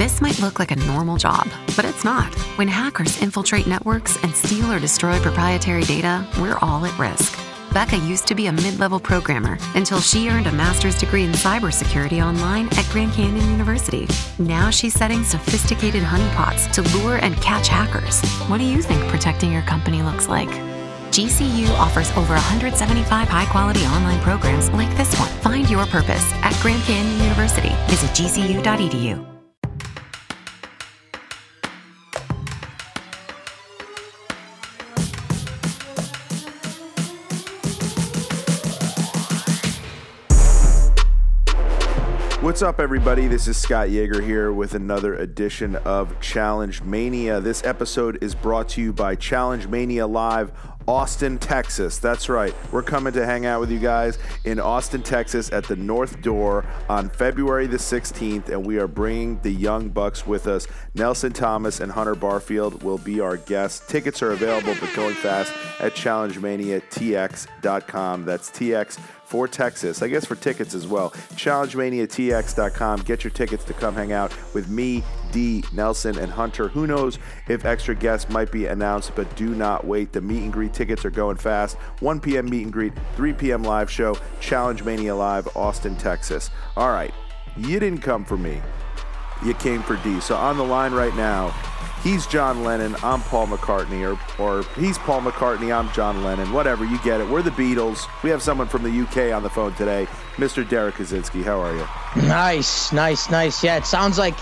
This might look like a normal job, but it's not. When hackers infiltrate networks and steal or destroy proprietary data, we're all at risk. Becca used to be a mid level programmer until she earned a master's degree in cybersecurity online at Grand Canyon University. Now she's setting sophisticated honeypots to lure and catch hackers. What do you think protecting your company looks like? GCU offers over 175 high quality online programs like this one. Find your purpose at Grand Canyon University. Visit gcu.edu. What's up, everybody? This is Scott Yager here with another edition of Challenge Mania. This episode is brought to you by Challenge Mania Live, Austin, Texas. That's right. We're coming to hang out with you guys in Austin, Texas at the North Door on February the 16th, and we are bringing the Young Bucks with us. Nelson Thomas and Hunter Barfield will be our guests. Tickets are available, but going fast at challengemaniatx.com. That's TX for Texas. I guess for tickets as well. ChallengeManiaTX.com. Get your tickets to come hang out with me, D, Nelson, and Hunter. Who knows if extra guests might be announced, but do not wait. The meet and greet tickets are going fast. 1 p.m. meet and greet, 3 p.m. live show. Challenge Mania Live, Austin, Texas. All right, you didn't come for me. You came for D. So on the line right now, he's John Lennon, I'm Paul McCartney, or, or he's Paul McCartney, I'm John Lennon, whatever, you get it. We're the Beatles. We have someone from the UK on the phone today, Mr. Derrick Kosinski. How are you? Nice, nice, nice. Yeah, it sounds like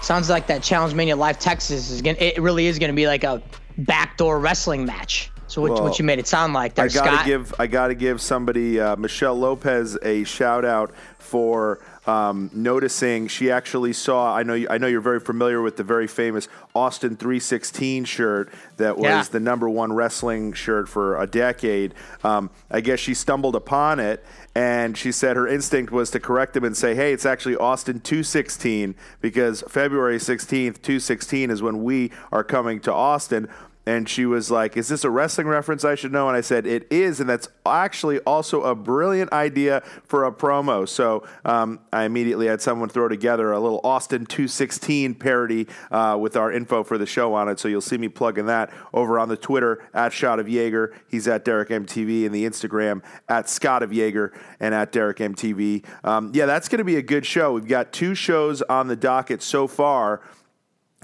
sounds like that Challenge Mania Live Texas is gonna. It really is gonna be like a backdoor wrestling match. So what, Well, what you made it sound like there, I gotta Scott? give I gotta give somebody uh, Michelle Lopez a shout out for um, noticing she actually saw. I know you, I know you're very familiar with the very famous Austin 316 shirt that was Yeah. the number one wrestling shirt for a decade. Um, I guess she stumbled upon it. And she said her instinct was to correct him and say, "Hey, it's actually Austin 216 because February 16th, 216 is when we are coming to Austin." And she was like, Is this a wrestling reference I should know? And I said, It is. And that's actually also a brilliant idea for a promo. So um, I immediately had someone throw together a little Austin 216 parody uh, with our info for the show on it. So you'll see me plugging that over on the Twitter at Shot of Yager. He's at Derrick MTV and the Instagram at Scott of Yager and at Derrick MTV. Um, yeah, that's going to be a good show. We've got two shows on the docket so far.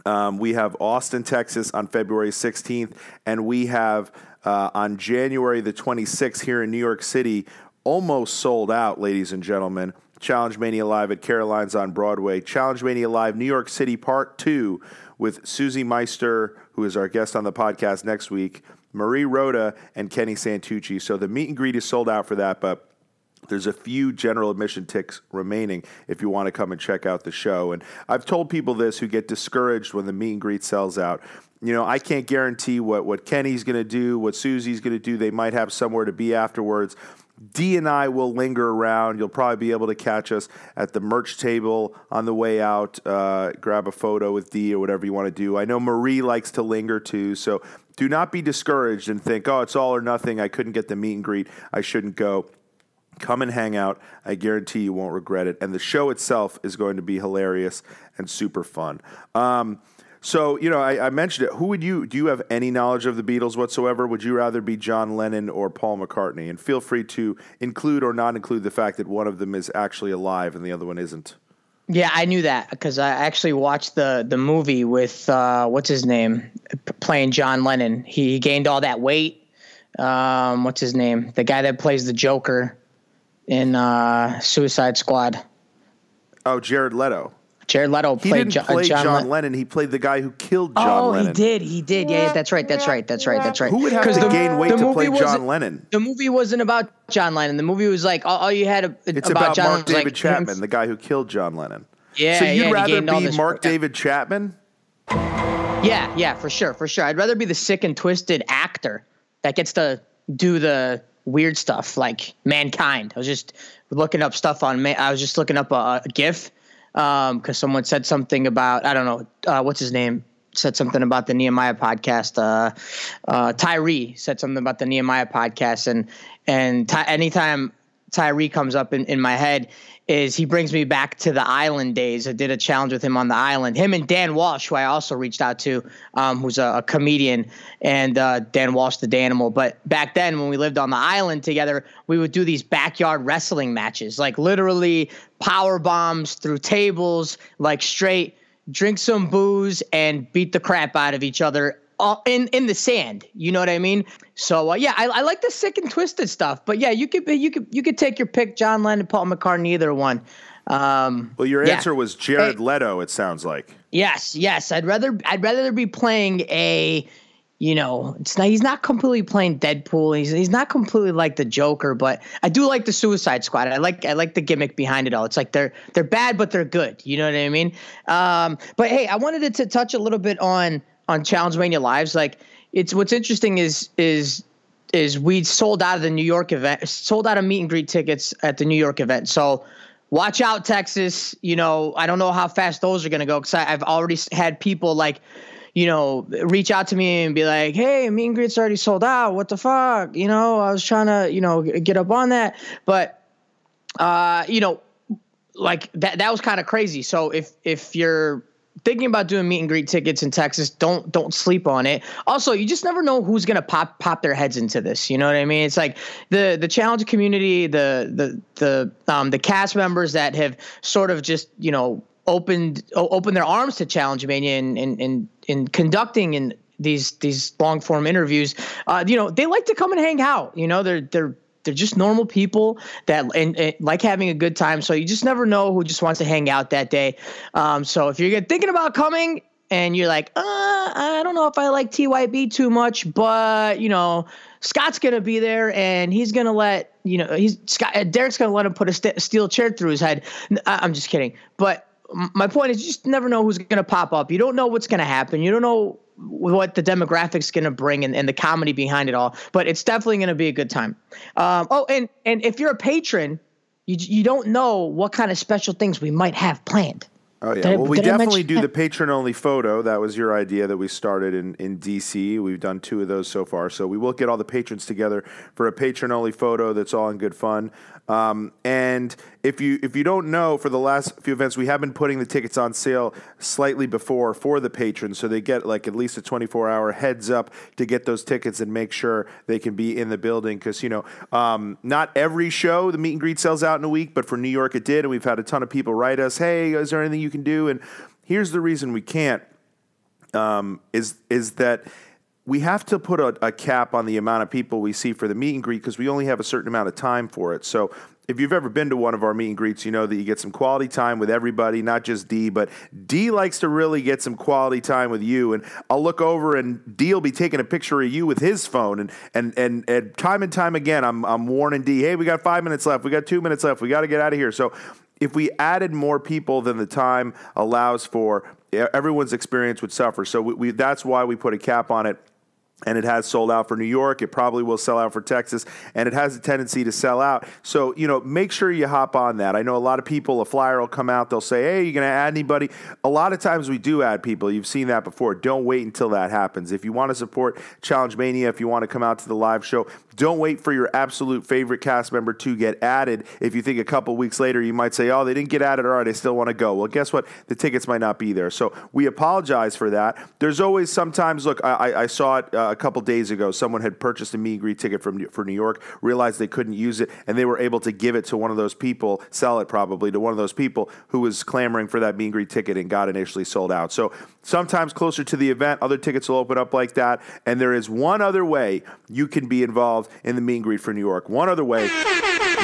Um, we have Austin, Texas on February 16th, and we have uh, on January the 26th here in New York City, almost sold out, ladies and gentlemen. Challenge Mania Live at Caroline's on Broadway. Challenge Mania Live, New York City, Part 2, with Susie Meister, who is our guest on the podcast next week, Marie Roda, and Kenny Santucci. So the meet and greet is sold out for that, but there's a few general admission ticks remaining if you want to come and check out the show. And I've told people this who get discouraged when the meet and greet sells out. You know, I can't guarantee what, what Kenny's going to do, what Susie's going to do. They might have somewhere to be afterwards. D and I will linger around. You'll probably be able to catch us at the merch table on the way out. Uh, grab a photo with D or whatever you want to do. I know Marie likes to linger too. So do not be discouraged and think, oh, it's all or nothing. I couldn't get the meet and greet. I shouldn't go. Come and hang out. I guarantee you won't regret it. And the show itself is going to be hilarious and super fun. Um, so, you know, I, I mentioned it. Who would you, do you have any knowledge of the Beatles whatsoever? Would you rather be John Lennon or Paul McCartney? And feel free to include or not include the fact that one of them is actually alive and the other one isn't. Yeah, I knew that because I actually watched the the movie with uh, what's his name playing John Lennon. He gained all that weight. Um, what's his name? The guy that plays the Joker in uh, Suicide Squad. Oh, Jared Leto. Jared Leto He played didn't Jo- uh, play John, Len- Lennon. He played the guy who killed John oh, Lennon. he did. He did. Yeah, yeah, that's right. That's right. That's right. That's right. Who would have to the- gain weight to play John Lennon? The movie wasn't about John Lennon. The movie was like all, all you had a, It's about, about, John Mark Lennon David like, Chapman, the guy who killed John Lennon. Yeah, So you'd he rather be Mark yeah. David Chapman? Yeah, yeah, for sure, for sure. I'd rather be the sick and twisted actor that gets to do the weird stuff like Mankind. I was just looking up stuff on. Ma- I was just looking up a, a GIF because someone said something about I don't know uh, what's his name said something about the Nehemiah podcast. Uh, uh, Tyrie said something about the Nehemiah podcast, and and Ty- anytime Tyrie comes up in, in my head is he brings me back to the island days. I did a challenge with him on the island. Him and Dan Walsh, who I also reached out to, um, who's a, a, comedian, and uh, Dan Walsh, the Danimal. But back then, when we lived on the island together, we would do these backyard wrestling matches, like literally power bombs through tables, like straight drink some booze and beat the crap out of each other in in the sand. You know what I mean? So uh, yeah, I, I like the sick and twisted stuff. But yeah, you could you could you could take your pick, John Lennon, Paul McCartney, either one. Um, well, your yeah. answer was Jared hey, Leto. It sounds like. Yes, yes. I'd rather I'd rather be playing a. You know, it's not. He's not completely playing Deadpool. He's he's not completely like the Joker, but I do like the Suicide Squad. I like I like the gimmick behind it all. It's like they're they're bad, but they're good. You know what I mean? Um, but hey, I wanted to, to touch a little bit on on Challenge Mania Lives. Like it's what's interesting is is is we sold out of the New York event, sold out of meet and greet tickets at the New York event. So watch out, Texas. You know, I don't know how fast those are going to go because I've already had people like, you know, reach out to me and be like, "Hey, meet and greet's already sold out. What the fuck?" You know, I was trying to, you know, get up on that, but, uh, you know, like that that was kind of crazy. So if if you're thinking about doing meet and greet tickets in Texas, don't don't sleep on it. Also, you just never know who's gonna pop pop their heads into this. You know what I mean? It's like the the challenge community, the the the um the cast members that have sort of just you know opened opened their arms to Challenge Mania and and and, and conducting in these these long form interviews. Uh, you know, they like to come and hang out. You know, they're they're they're just normal people that and, and, like having a good time. So you just never know who just wants to hang out that day. Um, so if you're thinking about coming and you're like, uh, I don't know if I like TYB too much, but you know, Scott's gonna be there and he's gonna let you know he's Scott uh, Derrick's gonna let him put a st- steel chair through his head. I'm just kidding, but my point is you just never know who's going to pop up. You don't know what's going to happen. You don't know what the demographics going to bring and, and, the comedy behind it all. But it's definitely going to be a good time. Um, oh, and and if you're a patron, you you don't know what kind of special things we might have planned. Oh yeah, did well I, we definitely do the patron only photo. That was your idea that we started in in DC. We've done two of those so far, so we will get all the patrons together for a patron only photo. That's all in good fun. Um, and if you if you don't know, for the last few events, we have been putting the tickets on sale slightly before for the patrons, so they get like at least a 24 hour heads up to get those tickets and make sure they can be in the building. Because you know, um, not every show the meet and greet sells out in a week, but for New York it did, and we've had a ton of people write us, "Hey, is there anything you can do?" And here's the reason we can't um, is is that we have to put a, a, cap on the amount of people we see for the meet and greet because we only have a certain amount of time for it. So if you've ever been to one of our meet and greets, you know that you get some quality time with everybody, not just D, but D likes to really get some quality time with you. And I'll look over and D will be taking a picture of you with his phone. And and and, and time and time again, I'm I'm warning D, hey, we got five minutes left, we got two minutes left, we got to get out of here. So if we added more people than the time allows for, everyone's experience would suffer. So we, we that's why we put a cap on it and it has sold out for New York. It probably will sell out for Texas, and it has a tendency to sell out. So, you know, make sure you hop on that. I know a lot of people, a flyer will come out, they'll say, hey, you going to add anybody? A lot of times we do add people. You've seen that before. Don't wait until that happens. If you want to support Challenge Mania, if you want to come out to the live show, don't wait for your absolute favorite cast member to get added. If you think a couple weeks later you might say, oh, they didn't get added, all right, I still want to go. Well, guess what? The tickets might not be there. So we apologize for that. There's always sometimes, look, I, I saw it uh, a couple days ago. Someone had purchased a meet and greet ticket from, for New York, realized they couldn't use it, and they were able to give it to one of those people, sell it probably to one of those people who was clamoring for that meet and greet ticket and got initially sold out. So sometimes closer to the event, other tickets will open up like that. And there is one other way you can be involved in the meet and greet for New York. One other way.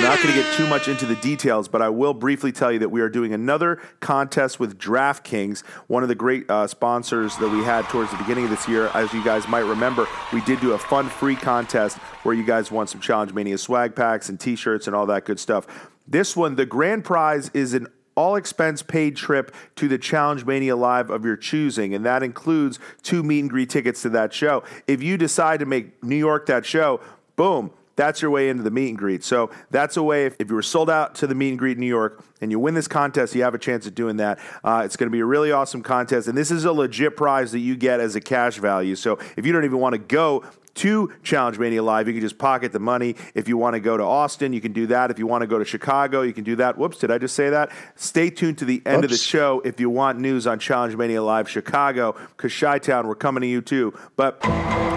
I'm not going to get too much into the details, but I will briefly tell you that we are doing another contest with DraftKings, one of the great uh, sponsors that we had towards the beginning of this year. As you guys might remember, we did do a fun free contest where you guys won some Challenge Mania swag packs and t shirts and all that good stuff. This one, the grand prize is an all expense paid trip to the Challenge Mania Live of your choosing, and that includes two meet and greet tickets to that show. If you decide to make New York that show, boom, that's your way into the meet and greet. So that's a way, if, if you were sold out to the meet and greet in New York and you win this contest, you have a chance of doing that. Uh, it's going to be a really awesome contest. And this is a legit prize that you get as a cash value. So if you don't even want to go to Challenge Mania Live. You can just pocket the money. If you want to go to Austin, you can do that. If you want to go to Chicago, you can do that. Whoops, did I just say that? Stay tuned to the end Oops. of the show if you want news on Challenge Mania Live Chicago, because Chi Town, we're coming to you too. But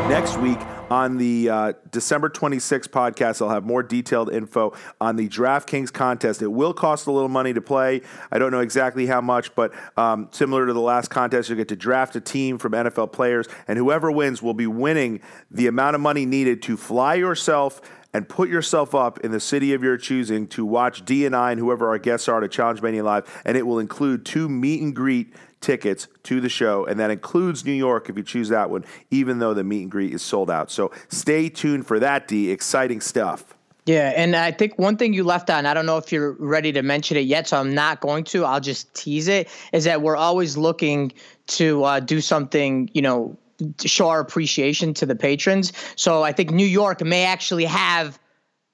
next week, on the uh, December 26th podcast, I'll have more detailed info on the DraftKings contest. It will cost a little money to play. I don't know exactly how much, but um, similar to the last contest, you'll get to draft a team from NFL players, and whoever wins will be winning the amount of money needed to fly yourself and put yourself up in the city of your choosing to watch D and I and whoever our guests are to Challenge Mania Live, and it will include two meet and greet tickets to the show, and that includes New York if you choose that one, even though the meet and greet is sold out. So stay tuned for that, D. Exciting stuff. Yeah, and I think one thing you left on, I don't know if you're ready to mention it yet, so I'm not going to. I'll just tease it, is that we're always looking to uh, do something, you know, show our appreciation to the patrons. So I think New York may actually have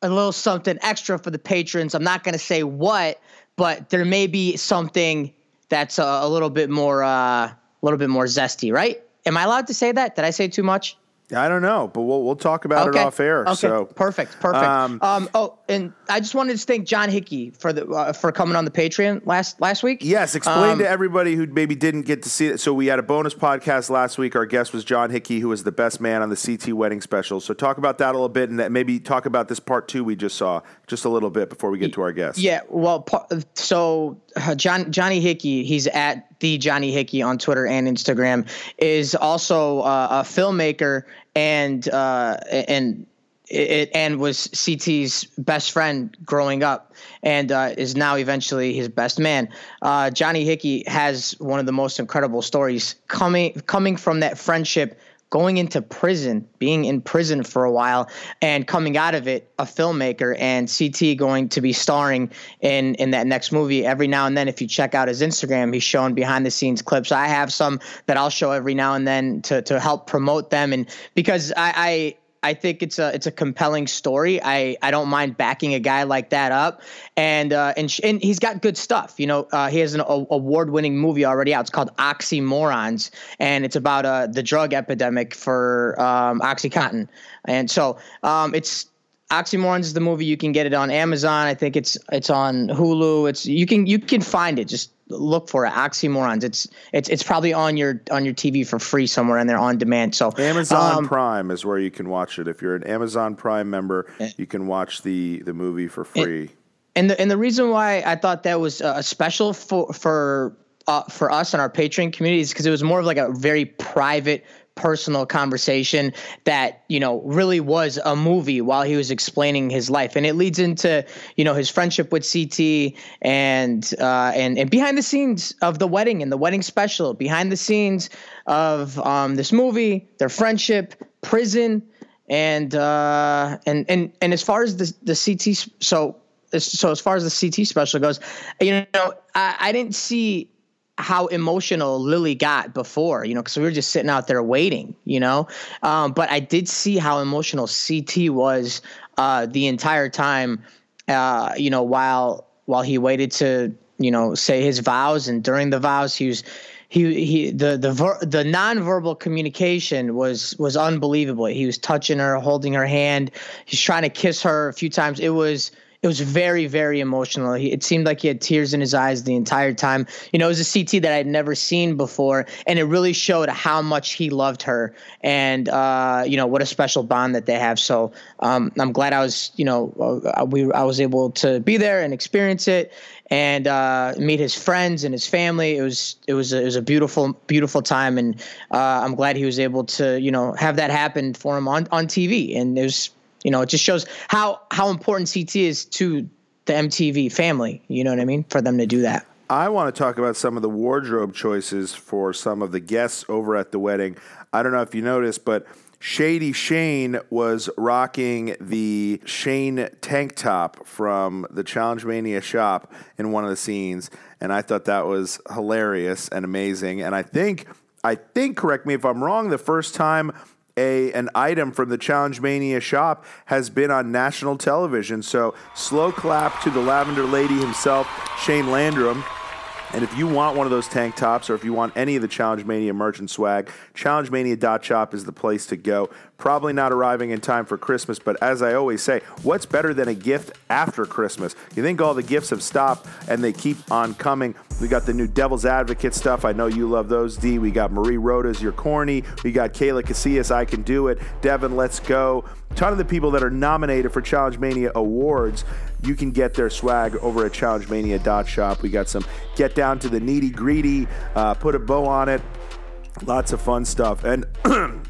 a little something extra for the patrons. I'm not going to say what, but there may be something that's a, a little bit more uh, a little bit more zesty, right? Am I allowed to say that? Did I say too much? I don't know, but we'll we'll talk about okay. it off air. Okay, so perfect, perfect. Um, um, oh, and I just wanted to thank John Hickey for the uh, for coming on the Patreon last last week. Yes, explain um, to everybody who maybe didn't get to see it. So we had a bonus podcast last week. Our guest was John Hickey, who was the best man on the CT wedding special. So talk about that a little bit, and maybe talk about this part two we just saw just a little bit before we get to our guest. Yeah, well, so uh, John Johnny Hickey, he's at the Johnny Hickey on Twitter and Instagram, is also uh, a filmmaker and uh, and it, and was CT's best friend growing up, and uh, is now eventually his best man. Uh, Johnny Hickey has one of the most incredible stories coming coming from that friendship going into prison, being in prison for a while, and coming out of it a filmmaker, and CT going to be starring in in that next movie. Every now and then, if you check out his Instagram, he's showing behind the scenes clips. I have some that I'll show every now and then to to help promote them, and because I, I I think it's a it's a compelling story. I, I don't mind backing a guy like that up, and uh, and sh- and he's got good stuff. You know, uh, he has an a- award winning movie already out. It's called Oxymorons, and it's about uh, the drug epidemic for um, OxyContin. And so um, it's Oxymorons is the movie. You can get it on Amazon. I think it's it's on Hulu. It's you can you can find it. Just look for it. Oxymorons. It's it's it's probably on your on your TV for free somewhere, and they're on demand. So Amazon um, Prime is where you can watch it. If you're an Amazon Prime member, eh. you can watch the the movie for free. And the and the reason why I thought that was uh, special for for uh, for us and our Patreon community is because it was more of like a very private personal conversation that you know really was a movie while he was explaining his life. And it leads into you know his friendship with CT and uh, and and behind the scenes of the wedding and the wedding special behind the scenes of um, this movie their friendship prison and uh, and and and as far as the the CT so so as far as the CT special goes you know I, I didn't see how emotional Lily got before, you know, because we were just sitting out there waiting, you know. Um, but I did see how emotional CT was uh, the entire time, uh, you know, while while he waited to, you know, say his vows, and during the vows, he was he he the the ver, the nonverbal communication was was unbelievable. He was touching her, holding her hand, he's trying to kiss her a few times. It was it was very very emotional. He, it seemed like he had tears in his eyes the entire time. You know it was a ct that i'd never seen before and it really showed how much he loved her. And uh, you know what a special bond that they have. So um, i'm glad i was you know uh, we i was able to be there and experience it and uh, meet his friends and his family. It was it was a, it was a beautiful beautiful time, and uh, I'm glad he was able to you know have that happen for him on on TV. And it was you know, it just shows how how important CT is to the MTV family. You know what I mean? For them to do that. I want to talk about some of the wardrobe choices for some of the guests over at the wedding. I don't know if you noticed, but Shady Shane was rocking the Shane tank top from the Challenge Mania shop in one of the scenes, and I thought that was hilarious and amazing. And I think, I think, correct me if I'm wrong, the first time a an item from the Challenge Mania shop has been on national television. So slow clap to the Lavender Lady himself, Shane Landrum. And if you want one of those tank tops or if you want any of the Challenge Mania merchant swag, challengemania.shop is the place to go. Probably not arriving in time for Christmas, but as I always say, what's better than a gift after Christmas? You think all the gifts have stopped and they keep on coming. We got the new Devil's Advocate stuff. I know you love those, D. We got Marie Roda's You're Corny. We got Kailah Casillas, I Can Do It. Devin, Let's Go. A ton of the people that are nominated for Challenge Mania awards you can get their swag over at challengemania.shop. We got some get down to the needy greedy, uh, put a bow on it. Lots of fun stuff. And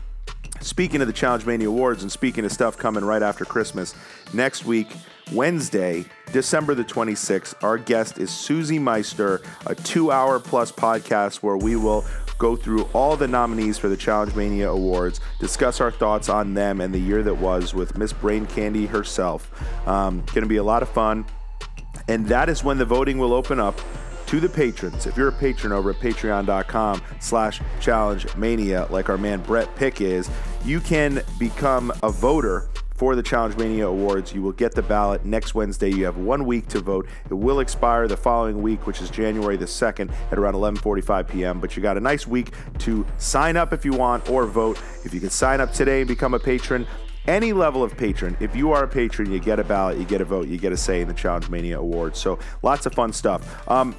speaking of the Challenge Mania Awards and speaking of stuff coming right after Christmas, next week, Wednesday, December the 26th, our guest is Susie Meister, a two hour plus podcast where we will go through all the nominees for the Challenge Mania Awards, discuss our thoughts on them and the year that was with Miss Brain Candy herself. Um, Going to be a lot of fun. And that is when the voting will open up to the patrons. If you're a patron over at patreon.com slash challenge mania, like our man Brett Pick is, you can become a voter for the Challenge Mania Awards. You will get the ballot next Wednesday. You have one week to vote. It will expire the following week, which is January the 2nd at around 11:45 p.m. But you got a nice week to sign up if you want or vote. If you can sign up today and become a patron, any level of patron. If you are a patron, you get a ballot, you get a vote, you get a say in the Challenge Mania Awards. So lots of fun stuff. Um,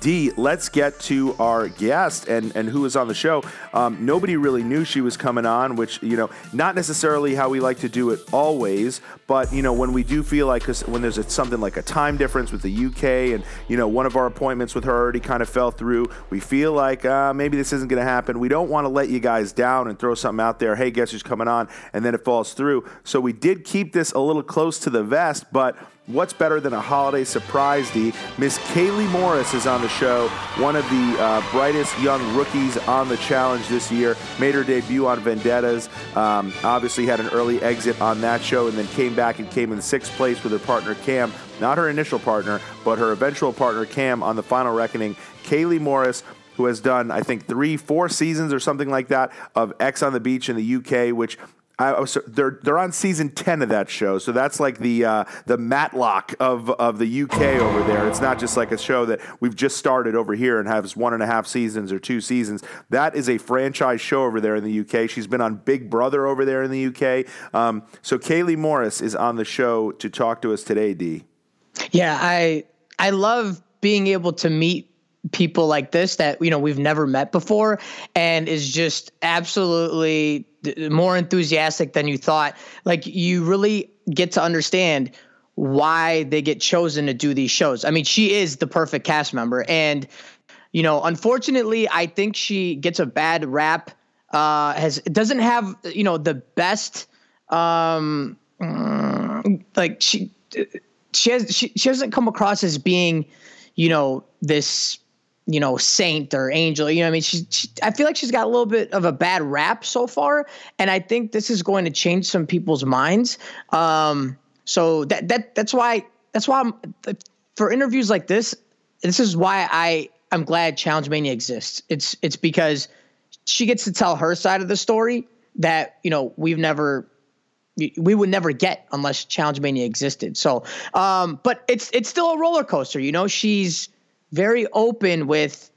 D, let's get to our guest and, and who is on the show. Um, nobody really knew she was coming on, which, you know, not necessarily how we like to do it always, but, you know, when we do feel like, cause when there's a, something like a time difference with the UK and, you know, one of our appointments with her already kind of fell through, we feel like uh, maybe this isn't going to happen. We don't want to let you guys down and throw something out there. Hey, guess who's coming on? And then it falls through. So we did keep this a little close to the vest, but What's better than a holiday surprise, D? Miss Kayleigh Morris is on the show, one of the uh, brightest young rookies on the challenge this year. Made her debut on Vendettas. Um, obviously, had an early exit on that show and then came back and came in sixth place with her partner Kam. Not her initial partner, but her eventual partner Kam on the final reckoning. Kayleigh Morris who has done, I think, three, four seasons or something like that of Ex on the Beach in the UK, which I, was, they're they're on season ten of that show, so that's like the uh, the Matlock of of the UK over there. It's not just like a show that we've just started over here and has one and a half seasons or two seasons. That is a franchise show over there in the UK. She's been on Big Brother over there in the UK. Um, so Kayleigh Morris is on the show to talk to us today. D. Yeah, I I love being able to meet people like this that you know we've never met before and is just absolutely more enthusiastic than you thought. Like you really get to understand why they get chosen to do these shows. I mean, she is the perfect cast member, and you know, unfortunately, I think she gets a bad rap. Uh, has doesn't have you know the best um, like she she has she, she doesn't come across as being you know this you know, saint or angel. You know, I mean, she's. She, I feel like she's got a little bit of a bad rap so far, and I think this is going to change some people's minds. Um, so that that that's why that's why I'm for interviews like this. This is why I I'm glad Challenge Mania exists. It's it's because she gets to tell her side of the story that you know we've never we would never get unless Challenge Mania existed. So, um, but it's it's still a roller coaster. You know, she's very open with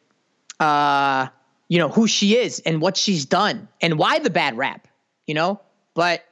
uh you know who she is and what she's done and why the bad rap you know but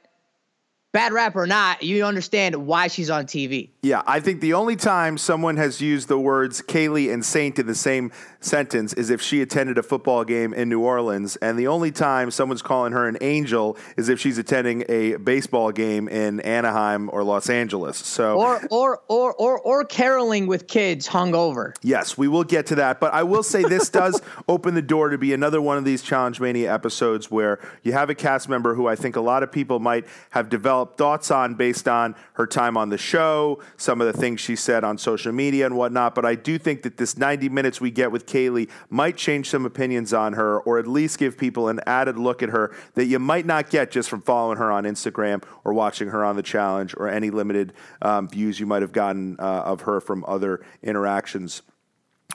bad rap or not, you understand why she's on TV. Yeah, I think the only time someone has used the words Kayleigh and Saint in the same sentence is if she attended a football game in New Orleans, and the only time someone's calling her an angel is if she's attending a baseball game in Anaheim or Los Angeles. So or or or or, or caroling with kids hungover. Yes, we will get to that, but I will say this does open the door to be another one of these Challenge Mania episodes where you have a cast member who I think a lot of people might have developed thoughts on based on her time on the show, some of the things she said on social media and whatnot. But I do think that this 90 minutes we get with Kayleigh might change some opinions on her, or at least give people an added look at her that you might not get just from following her on Instagram or watching her on the challenge or any limited um, views you might have gotten uh, of her from other interactions.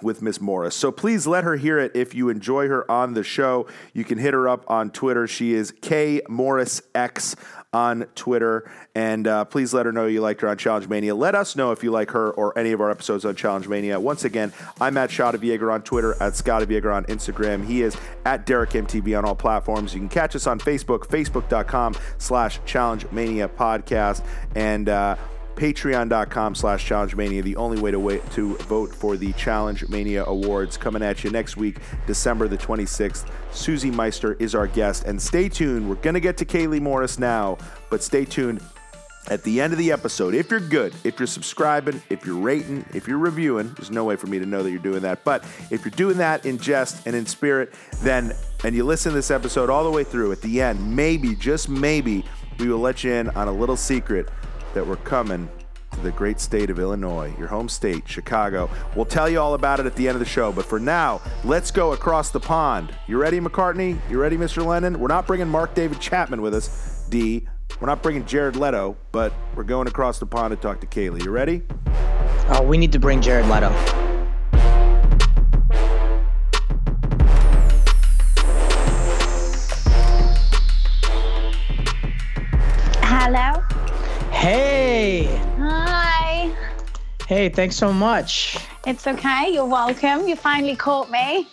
with Miss Morris. So please let her hear it if you enjoy her on the show. You can hit her up on Twitter. She is K Morris X on Twitter. And uh, please let her know you liked her on Challenge Mania. Let us know if you like her or any of our episodes on Challenge Mania. Once again, I'm at Shot of Yager on Twitter, at Scott Yager on Instagram. He is at Derrick MTV on all platforms. You can catch us on Facebook, facebook.com slash Challenge Mania Podcast. And, uh, patreon.com slash challenge mania the only way to wait to vote for the challenge mania awards coming at you next week december the 26th susie meister is our guest and stay tuned we're going to get to kayleigh morris now but stay tuned at the end of the episode, if you're good, if you're subscribing, if you're rating, if you're reviewing, there's no way for me to know that you're doing that. But if you're doing that in jest and in spirit, then, and you listen to this episode all the way through, at the end, maybe, just maybe, we will let you in on a little secret that we're coming to the great state of Illinois, your home state, Chicago. We'll tell you all about it at the end of the show. But for now, let's go across the pond. You ready, McCartney? You ready, Mr. Lennon? We're not bringing Mark David Chapman with us, D. We're not bringing Jared Leto, but we're going across the pond to talk to Kayleigh. You ready? Oh, we need to bring Jared Leto. Hey, thanks so much. It's okay. You're welcome. You finally caught me.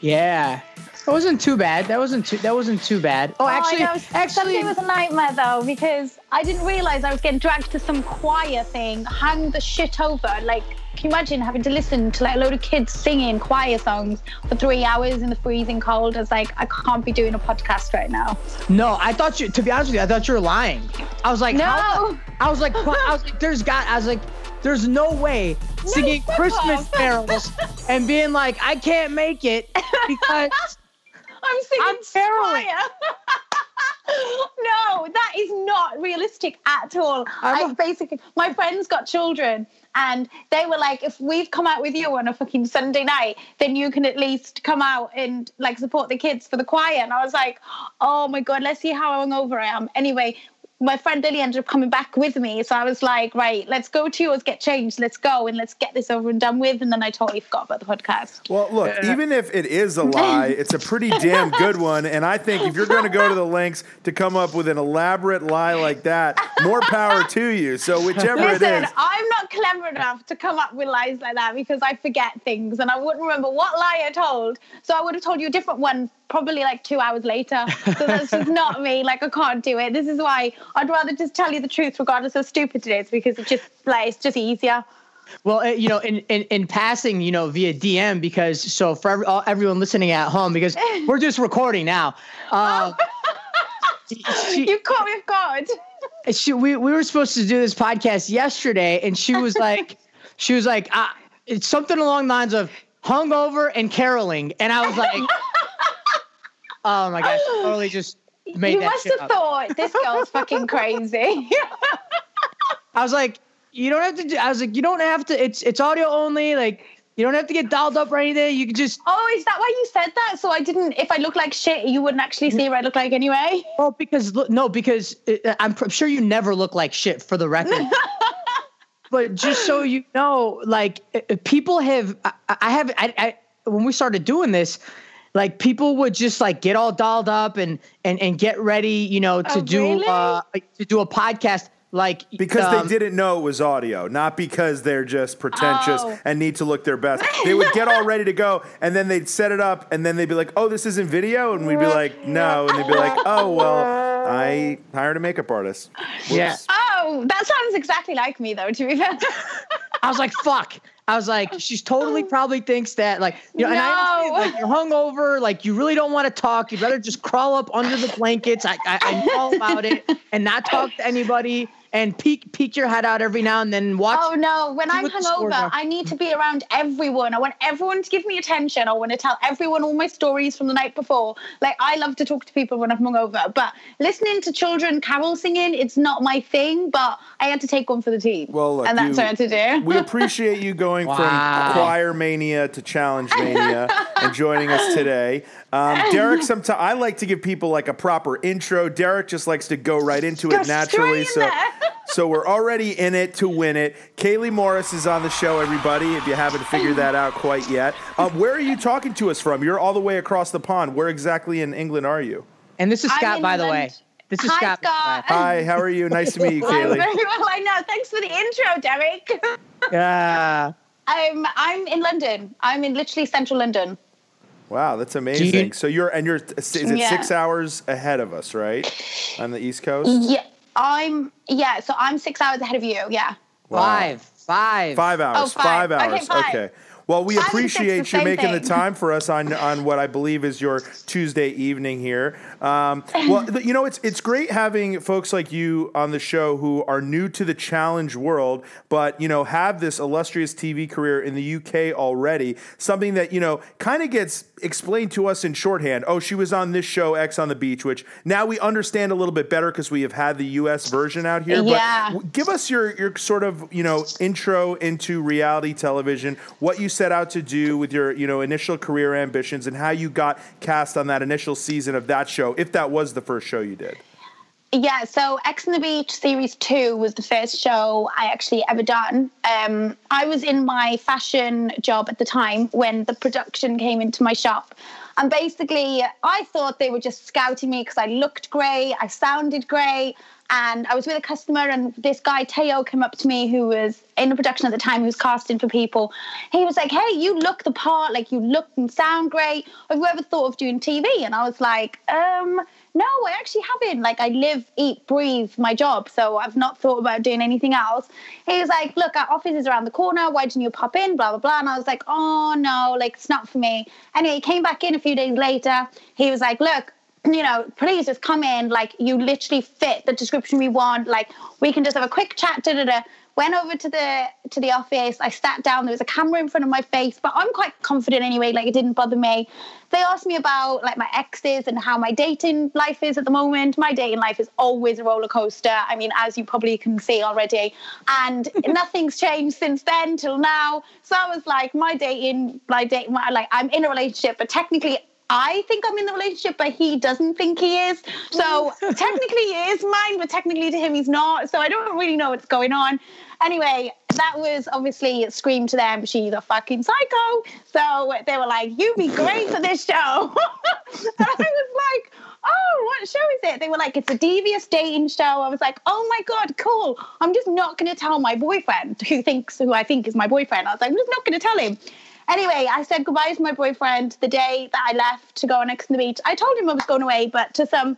Yeah. That wasn't too bad. That wasn't too that wasn't too bad. Oh, actually oh, I know. actually it was a nightmare though because I didn't realize I was getting dragged to some choir thing, hung the shit over. Like, can you imagine having to listen to like a load of kids singing choir songs for three hours in the freezing cold? I was like, I can't be doing a podcast right now. No, I thought you. To be honest with you, I thought you were lying. I was like, No. how- I was like, I was like, there's got. I was like, there's no way singing fuck Christmas carols and being like, I can't make it because I'm singing I'm caroling. no, that is not realistic at all. I'm I basically, my friends got children, and they were like, "If we've come out with you on a fucking Sunday night, then you can at least come out and like support the kids for the choir." And I was like, "Oh my god, let's see how hungover I am." Anyway. My friend Lily ended up coming back with me, so I was like, "Right, let's go to yours, get changed, let's go, and let's get this over and done with." And then I totally forgot about the podcast. Well, look, even if it is a lie, it's a pretty damn good one. And I think if you're going to go to the lengths to come up with an elaborate lie like that, more power to you. So, whichever it Listen, is. I'm not clever enough to come up with lies like that because I forget things and I wouldn't remember what lie I told. So I would have told you a different one probably like two hours later. So that's just not me. Like I can't do it. This is why I'd rather just tell you the truth regardless of how stupid it is because it's just like it's just easier. Well, uh, you know, in, in, in passing, you know, via DM, because so for every, all, everyone listening at home, because we're just recording now. Uh, she, You caught me off guard. she, we, we were supposed to do this podcast yesterday, and she was like, she was like, uh, it's something along the lines of hungover and caroling, and I was like, oh my gosh, I totally just made you that must have up. thought this girl's fucking crazy. I was like, you don't have to. Do, I was like, you don't have to. It's it's audio only. Like you don't have to get dialed up or anything. You can just oh, is that why you said that? So I didn't. If I look like shit, you wouldn't actually see what I look like anyway. Well, because look- no, because uh, I'm pr- sure you never look like shit for the record. but just so you know, like uh, uh, people have, I, I have, I, I when we started doing this, like people would just like get all dolled up and and and get ready, you know, to Oh, do really? uh to do a podcast. Like Because um, they didn't know it was audio, not because they're just pretentious Oh. and need to look their best. They would get all ready to go, and then they'd set it up, and then they'd be like, "Oh, this isn't video," and we'd be like, "No," and they'd be like, "Oh, well, I hired a makeup artist." Yeah. Oh, that sounds exactly like me, though. To be fair. I was like, fuck. I was like, she's totally oh. probably thinks that, like, you know, and I No. understand, like, you're hungover, like, you really don't want to talk. You'd rather just crawl up under the blankets. I, I, I know all about it and not talk to anybody and peek peek your head out every now and then. Watch. Oh no, when I'm what hungover. I need to be around everyone. I want everyone to give me attention. I want to tell everyone all my stories from the night before. Like I love to talk to people when I'm hungover, but listening to children carol singing, it's not my thing, but I had to take one for the team. Well, look, and that's you- what I had to do. We appreciate you going Wow. from choir mania to challenge mania and joining us today. Um, Derrick, sometimes I like to give people like a proper intro. Derrick just likes to go right into Go it naturally. So, there. So we're already in it to win it. Kayleigh Morris is on the show, everybody, if you haven't figured that out quite yet. Um, where are you talking to us from? You're all the way across the pond. Where exactly in England are you? And this is Scott, by the way. This is Hi, Scott. Scott. Hi, how are you? Nice to meet you, I'm Kayleigh. very well. I know. Thanks for the intro, Derrick. Yeah. I'm I'm in London. I'm in literally central London. Wow, that's amazing. So you're and you're is it Yeah. six hours ahead of us, right? On the East Coast? Yeah, I'm. Yeah, so I'm six hours ahead of you. Yeah. Wow. Five. Five. Five hours. Oh, five. Five Okay, hours. five. Okay. Well, we Five and six, appreciate you same making the time for us on on what I believe is your Tuesday evening here. Um, well, you know, it's it's great having folks like you on the show who are new to the challenge world, but you know have this illustrious TV career in the UK already. Something that you know kind of gets explained to us in shorthand. Oh, she was on this show Ex on the Beach, which now we understand a little bit better because we have had the US version out here. Yeah. But give us your your sort of you know intro into reality television what you set out to do with your you know initial career ambitions and how you got cast on that initial season of that show if that was the first show you did Yeah, so Ex on the Beach series two was the first show I actually ever done. Um, I was in my fashion job at the time when the production came into my shop. And basically, I thought they were just scouting me because I looked great, I sounded great. And I was with a customer, and this guy, Teo, came up to me who was in the production at the time, who was casting for people. He was like, Hey, you look the part, like you look and sound great. Have you ever thought of doing TV? And I was like, Um, no, I actually haven't. Like, I live, eat, breathe my job. So I've not thought about doing anything else. He was like, Look, our office is around the corner. Why didn't you pop in? Blah, blah, blah. And I was like, Oh, no, like, it's not for me. Anyway, he came back in a few days later. He was like, Look, you know, please just come in. Like, you literally fit the description we want. Like, we can just have a quick chat. Da, da, da. Went over to the to the office. I sat down. There was a camera in front of my face, but I'm quite confident anyway. Like, it didn't bother me. They asked me about like my exes and how my dating life is at the moment. My dating life is always a roller coaster. I mean, as you probably can see already, and nothing's changed since then till now. So I was like, my dating, my dating, like I'm in a relationship, but technically I think I'm in the relationship, but he doesn't think he is. So technically he is mine, but technically to him he's not. So I don't really know what's going on. Anyway, that was obviously scream to them, she's a fucking psycho. So they were like, you'd be great for this show. and I was like, oh, what show is it? They were like, it's a devious dating show. I was like, oh my God, cool. I'm just not going to tell my boyfriend who thinks, who I think is my boyfriend. I was like, I'm just not going to tell him. Anyway, I said goodbye to my boyfriend the day that I left to go on Ex on the Beach. I told him I was going away, but to some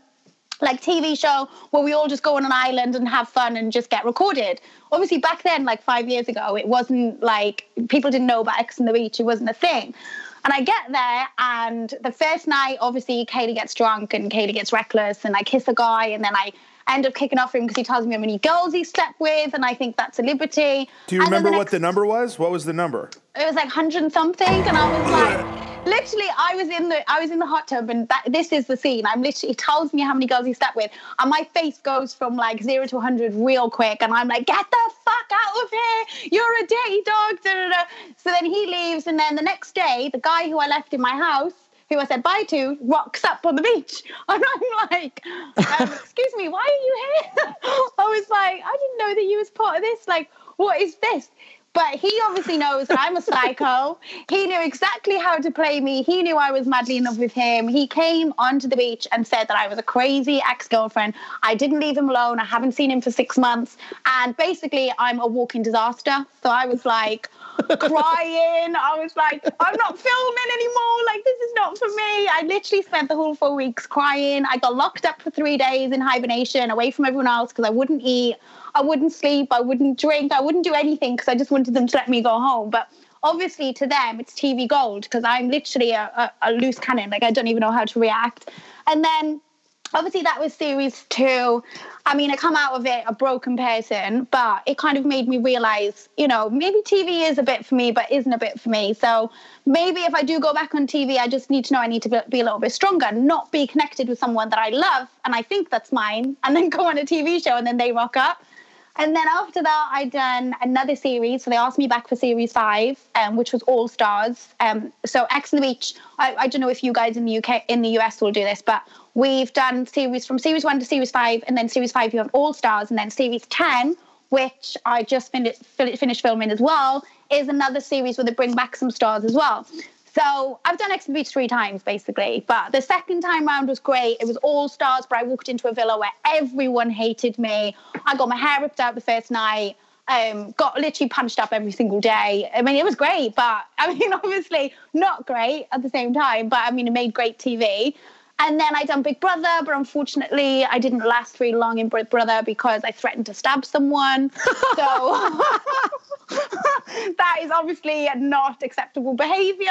like TV show where we all just go on an island and have fun and just get recorded. Obviously, back then, like five years ago, it wasn't like people didn't know about Ex on the Beach. It wasn't a thing. And I get there, and the first night, obviously, Kayleigh gets drunk and Kayleigh gets reckless, and I kiss a guy, and then I end up kicking off him because he tells me how many girls he slept with, and I think that's a liberty. do you And remember the what next- the number was what was the number it was like hundred something, and I was like, literally, I was in the I was in the hot tub, and that, this is the scene. I'm literally he tells me how many girls he slept with, and my face goes from like zero to hundred real quick, and I'm like, get the fuck out of here! You're a dirty dog. Da, da, da. So then he leaves, and then the next day, the guy who I left in my house. Who I said bye to rocks up on the beach, and I'm like, um, "Excuse me, why are you here?" I was like, "I didn't know that you was part of this. Like, what is this?" But he obviously knows that I'm a psycho. He knew exactly how to play me. He knew I was madly in love with him. He came onto the beach and said that I was a crazy ex girlfriend. I didn't leave him alone. I haven't seen him for six months. And basically, I'm a walking disaster. So I was like, crying. I was like, I'm not filming anymore. Like, this is not for me. I literally spent the whole four weeks crying. I got locked up for three days in hibernation away from everyone else because I wouldn't eat. I wouldn't sleep. I wouldn't drink. I wouldn't do anything because I just wanted them to let me go home. But obviously, to them, it's TV gold because I'm literally a, a, a loose cannon. Like, I don't even know how to react. And then obviously that was series two. I mean, I come out of it a broken person, but it kind of made me realize, you know, maybe TV is a bit for me, but isn't a bit for me. So maybe if I do go back on TV, I just need to know I need to be, a little bit stronger, not be connected with someone that I love and I think that's mine, and then go on a TV show and then they rock up. And then after that, I done another series. So they asked me back for series five, um, which was All Stars. Um, so Ex on the Beach. I, I don't know if you guys in the UK, in the US, will do this, but we've done series from series one to series five, and then series five you have All Stars, and then series ten, which I just finished finished filming as well, is another series where they bring back some stars as well. So I've done Ex on Beach three times basically, but the second time round was great. It was all stars, but I walked into a villa where everyone hated me. I got my hair ripped out the first night. Um, got literally punched up every single day. I mean, it was great, but I mean, obviously not great at the same time. But I mean, it made great TV. And then I done Big Brother, but unfortunately, I didn't last very long in Big Brother because I threatened to stab someone. so that is obviously not acceptable behavior.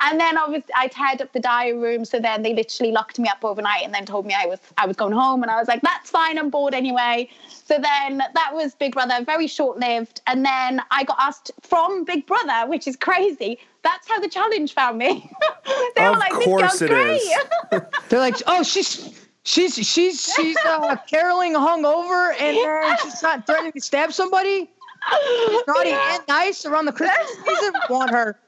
And then obviously I tied up the diary room. So then they literally locked me up overnight and then told me I was I was going home. And I was like, that's fine, I'm bored anyway. So then that was Big Brother, very short lived. And then I got asked from Big Brother, which is crazy. That's how the challenge found me. they of were like, course this it girl's is. great. They're like, oh, she's she's she's she's uh, caroling hungover, and then she's not threatening to stab somebody. Naughty Yeah. and nice around the Christmas season. Want her?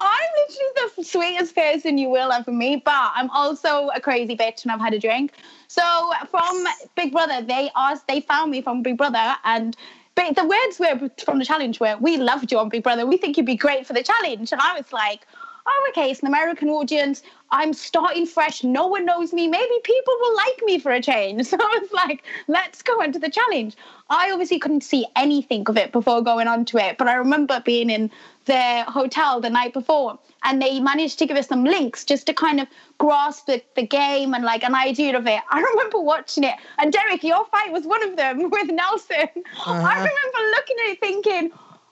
I'm literally the sweetest person you will ever meet, but I'm also a crazy bitch and I've had a drink. So from Big Brother, they asked, they found me from Big Brother, and ba- the words were from the challenge were, "We loved you on Big Brother. We think you'd be great for the challenge." And I was like. Oh, okay, it's an American audience. I'm starting fresh. No one knows me. Maybe people will like me for a change. So I was like, let's go into the challenge. I obviously couldn't see anything of it before going on to it, but I remember being in the hotel the night before and they managed to give us some links just to kind of grasp the, the game and like an idea of it. I remember watching it and Derrick, your fight was one of them with Nelson. I uh-huh. remember looking at it thinking,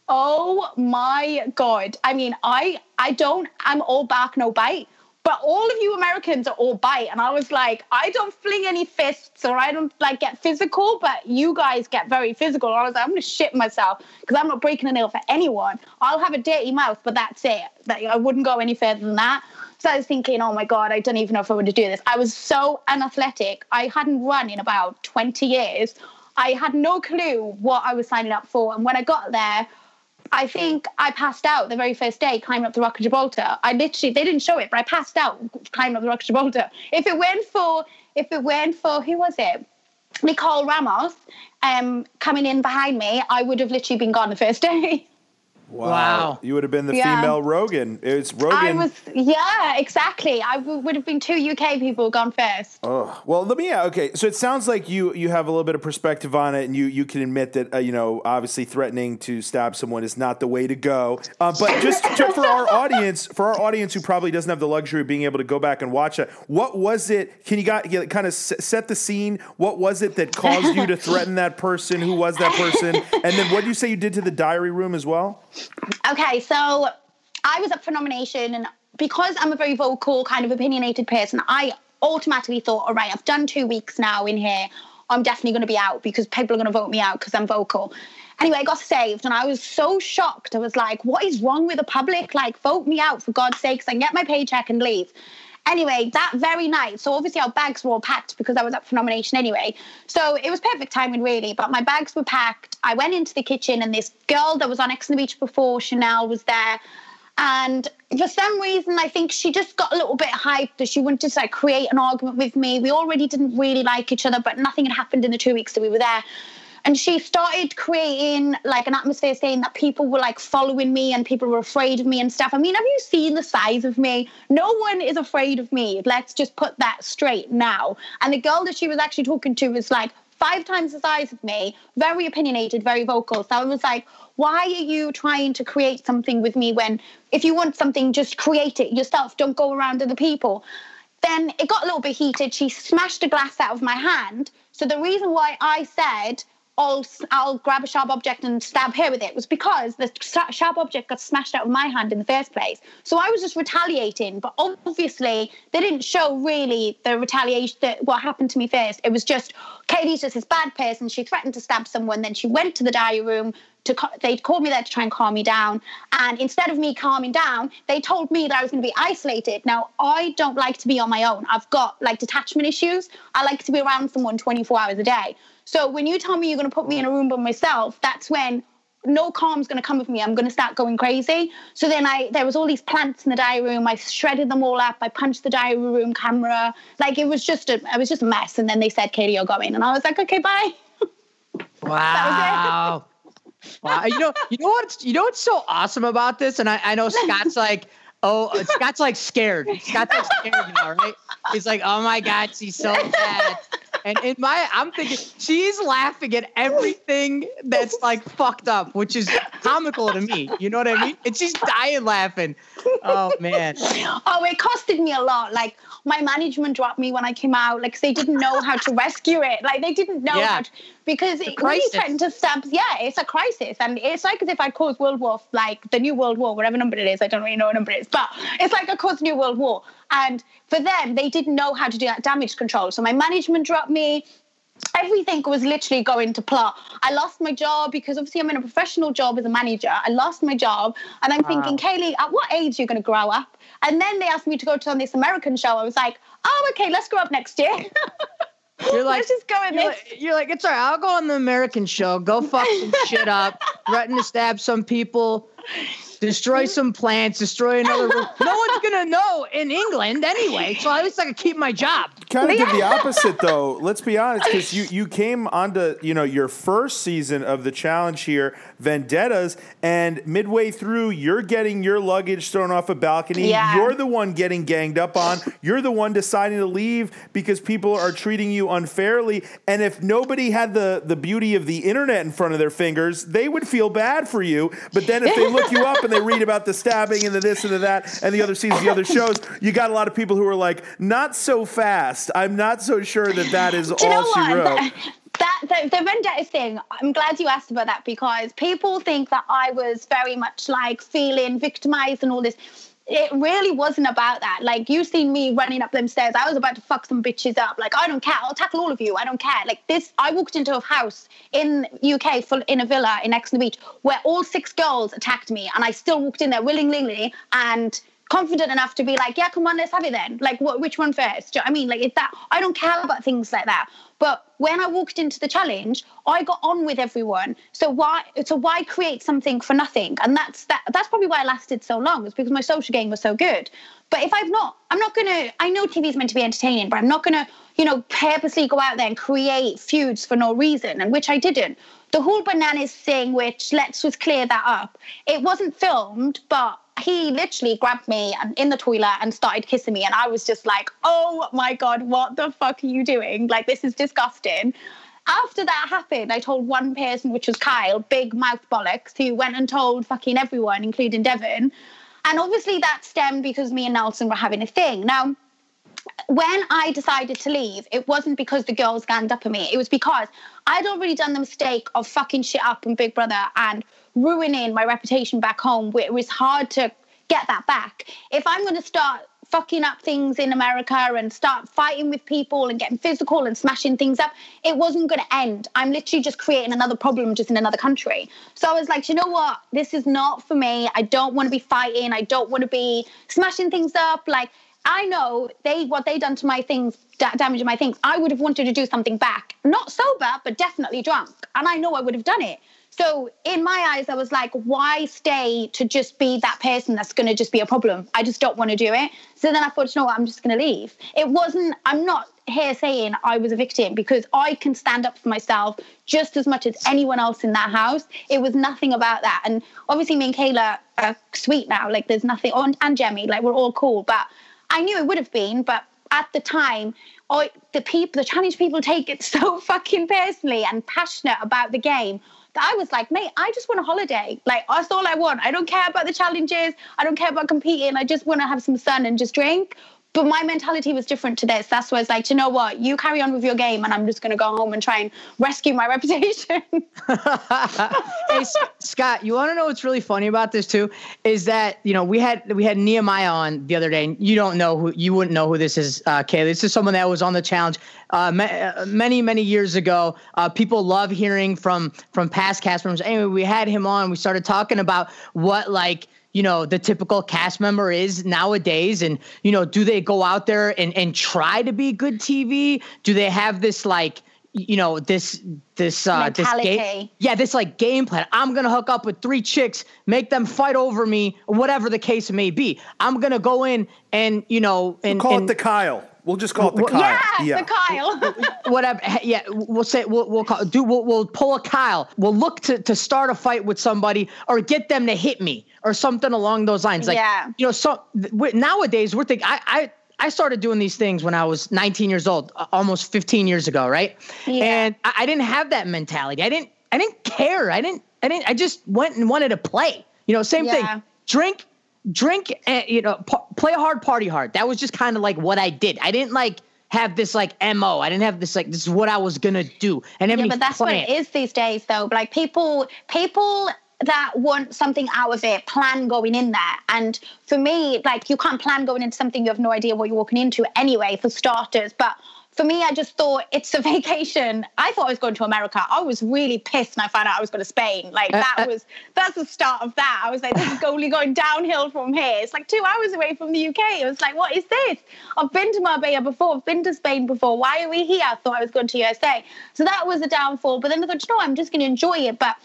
oh my god. I mean, I I don't I'm all bark no bite. But all of you Americans are all bite. And I was like, I don't fling any fists or I don't like get physical, but you guys get very physical. And I was like, I'm gonna shit myself because I'm not breaking a nail for anyone. I'll have a dirty mouth, but that's it. I wouldn't go any further than that. So I was thinking, oh my God, I don't even know if I want to do this. I was so unathletic. I hadn't run in about 20 years. I had no clue what I was signing up for. And when I got there, I think I passed out the very first day climbing up the Rock of Gibraltar. I literally they didn't show it, but I passed out climbing up the Rock of Gibraltar. If it weren't for if it weren't for who was it? Nicole Ramos um, coming in behind me, I would have literally been gone the first day. Wow. Wow. You would have been the Yeah. female Rogan. It's Rogan. I Rogan. was yeah, exactly. I w- would have been two UK people gone first. Oh, well, let me. Yeah, okay. So it sounds like you you have a little bit of perspective on it, and you you can admit that uh, you know obviously threatening to stab someone is not the way to go. Uh, but just to, for our audience, for our audience who probably doesn't have the luxury of being able to go back and watch it, what was it? Can you got kind of set the scene? What was it that caused you to threaten that person? Who was that person? And then what do you say you did to the diary room as well? Okay, so I was up for nomination, and because I'm a very vocal, kind of opinionated person, I automatically thought, all right, I've done two weeks now in here. I'm definitely going to be out because people are going to vote me out because I'm vocal. Anyway, I got saved, and I was so shocked. I was like, what is wrong with the public? Like, vote me out for God's sakes I get my paycheck and leave. Anyway, that very night, so obviously our bags were all packed because I was up for nomination anyway. So it was perfect timing, really. But my bags were packed. I went into the kitchen, and this girl that was on Ex on the Beach before, Chanel, was there. And for some reason, I think she just got a little bit hyped that she wanted to like create an argument with me. We already didn't really like each other, but nothing had happened in the two weeks that we were there. And she started creating like an atmosphere saying that people were like following me and people were afraid of me and stuff. I mean, have you seen the size of me? No one is afraid of me. Let's just put that straight now. And the girl that she was actually talking to was like five times the size of me, very opinionated, very vocal. So I was like, why are you trying to create something with me when if you want something, just create it yourself? Don't go around other people. Then it got a little bit heated. She smashed a glass out of my hand. So the reason why I said, I'll, I'll grab a sharp object and stab her with it was because the sharp object got smashed out of my hand in the first place. So I was just retaliating, but obviously they didn't show really the retaliation, that what happened to me first. It was just Katie's just this bad person. She threatened to stab someone, then she went to the diary room, to they called me there to try and calm me down. And instead of me calming down, they told me that I was going to be isolated. Now, I don't like to be on my own. I've got like detachment issues. I like to be around someone 24 hours a day. So when you tell me you're going to put me in a room by myself, that's when no calm's going to come with me. I'm going to start going crazy. So then I, there was all these plants in the diary room. I shredded them all up. I punched the diary room camera. Like it was just a, it was just a mess. And then they said, Katie, you're going. And I was like, okay, bye. Wow. wow. You know, you know what's, you know what's so awesome about this? And I, I know Scott's like, oh, Scott's like scared. Scott's like scared now, right? He's like, oh my God, she's so bad. And in my, I'm thinking she's laughing at everything that's like fucked up, which is comical to me. You know what I mean? And she's dying laughing. Oh man. Oh, it costed me a lot. Like my management dropped me when I came out. Like they didn't know how to rescue it. Like they didn't know Yeah. how to, because it, when you threaten to stab, yeah, it's a crisis, and it's like as if I caused World War, like the new World War, whatever number it is. I don't really know what number it is, but it's like I caused new World War. And for them, they didn't know how to do that damage control. So my management dropped me everything was literally going to plot. I lost my job because obviously I'm in a professional job as a manager. I lost my job, and I'm ah. thinking, Kayleigh, at what age are you going to grow up? And then they asked me to go to on this American show. I was like, oh, okay, let's grow up next year. You're like, let's just go in you're this. like, you're like, it's all right. I'll go on the American show, go fuck some shit up, threaten to stab some people, destroy some plants, destroy another. No one's gonna know in England anyway, so at least I can keep my job. kind of did the opposite though. Let's be honest, because you you came onto you know your first season of the challenge here, Vendettas, and midway through, you're getting your luggage thrown off a balcony. Yeah. You're the one getting ganged up on. You're the one deciding to leave because people are treating you unfairly. And if nobody had the the beauty of the internet in front of their fingers, they would feel bad for you. But then if they look you up and they read about the stabbing and the this and the that and the other seasons, the other shows, you got a lot of people who are like, not so fast. I'm not so sure that that is Do all she what? wrote. That, the, the vendetta thing, I'm glad you asked about that because people think that I was very much like feeling victimized and all this. It really wasn't about that. Like you seen me running up them stairs. I was about to fuck some bitches up. Like I don't care. I'll tackle all of you. I don't care. Like this, I walked into a house in UK full in a villa in Exeter Beach where all six girls attacked me, and I still walked in there willingly and confident enough to be like, yeah, come on, let's have it then. Like, what, which one first? Do you know I mean? Like, it's that I don't care about things like that. But when I walked into the challenge, I got on with everyone. So why? So why create something for nothing? And that's that. That's probably why I lasted so long. Is because my social game was so good. But if I've not, I'm not gonna. I know TV is meant to be entertaining, but I'm not gonna, you know, purposely go out there and create feuds for no reason, and which I didn't. The whole bananas thing, which let's just clear that up. It wasn't filmed, but he literally grabbed me in the toilet and started kissing me and i was just like oh my god what the fuck are you doing? Like this is disgusting. After that happened i told one person which was kyle big mouth bollocks who went and told fucking everyone including Devin. And obviously that stemmed because me and nelson were having a thing. Now when I decided to leave, it wasn't because the girls ganged up on me. It was because I'd already done the mistake of fucking shit up on Big Brother and ruining my reputation back home. Where it was hard to get that back. If I'm going to start fucking up things in America and start fighting with people and getting physical and smashing things up, it wasn't going to end. I'm literally just creating another problem just in another country. So I was like, you know what? This is not for me. I don't want to be fighting. I don't want to be smashing things up. Like, I know they what they done to my things, da- damaging my things. I would have wanted to do something back, not sober, but definitely drunk, and I know I would have done it. So in my eyes, I was like, why stay to just be that person that's going to just be a problem? I just don't want to do it. So then I thought, you know what, I'm just going to leave. It wasn't. I'm not here saying I was a victim because I can stand up for myself just as much as anyone else in that house. It was nothing about that. And obviously, me and Kailah are sweet now. Like there's nothing. And, and Jemmye, like we're all cool, but. I knew it would have been, but at the time, I, the people, the challenge people take it so fucking personally and passionate about the game that I was like, mate, I just want a holiday. Like that's all I want. I don't care about the challenges. I don't care about competing. I just want to have some sun and just drink. But my mentality was different to this. That's why it's like, you know what? You carry on with your game, and I'm just going to go home and try and rescue my reputation. hey, Scott, you want to know what's really funny about this too? Is that you know we had we had Nehemiah on the other day, and you don't know who you wouldn't know who this is, uh, Kayleigh. This is someone that was on the challenge uh, uh, many many years ago. Uh, people love hearing from from past cast members. Anyway, we had him on. We started talking about what like you know the typical cast member is nowadays? And you know do they go out there and and try to be good tv do they have this like you know this this uh Mentality. this game yeah this like game plan. I'm gonna hook up with three chicks make them fight over me whatever the case may be. I'm gonna go in and you know and we'll call and, it the kyle We'll just call it the Kyle. yeah, the Kyle. whatever. Yeah, we'll say we'll we'll call, do we'll, we'll pull a Kyle. We'll look to to start a fight with somebody or get them to hit me or something along those lines. Like Yeah. you know, so we nowadays we're thinking. I I. I started doing these things when I was 19 years old, almost 15 years ago, right? Yeah. And I, I didn't have that mentality. I didn't. I didn't care. I didn't. I didn't. I just went and wanted to play. You know, same Yeah. thing. Drink, drink, and you know, pa- play hard, party hard. That was just kind of like what I did. I didn't like have this like mo. I didn't have this like this is what I was gonna do. And yeah, but that's what it is these days, though. Like people, people that want something out of it plan going in there. And for me, like you can't plan going into something you have no idea what you're walking into anyway, for starters. But for me, I just thought it's a vacation. I thought I was going to America. I was really pissed when I found out I was going to Spain. Like Uh, that uh, was that's the start of that. I was like, this is only going downhill from here. It's like two hours away from the UK. It was like, what is this? I've been to Marbella before. I've been to Spain before. Why are we here? I thought I was going to USA. So that was a downfall. But then I thought, you know, I'm just going to enjoy it. But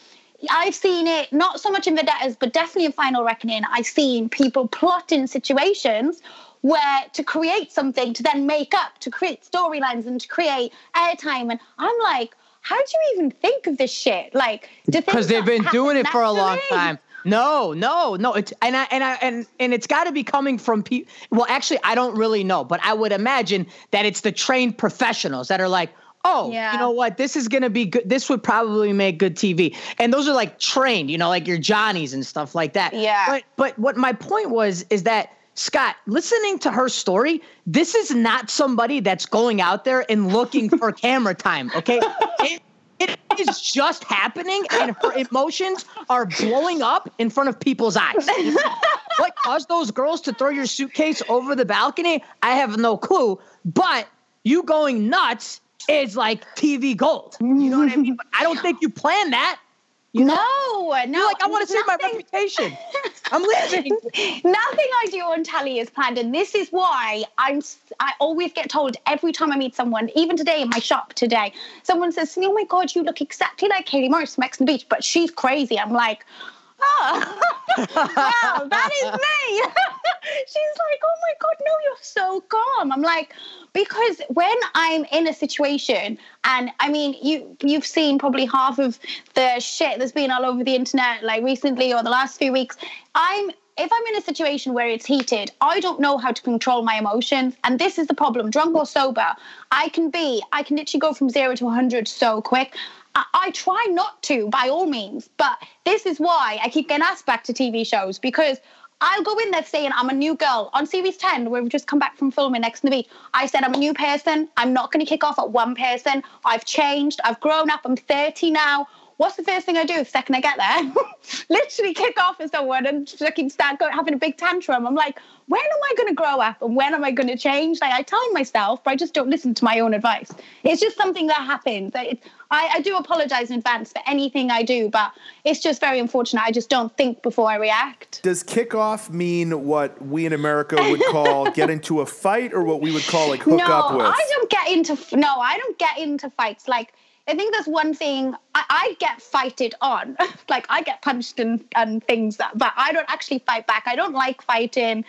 I've seen it not so much in Vendettas, but definitely in Final Reckoning. I've seen people plotting situations where to create something to then make up, to create storylines and to create airtime. And I'm like, how do you even think of this shit? Like, because they've been doing it for a long time. No, no, no. It's and I and I and and it's got to be coming from people. Well, actually, I don't really know, but I would imagine that it's the trained professionals that are like, oh, Yeah. you know what, this is gonna be good. This would probably make good TV, and those are like trained, you know, like your Johnnies and stuff like that. Yeah. But but what my point was is that. Scott, listening to her story, this is not somebody that's going out there and looking for camera time. Okay, it, it is just happening, and her emotions are blowing up in front of people's eyes. what caused those girls to throw your suitcase over the balcony? I have no clue. But you going nuts is like TV gold. You know what I mean? But I don't think you planned that. You know? No, no. Like, I want to save my reputation. I'm leaving. Nothing I do on telly is planned, and this is why I'm. I always get told every time I meet someone, even today in my shop today, someone says, "Oh my God, you look exactly like Katie Morris from Ex on the Beach," but she's crazy. I'm like, oh, wow, that is me. she's like, oh my God, no, you're so calm. I'm like, because when I'm in a situation, and I mean, you you've seen probably half of the shit that's been all over the internet, like recently or the last few weeks. I'm if I'm in a situation where it's heated, I don't know how to control my emotions, and this is the problem. Drunk or sober, I can be, I can literally go from zero to 100 so quick. I, try not to, by all means, but this is why I keep getting asked back to TV shows because I'll go in there saying I'm a new girl. On series 10, where we've just come back from filming Next on the Beach, I said I'm a new person. I'm not going to kick off at one person. I've changed. I've grown up. I'm 30 now. What's the first thing I do the second I get there? Literally kick off at someone and fucking start going, having a big tantrum. I'm like, when am I going to grow up and when am I going to change? Like I tell myself, but I just don't listen to my own advice. It's just something that happens. I, I do apologize in advance for anything I do, but it's just very unfortunate. I just don't think before I react. Does kickoff mean what we in America would call get into a fight, or what we would call like hook no, up with? I don't get into no, I don't get into fights. Like I think that's one thing I, I get fighted on. like I get punched and, and things that but I don't actually fight back. I don't like fighting.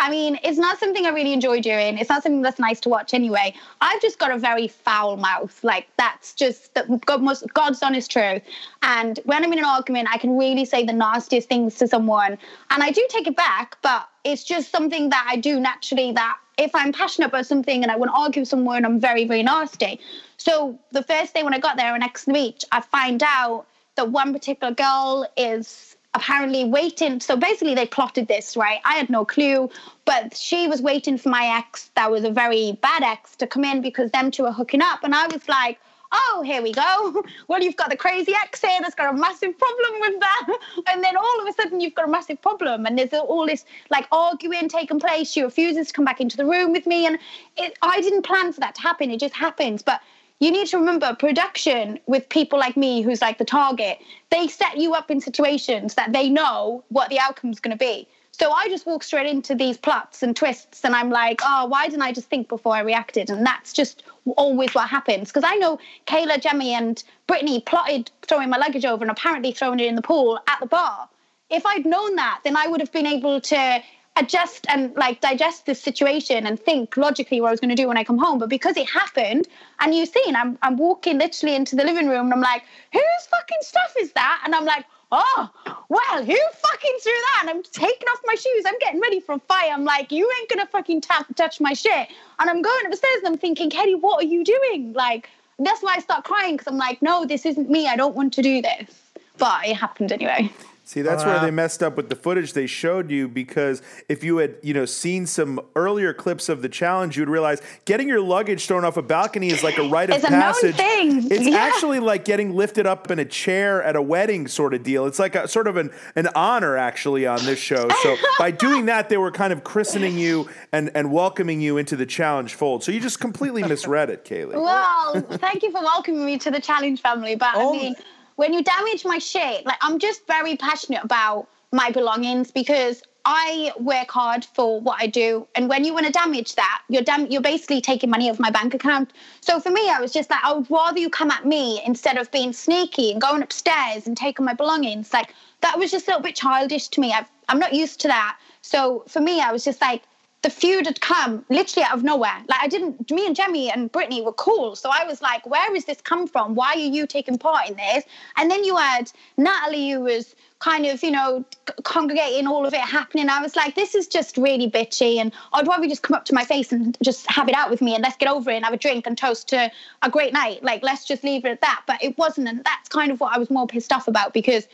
I mean, it's not something I really enjoy doing. It's not something that's nice to watch anyway. I've just got a very foul mouth. Like that's just the God's honest truth. And when I'm in an argument, I can really say the nastiest things to someone, and I do take it back. But it's just something that I do naturally. That if I'm passionate about something and I want to argue with someone, I'm very, very nasty. So the first day when I got there on Ex on the Beach, I find out that one particular girl is apparently waiting. So basically, they plotted this, right? I had no clue, but she was waiting for my ex, that was a very bad ex, to come in because them two are hooking up. And I was like, oh, here we go. Well, you've got the crazy ex here that's got a massive problem with that. And then all of a sudden, you've got a massive problem. And there's all this like arguing taking place. She refuses to come back into the room with me. And it, I didn't plan for that to happen. It just happens. But you need to remember production with people like me who's like the target they set you up in situations that they know what the outcome's going to be. So i just walk straight into these plots and twists and i'm like oh why didn't i just think before i reacted? And that's just always what happens because i know Kailah Jemmye, and Britni plotted throwing my luggage over and apparently throwing it in the pool at the bar. If i'd known that then i would have been able to adjust and like digest this situation and think logically what I was going to do when I come home. But because it happened, and you've seen, I'm I'm walking literally into the living room and I'm like, whose fucking stuff is that? And I'm like, oh, well, who fucking threw that? And I'm taking off my shoes. I'm getting ready for a fight. I'm like, you ain't gonna fucking tap, touch my shit. And I'm going upstairs and I'm thinking, Katie, what are you doing? Like, that's why I start crying because I'm like, no, this isn't me. I don't want to do this. But it happened anyway. See, that's where they messed up with the footage they showed you because if you had, you know, seen some earlier clips of the challenge, you would realize getting your luggage thrown off a balcony is like a rite of It's a passage. known thing. It's Yeah. actually like getting lifted up in a chair at a wedding sort of deal. It's like a sort of an, an honor actually on this show. So by doing that, they were kind of christening you and, and welcoming you into the challenge fold. So you just completely misread it, Kayleigh. Well, thank you for welcoming me to the challenge family. But Oh. I mean, when you damage my shit, like I'm just very passionate about my belongings because I work hard for what I do, and when you want to damage that, you're dam- you're basically taking money off my bank account. So for me, I was just like, I would rather you come at me instead of being sneaky and going upstairs and taking my belongings. Like that was just a little bit childish to me. I've, I'm not used to that. So for me, I was just like, the feud had come literally out of nowhere. Like I didn't, me and Jemmye and Britni were cool. So I was like, where is this come from? Why are you taking part in this? And then you had Natalie who was kind of, you know, congregating all of it happening. I was like, this is just really bitchy. And I'd rather just come up to my face and just have it out with me and let's get over it and have a drink and toast to a great night. Like, let's just leave it at that. But it wasn't. And that's kind of what I was more pissed off about because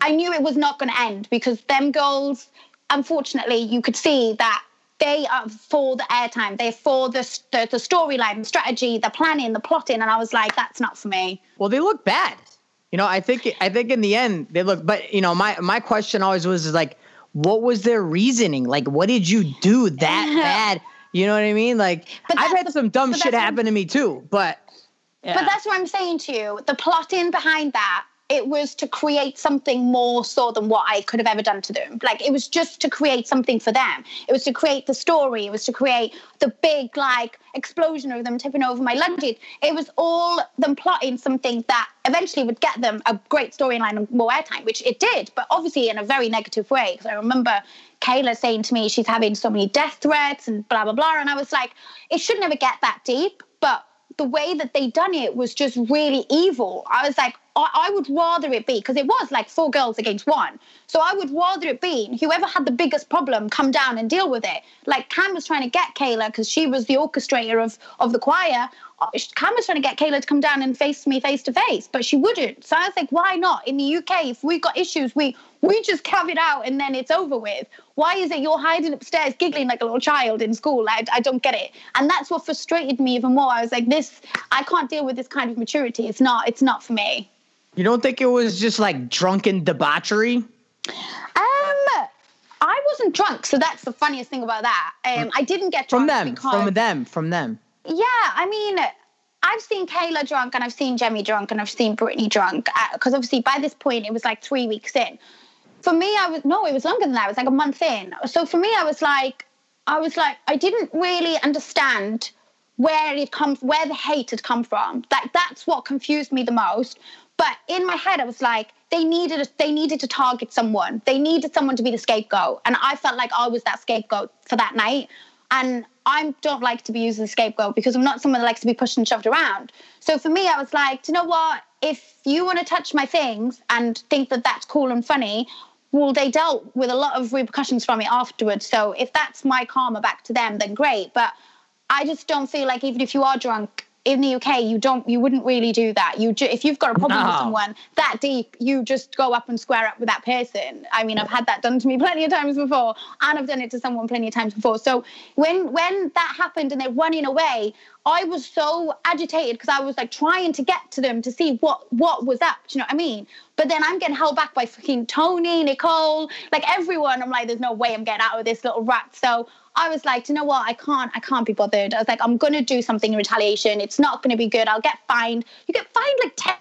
I knew it was not going to end because them girls, unfortunately, you could see that they are for the airtime. They're for the the, the storyline, the strategy, the planning, the plotting, and I was like, that's not for me. Well, they look bad. You know, I think I think in the end they look. But you know, my my question always was is like, what was their reasoning? Like, what did you do that bad? You know what I mean? Like, But I've had the- some dumb shit happen to me too. But yeah. But that's what I'm saying to you. The plotting behind that, it was to create something more so than what I could have ever done to them. Like it was just to create something for them. It was to create the story. It was to create the big like explosion of them tipping over my luggage. It was all them plotting something that eventually would get them a great storyline and more airtime, which it did, but obviously in a very negative way. Because I remember Kailah saying to me she's having so many death threats and blah blah blah, and I was like, it should never get that deep, but the way that they done it was just really evil. I was like, I, I would rather it be because it was like four girls against one. So I would rather it be whoever had the biggest problem come down and deal with it. Like Kam was trying to get Kailah because she was the orchestrator of of the choir. Uh, Kam was trying to get Kailah to come down and face me face to face, but she wouldn't. So I was like, why not? In the UK, if we've got issues, we we just have it out and then it's over with. Why is it you're hiding upstairs giggling like a little child in school? I, I don't get it. And that's what frustrated me even more. I was like, this, I can't deal with this kind of maturity. It's not, it's not for me. You don't think it was just like drunken debauchery? Um, I wasn't drunk, so that's the funniest thing about that. Um, I didn't get drunk From them, because, from them, from them. Yeah, I mean, I've seen Kailah drunk and I've seen Jemmye drunk and I've seen Britni drunk because obviously by this point it was like three weeks in. For me, I was no, it was longer than that. It was like a month in. So for me, I was like, I was like, I didn't really understand where it comes, where the hate had come from. That that's what confused me the most. But in my head, I was like, they needed they needed to target someone. They needed someone to be the scapegoat, and I felt like I was that scapegoat for that night. And I don't like to be used as a scapegoat because I'm not someone that likes to be pushed and shoved around. So for me, I was like, you know what? If you want to touch my things and think that that's cool and funny, well, they dealt with a lot of repercussions from it afterwards. So if that's my karma back to them, then great. But I just don't feel like even if you are drunk, in the UK, you don't, you wouldn't really do that. You, ju- if you've got a problem with someone that deep, you just go up and square up with that person. I mean, I've had that done to me plenty of times before, and I've done it to someone plenty of times before. So when when that happened and they're running away, I was so agitated because I was like trying to get to them to see what what was up. Do you know what I mean? But then I'm getting held back by fucking Tony, Nicole, like everyone. I'm like, there's no way I'm getting out of this little rat. So I was like, you know what? I can't. I can't be bothered. I was like, I'm gonna do something in retaliation. It's not gonna be good. I'll get fined. You get fined like ten.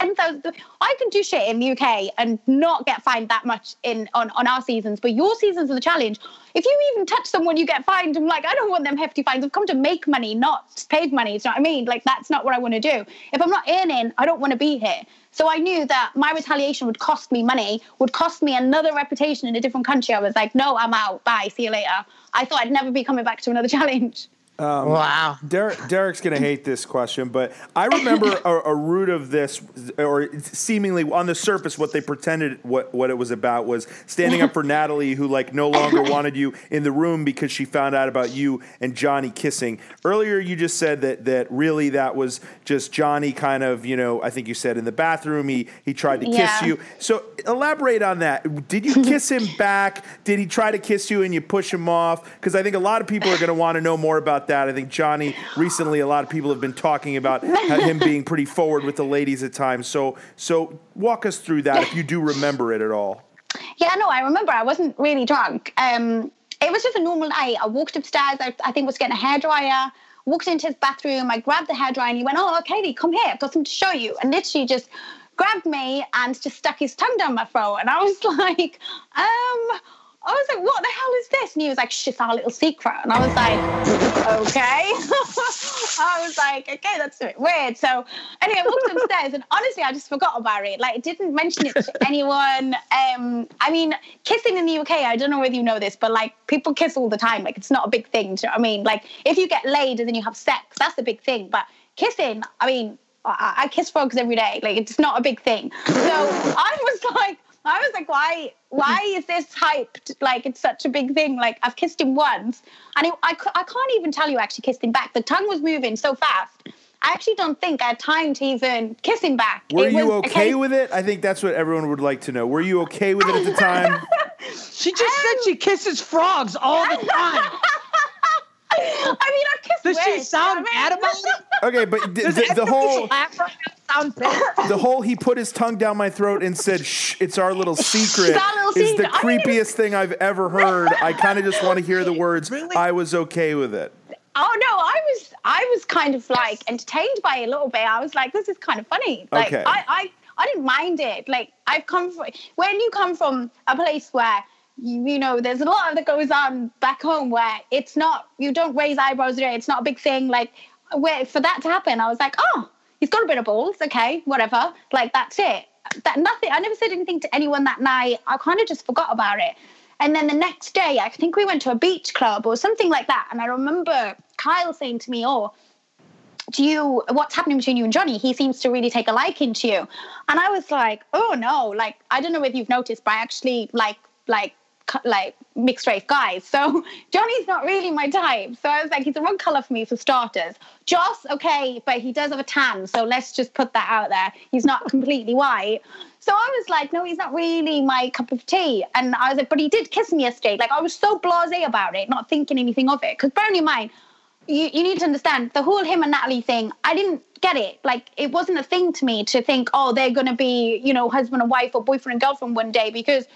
10,000 I can do shit in the UK and not get fined that much in on, on our seasons, but your seasons of the challenge, if you even touch someone, you get fined. I'm like, I don't want them hefty fines. I've come to make money, not paid money. You know what I mean? Like, that's not what I want to do. If I'm not earning, I don't want to be here. So I knew that my retaliation would cost me money, would cost me another reputation in a different country. I was like, no, I'm out. Bye. See you later. I thought I'd never be coming back to another challenge. Um, wow. Derrick, Derrick's going to hate this question, but I remember a, a root of this, or seemingly on the surface, what they pretended what, what it was about was standing up for Natalie, who like no longer wanted you in the room because she found out about you and Johnny kissing. Earlier, you just said that that really that was just Johnny kind of, you know, I think you said in the bathroom he he tried to kiss Yeah. you. So elaborate on that. Did you kiss him back? Did he try to kiss you and you push him off? Because I think a lot of people are going to want to know more about that. I think Johnny recently, a lot of people have been talking about him being pretty forward with the ladies at times. So, so walk us through that if you do remember it at all. Yeah, no, I remember. I wasn't really drunk. Um, it was just a normal night. I walked upstairs. I, I think was getting a hairdryer. Walked into his bathroom. I grabbed the hairdryer, and he went, "Oh, Katie, come here. I've got something to show you." And literally just grabbed me and just stuck his tongue down my throat. And I was like, um. I was like, what the hell is this? And he was like, shh, it's our little secret. And I was like, okay. I was like, okay, that's a bit weird. So anyway, I walked upstairs and honestly, I just forgot about it. Like, didn't mention it to anyone. Um, I mean, kissing in the UK, I don't know whether you know this, but like people kiss all the time. Like, it's not a big thing. Do you know I mean? Like, if you get laid and then you have sex, that's a big thing. But kissing, I mean, I, I kiss frogs every day. Like, it's not a big thing. So I was like, I was like, why? Why hmm. is this hyped? Like it's such a big thing. Like I've kissed him once, and it, I, I can't even tell you I actually kissed him back. The tongue was moving so fast. I actually don't think I had time to even kiss him back. Were It you was a okay with it? I think that's what everyone would like to know. Were you okay with it at the time? She just said she kisses frogs all the time. I mean, I kissed. Does she sound you know mad I about mean? it? Okay, but the, the, the whole laugh right now sound the whole he put his tongue down my throat and said, "Shh, it's our little secret." our little is the secret. I mean, creepiest thing I've ever heard. I kind of just want to hear the words. Really? I was okay with it. Oh no, I was I was kind of like entertained by it a little bit. I was like, this is kind of funny. Like Okay. I, I I didn't mind it. Like I've come from when you come from a place where you, you know there's a lot of that goes on back home where it's not you don't raise eyebrows. It's not a big thing. Like where for that to happen, I was like, oh, he's got a bit of balls. Okay, whatever. Like that's it. That nothing. I never said anything to anyone that night. I kind of just forgot about it. And then the next day, I think we went to a beach club or something like that. And I remember Kyle saying to me, Oh, do you, what's happening between you and Johnny? He seems to really take a liking to you. And I was like, Oh, no. Like, I don't know if you've noticed, but I actually like, like, like mixed race guys. So Johnny's not really my type. So I was like, he's the wrong color for me for starters. Joss, okay, but he does have a tan. So let's just put that out there. He's not completely white. So I was like, no, he's not really my cup of tea. And I was like, but he did kiss me yesterday. Like I was so blasé about it, not thinking anything of it. Because bearing in mind, you, you need to understand the whole him and Natalie thing. I didn't get it. Like it wasn't a thing to me to think, oh, they're gonna be, you know, husband and wife or boyfriend and girlfriend one day because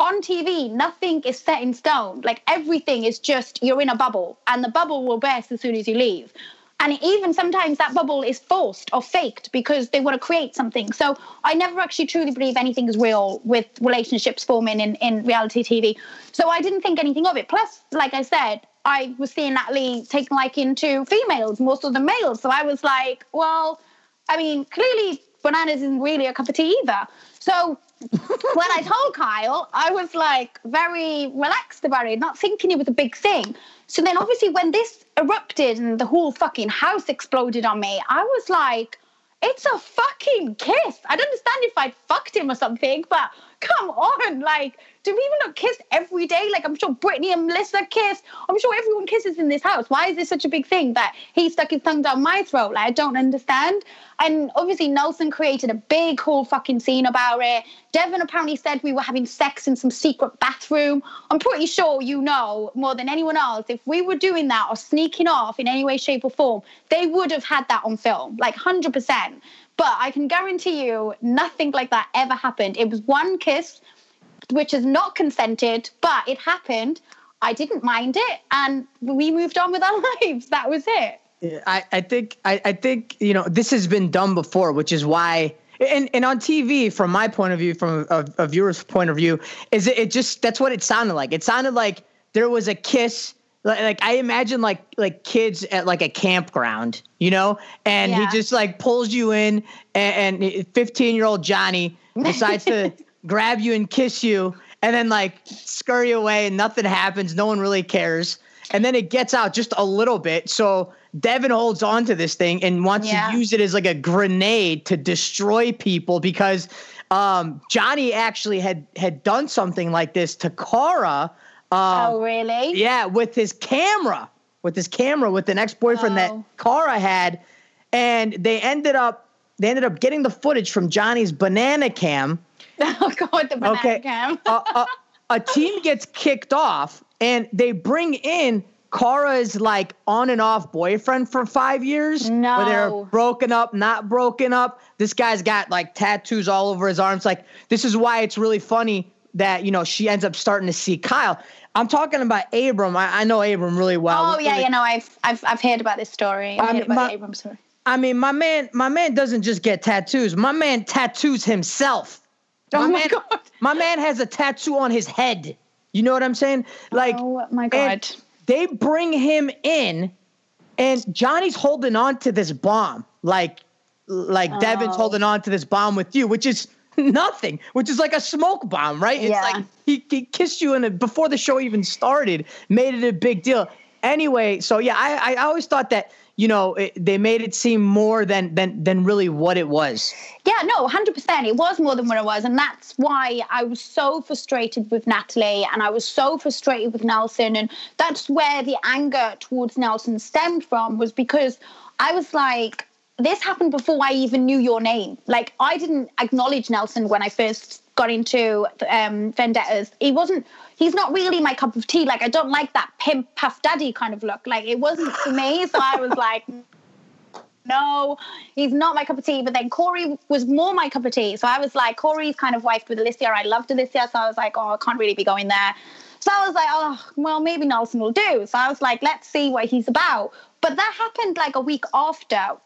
on TV, nothing is set in stone. Like everything is just you're in a bubble, and the bubble will burst as soon as you leave. And even sometimes that bubble is forced or faked because they want to create something. So I never actually truly believe anything is real with relationships forming in, in reality TV. So I didn't think anything of it. Plus, like I said, I was seeing Natalie taking liking to females more so than males. So I was like, well, I mean, clearly bananas isn't really a cup of tea either. So when I told Kyle, I was like very relaxed about it, not thinking it was a big thing. So then obviously when this erupted and the whole fucking house exploded on me, I was like, it's a fucking kiss. I'd understand if I'd fucked him or something, but come on. Like, do people not kiss every day? Like, I'm sure Britni and Melissa kiss. I'm sure everyone kisses in this house. Why is this such a big thing that he stuck his tongue down my throat? Like, I don't understand. And obviously, Nelson created a big whole fucking scene about it. Devin apparently said we were having sex in some secret bathroom. I'm pretty sure you know more than anyone else. If we were doing that or sneaking off in any way, shape, or form, they would have had that on film, like 100%. But I can guarantee you, nothing like that ever happened. It was one kiss, which is not consented, but it happened. I didn't mind it, and we moved on with our lives. That was it. I, I think I, I think you know this has been done before, which is why and and on TV, from my point of view, from a, a viewer's point of view, is it, it just that's what it sounded like. It sounded like there was a kiss like, like I imagine like like kids at like a campground, you know, and yeah. he just like pulls you in, and 15 year old Johnny decides to grab you and kiss you, and then like scurry away, and nothing happens. No one really cares, and then it gets out just a little bit. So Devin holds on to this thing and wants yeah. to use it as like a grenade to destroy people because um, Johnny actually had had done something like this to Cara um, oh, really? Yeah, with his camera, with his camera, with an ex boyfriend oh. that Cara had, and they ended up they ended up getting the footage from Johnny's banana cam. Oh God, the banana okay. cam. a, a, a team gets kicked off, and they bring in Cara's like on and off boyfriend for five years. No. Where they're broken up, not broken up. This guy's got like tattoos all over his arms. Like, this is why it's really funny that, you know, she ends up starting to see Kyle. I'm talking about Abram. I, I know Abram really well. Oh yeah, you know, I've I've I've heard about this story. I've I mean, my, Abram story. I mean, my man, my man doesn't just get tattoos. My man tattoos himself. Oh my, my man, god. My man has a tattoo on his head. You know what I'm saying? Like, oh my god. They bring him in, and Johnny's holding on to this bomb, like, like oh. Devin's holding on to this bomb with you, which is nothing, which is like a smoke bomb, right? It's yeah. like he, he kissed you in it before the show even started, made it a big deal. Anyway, so yeah, I, I always thought that you know it, they made it seem more than than than really what it was. Yeah, no, hundred percent. It was more than what it was, and that's why I was so frustrated with Natalie, and I was so frustrated with Nelson, and that's where the anger towards Nelson stemmed from. Was because I was like, this happened before I even knew your name. Like I didn't acknowledge Nelson when I first got into um, vendettas. He wasn't. He's not really my cup of tea. Like I don't like that pimp puff daddy kind of look. Like it wasn't for me. So I was like, no, he's not my cup of tea. But then Cory was more my cup of tea. So I was like, Cory's kind of wife with Alicia. I loved Alicia. So I was like, oh, I can't really be going there. So I was like, oh, well, maybe Nelson will do. So I was like, let's see what he's about. But that happened like a week after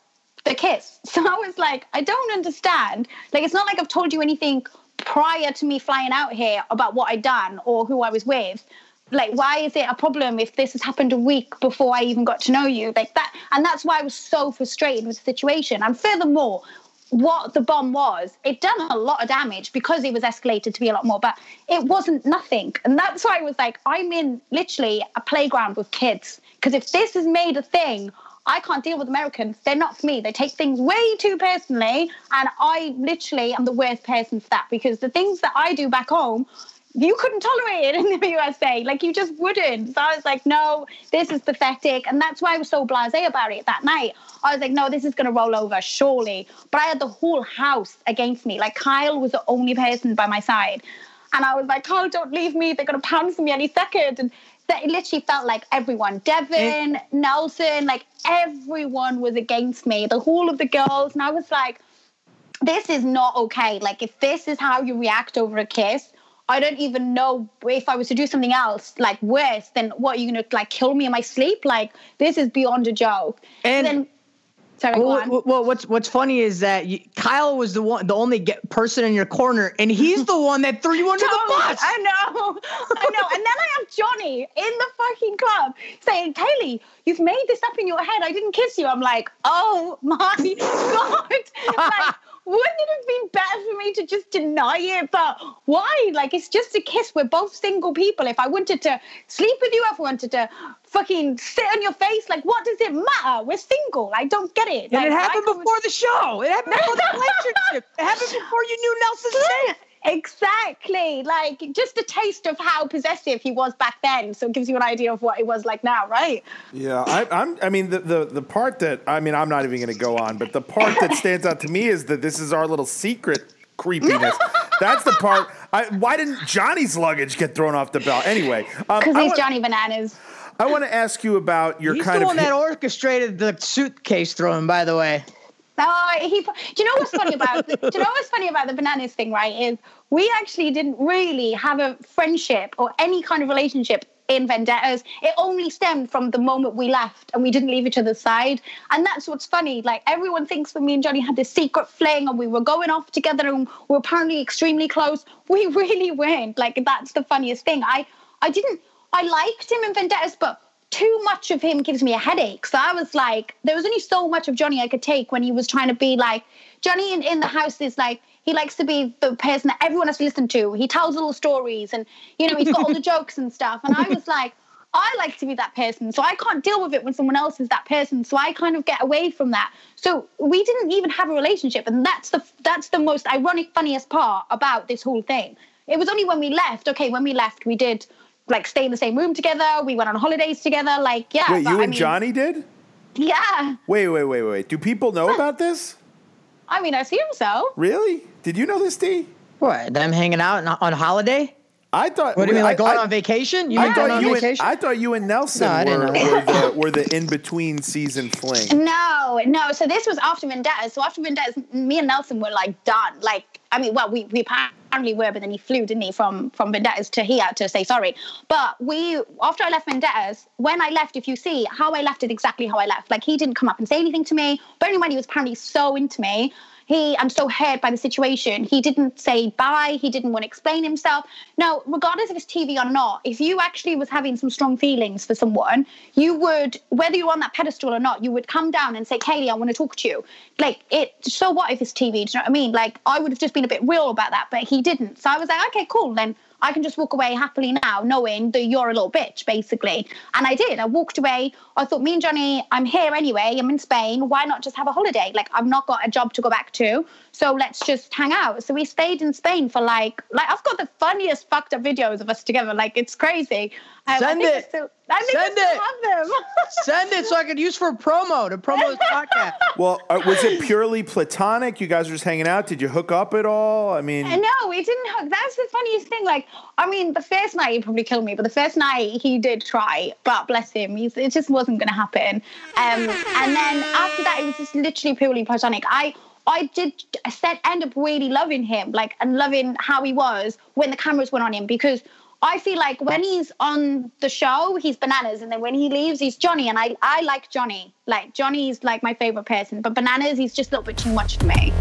the kiss. So I was like, I don't understand. Like, it's not like I've told you anything prior to me flying out here about what I'd done or who I was with. Like, why is it a problem if this has happened a week before I even got to know you? Like that. And that's why I was so frustrated with the situation. And furthermore, what the bomb was, it done a lot of damage because it was escalated to be a lot more, but it wasn't nothing. And that's why I was like, I'm in literally a playground with kids. Because if this is made a thing, I can't deal with Americans. They're not for me. They take things way too personally. And I literally am the worst person for that because the things that I do back home, you couldn't tolerate it in the USA. Like you just wouldn't. So I was like, no, this is pathetic. And that's why I was so blasé about it that night. I was like, no, this is going to roll over, surely. But I had the whole house against me. Like Kyle was the only person by my side. And I was like, Kyle, don't leave me. They're going to pounce me any second. And that it literally felt like everyone devin it, nelson like everyone was against me the whole of the girls. And i was like this is not okay. Like if this is how you react over a kiss i don't even know if i was to do something else like worse then what are you gonna like kill me in my sleep? Like this is beyond a joke. And, and then Sorry, well, well, what's what's funny is that you, Kyle was the one, the only get, person in your corner, and he's the one that threw you under the bus. I know, I know. And then I have Johnny in the fucking club saying, "Kayleigh, you've made this up in your head. I didn't kiss you." I'm like, "Oh my god!" like, wouldn't it have been better for me to just deny it? But why? Like, it's just a kiss. We're both single people. If I wanted to sleep with you, if I wanted to fucking sit on your face, like, what does it matter? We're single. I don't get it. Like, and it happened before the show. It happened before the relationship. It happened before you knew Nelson's name. Exactly. Like just a taste of how possessive he was back then. So it gives you an idea of what it was like now, right? Yeah, I, I'm. I mean, the, the the part that I mean, I'm not even going to go on, but the part that stands out to me is that this is our little secret creepiness. That's the part. I, why didn't Johnny's luggage get thrown off the belt? Anyway, um, Because I he's want- Johnny Bananas. I want to ask you about your He's kind the of. one that orchestrated the suitcase throwing, by the way. Oh, he. Do you know what's funny about? do you know what's funny about the bananas thing? Right, is we actually didn't really have a friendship or any kind of relationship in vendettas. It only stemmed from the moment we left and we didn't leave each other's side. And that's what's funny. Like everyone thinks that me and Johnny had this secret fling and we were going off together and we were apparently extremely close. We really weren't. Like that's the funniest thing. I I didn't. I liked him in vendettas, but too much of him gives me a headache. So I was like, there was only so much of Johnny I could take when he was trying to be like, Johnny in, in the house is like, he likes to be the person that everyone has to listen to. He tells little stories and, you know, he's got all the jokes and stuff. And I was like, I like to be that person. So I can't deal with it when someone else is that person. So I kind of get away from that. So we didn't even have a relationship. And that's the, that's the most ironic, funniest part about this whole thing. It was only when we left. Okay, when we left, we did like stay in the same room together. We went on holidays together. Like, yeah. Wait, but you I and mean, Johnny did? Yeah. Wait, wait, wait, wait. Do people know about this? I mean, I assume so. Really? Did you know this, D? What? Them hanging out on- on holiday? I thought. What do you mean, like I- going I- on vacation? You I mean going thought on you and vacation? I thought you and Nelson No, were, were the were the in between season fling. No, no. So this was after Vendetta. So after Vendetta, me and Nelson were like done. Like, I mean, well, we, we apparently were, but then he flew, didn't he, from from Vendettas to here to say sorry. But we, after I left Vendettas, when I left, if you see how I left it exactly how I left. Like he didn't come up and say anything to me, but only when he was apparently so into me. He, I'm so hurt by the situation. He didn't say bye. He didn't want to explain himself. Now, regardless if it's TV or not, if you actually was having some strong feelings for someone, you would, whether you're on that pedestal or not, you would come down and say, Kayleigh, I want to talk to you. Like, it. So what if it's TV? Do you know what I mean? Like, I would have just been a bit real about that, but he didn't. So I was like, okay, cool. Then I can just walk away happily now, knowing that you're a little bitch, basically. And I did. I walked away. I thought, me and Johnny, I'm here anyway. I'm in Spain. Why not just have a holiday? Like, I've not got a job to go back to, so let's just hang out. So we stayed in Spain for like, like I've got the funniest fucked up videos of us together. Like, it's crazy. Um, I Send think I it. Still, I think Send I still it. have them. Send it so I could use for promo to promo this podcast. Well, uh, was it purely platonic? You guys were just hanging out. Did you hook up at all? I mean, No, we didn't hook. That's the funniest thing. Like, I mean, the first night he probably killed me, but the first night he did try. But bless him, he's, it just wasn't going to happen. Um, and then after that, it was just literally purely platonic. I. I did I said end up really loving him, like and loving how he was when the cameras went on him because I feel like when he's on the show, he's bananas, and then when he leaves, he's Johnny, and I I like Johnny. Like Johnny's like my favorite person, but bananas, he's just a little bit too much for me.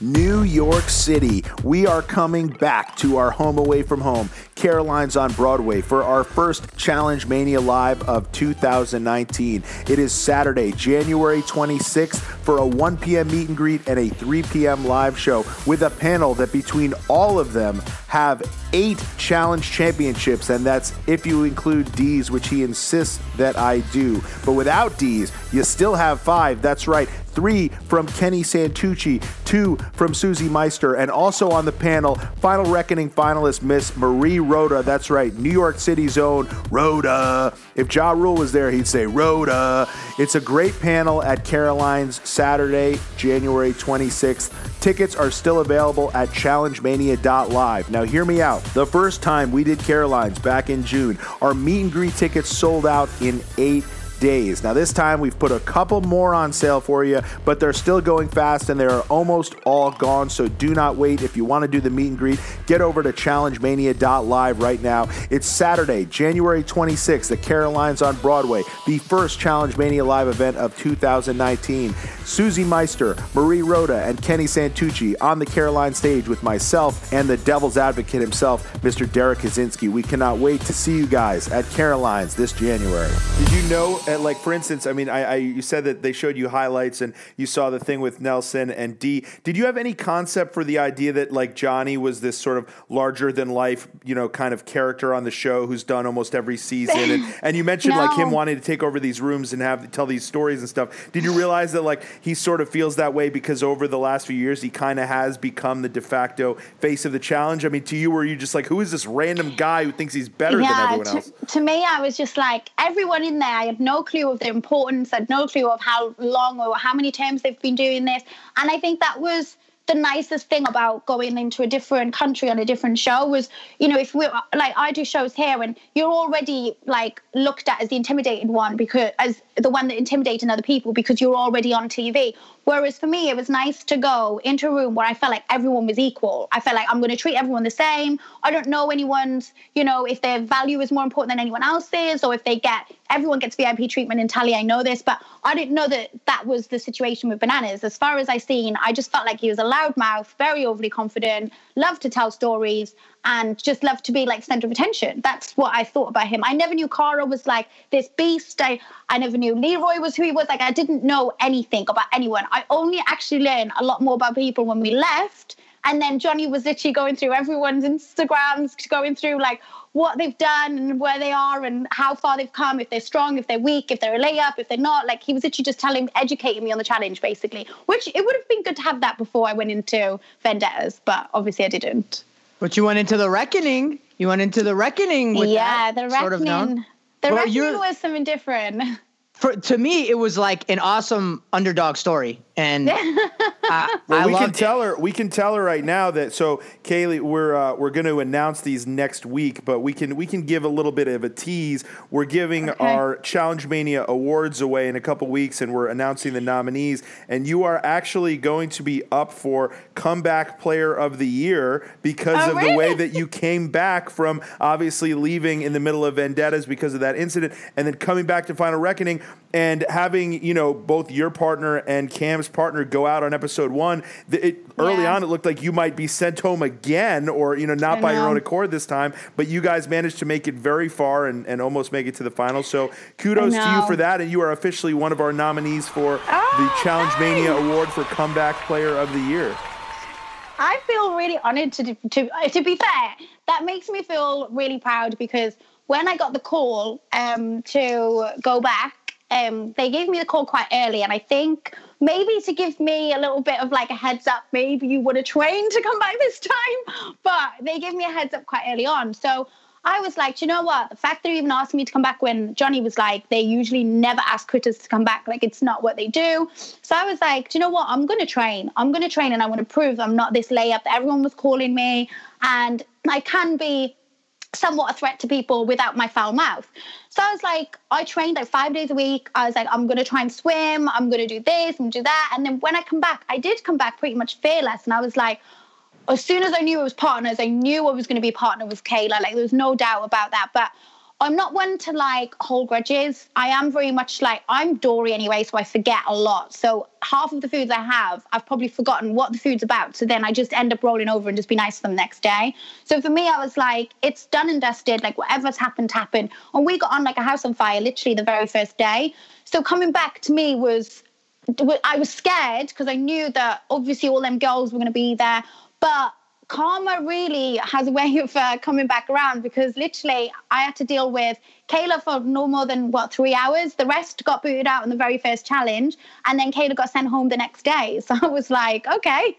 New York City. We are coming back to our home away from home, Caroline's on Broadway, for our first Challenge Mania Live of 2019. It is Saturday, January 26th, for a 1 p.m. meet and greet and a 3 p.m. live show with a panel that between all of them have eight challenge championships, and that's if you include D's, which he insists that I do. But without D's, you still have five. That's right three from Kenny Santucci, two from Susie Meister, and also on the panel, Final Reckoning finalist Miss Marie Roda. That's right, New York City's own Roda. If Ja Rule was there, he'd say Roda. It's a great panel at Caroline's Saturday, January 26th. Tickets are still available at challengemania.live. Now, hear me out. The first time we did Caroline's back in June, our meet and greet tickets sold out in eight days. Now, this time we've put a couple more on sale for you, but they're still going fast and they're almost all gone. So do not wait. If you want to do the meet and greet, get over to challengemania.live right now. It's Saturday, January 26th at Caroline's on Broadway, the first Challenge Mania live event of 2019. Susie Meister, Marie Roda, and Kenny Santucci on the Caroline stage with myself and the devil's advocate himself, Mr. Derrick Kosinski. We cannot wait to see you guys at Caroline's this January. Did you know uh, like for instance, I mean, I, I you said that they showed you highlights and you saw the thing with Nelson and D. Did you have any concept for the idea that like Johnny was this sort of larger than life, you know, kind of character on the show who's done almost every season? And, and you mentioned no. like him wanting to take over these rooms and have tell these stories and stuff. Did you realize that like he sort of feels that way because over the last few years he kind of has become the de facto face of the challenge? I mean, to you, were you just like, who is this random guy who thinks he's better yeah, than everyone to, else? To me, I was just like everyone in there. I had no clue of the importance. Had no clue of how long or how many times they've been doing this, and I think that was the nicest thing about going into a different country on a different show was, you know, if we like I do shows here and you're already like looked at as the intimidated one because as the one that intimidating other people because you're already on TV. Whereas for me, it was nice to go into a room where I felt like everyone was equal. I felt like I'm going to treat everyone the same. I don't know anyone's, you know, if their value is more important than anyone else's or if they get, everyone gets VIP treatment in Tally. I know this, but I didn't know that that was the situation with Bananas. As far as I've seen, I just felt like he was a loudmouth, very overly confident, loved to tell stories and just loved to be like center of attention. That's what I thought about him. I never knew Cara was like this beast. I, I never knew Leroy was who he was. Like I didn't know anything about anyone. I only actually learned a lot more about people when we left. And then Johnny was literally going through everyone's Instagrams, going through like what they've done and where they are and how far they've come, if they're strong, if they're weak, if they're a layup, if they're not. Like he was literally just telling, educating me on the challenge, basically. Which it would have been good to have that before I went into Vendettas, but obviously I didn't. But you went into the reckoning. You went into the reckoning with yeah, the reckoning. Sort of the well, reckoning was something different. For to me, it was like an awesome underdog story and I, well, I we can tell her. We can tell her right now that. So, Kayleigh, we're uh, we're going to announce these next week, but we can we can give a little bit of a tease. We're giving okay. our Challenge Mania awards away in a couple weeks, and we're announcing the nominees. And you are actually going to be up for comeback player of the year because oh, of really? the way that you came back from obviously leaving in the middle of vendettas because of that incident, and then coming back to Final Reckoning and having you know both your partner and Kam's partner go out on episode one. It, early on, it looked like you might be sent home again, or you know not I by know. your own accord this time. But you guys managed to make it very far and, and almost make it to the final. So kudos to you for that, and you are officially one of our nominees for oh, the Challenge nice. Mania Award for Comeback Player of the Year. I feel really honored to to to be fair. That makes me feel really proud because when I got the call um, to go back um, they gave me the call quite early, and I think maybe to give me a little bit of like a heads up, maybe you would have trained to come back this time. But they gave me a heads up quite early on. So I was like, you know what? The fact that they even asked me to come back when Johnny was like, they usually never ask critters to come back. Like, it's not what they do. So I was like, do you know what? I'm going to train. I'm going to train and I want to prove I'm not this layup that everyone was calling me. And I can be somewhat a threat to people without my foul mouth. So I was like, I trained like five days a week. I was like, I'm to try and swim. I'm to do this and do that. And then when I come back, I did come back pretty much fearless. And I was like, as soon as I knew it was partners, I knew I was to be partner with Kailah. Like there was no doubt about that. But I'm not one to like hold grudges. I am very much like I'm Dory anyway, so I forget a lot. So half of the foods I have, I've probably forgotten what the food's about. So then I just end up rolling over and just be nice to them the next day. So for me, I was like, it's done and dusted. Like whatever's happened, happened. And we got on like a house on fire literally the very first day. So coming back to me was I was scared because I knew that obviously all them girls were going to be there, but karma really has a way of uh, coming back around because literally I had to deal with Kailah for no more than what three hours. The rest got booted out in the very first challenge, and then Kailah got sent home the next day. So I was like, okay,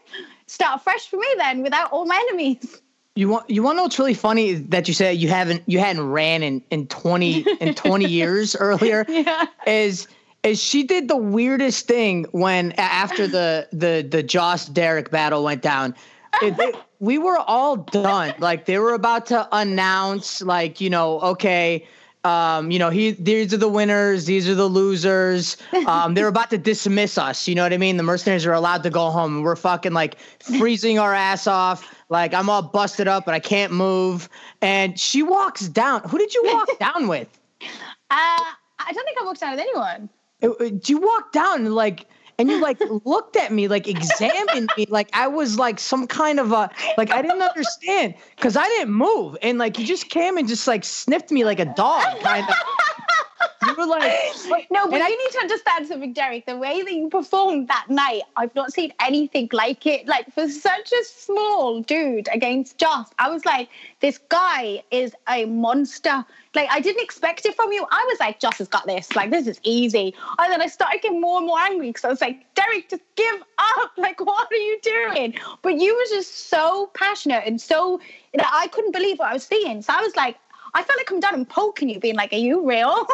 start fresh for me then without all my enemies. You want you want to know what's really funny that you said you haven't you hadn't ran in in twenty in twenty years earlier yeah. is is she did the weirdest thing when after the the the Joss Derrick battle went down it, we were all done. Like they were about to announce, like you know, okay, um, you know, he these are the winners, these are the losers. Um, they're about to dismiss us. You know what I mean? The mercenaries are allowed to go home. We're fucking like freezing our ass off. Like I'm all busted up, but I can't move. And she walks down. Who did you walk down with? Uh, I don't think I walked down with anyone. Uh, uh, do you walk down like? And you like looked at me like examined me like I was like some kind of a like I didn't understand because I didn't move and like you just came and just like sniffed me like a dog kind of. You but like, but, No, but and you I- need to understand something, Derrick. The way that you performed that night, I've not seen anything like it. Like for such a small dude against Joss, I was like, this guy is a monster. Like I didn't expect it from you. I was like, Joss has got this. Like this is easy. And then I started getting more and more angry because I was like, Derrick, just give up. Like what are you doing? But you were just so passionate and so that I couldn't believe what I was seeing. So I was like. I felt like coming down and poking you, being like, "Are you real?"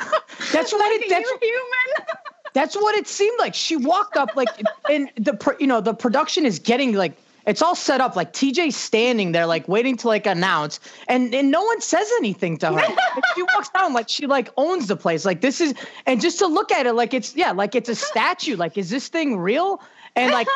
That's what like, it- that's- human? That's what it seemed like. She walked up like, and the you know the production is getting like it's all set up like TJ's standing there like waiting to like announce, and and no one says anything to her. She walks down like she like owns the place. Like this is, and just to look at it like it's yeah like it's a statue. Like is this thing real? And like.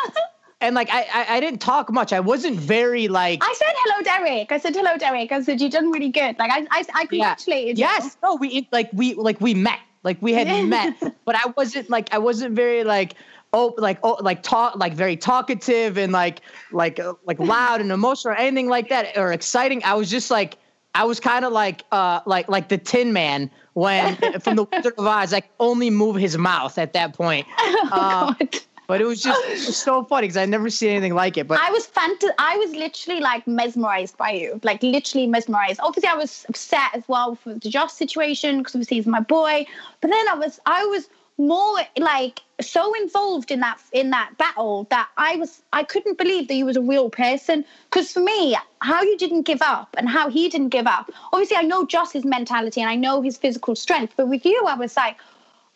And like I, I, I didn't talk much. I wasn't very like I said hello, Derrick. I said hello, Derrick. I said you done really good. Like I, I, I congratulated you. Yes. No, we like we like we met. Like we had met, but I wasn't like I wasn't very like oh like oh like talk like very talkative and like like uh, like loud and emotional or anything like that or exciting. I was just like I was kind of like uh like like the Tin Man when from the Wizard of Oz. Like only move his mouth at that point. Uh, God. But it was just so funny because I never seen anything like it. But I was fant- I was literally like mesmerized by you, like literally mesmerized. Obviously, I was upset as well for the Joss situation because obviously he's my boy. But then I was, I was more like so involved in that in that battle that I was, I couldn't believe that you was a real person. Because for me, how you didn't give up and how he didn't give up. Obviously, I know Joss's mentality and I know his physical strength, but with you, I was like.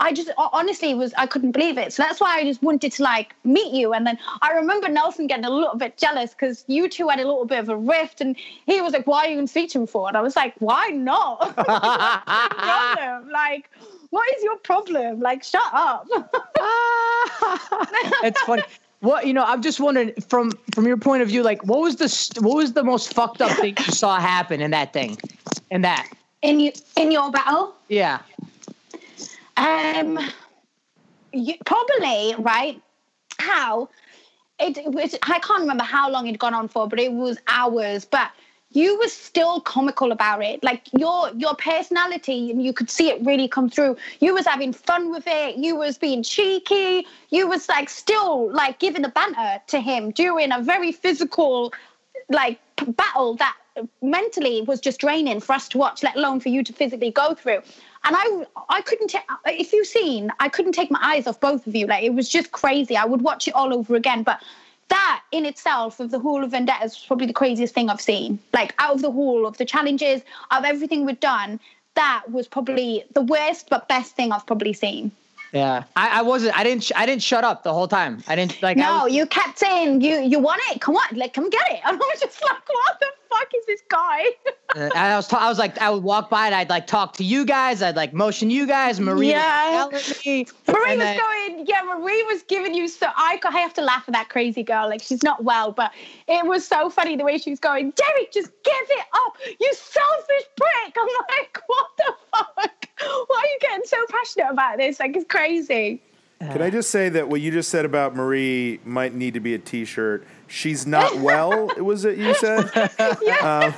I just honestly was I couldn't believe it. So that's why I just wanted to like meet you. And then I remember Nelson getting a little bit jealous because you two had a little bit of a rift, and he was like, "Why are you going to speak to him for?" And I was like, "Why not? Problem? Like, what is your problem? Like, shut up." it's funny. What you know, I'm just wondering from from your point of view, like what was the what was the most fucked up thing you saw happen in that thing, in that? in you in your battle, Yeah. Um, you, probably right. How it, it I can't remember how long it'd gone on for, but it was hours. But you were still comical about it. Like your your personality, and you could see it really come through. You was having fun with it. You was being cheeky. You was like still like giving the banter to him during a very physical like battle that mentally was just draining for us to watch, let alone for you to physically go through. And I, I couldn't. ta- if you've seen, I couldn't take my eyes off both of you. Like it was just crazy. I would watch it all over again. But that in itself, of the Hall of Vendettas, was probably the craziest thing I've seen. Like out of the Hall of the challenges, of everything we've done, that was probably the worst but best thing I've probably seen. Yeah. I, I wasn't. I didn't. sh- I didn't shut up the whole time. I didn't like. No, was- you kept saying you you want it. Come on, like come get it. And I was just like, what the fuck is this guy? I was. ta- I was like. I would walk by and I'd like talk to you guys. I'd like motion you guys. Marie Yeah. was yelling at me. Marie was then- going, yeah, Marie was giving you so I, I have to laugh at that crazy girl. Like she's not well, but it was so funny the way she was going, Derrick, just give it up, you selfish prick. I'm like, what the fuck? Why are you getting so passionate about this? Like it's crazy. Can I just say that what you just said about Marie might need to be a T-shirt? She's not well. was it you said? Um,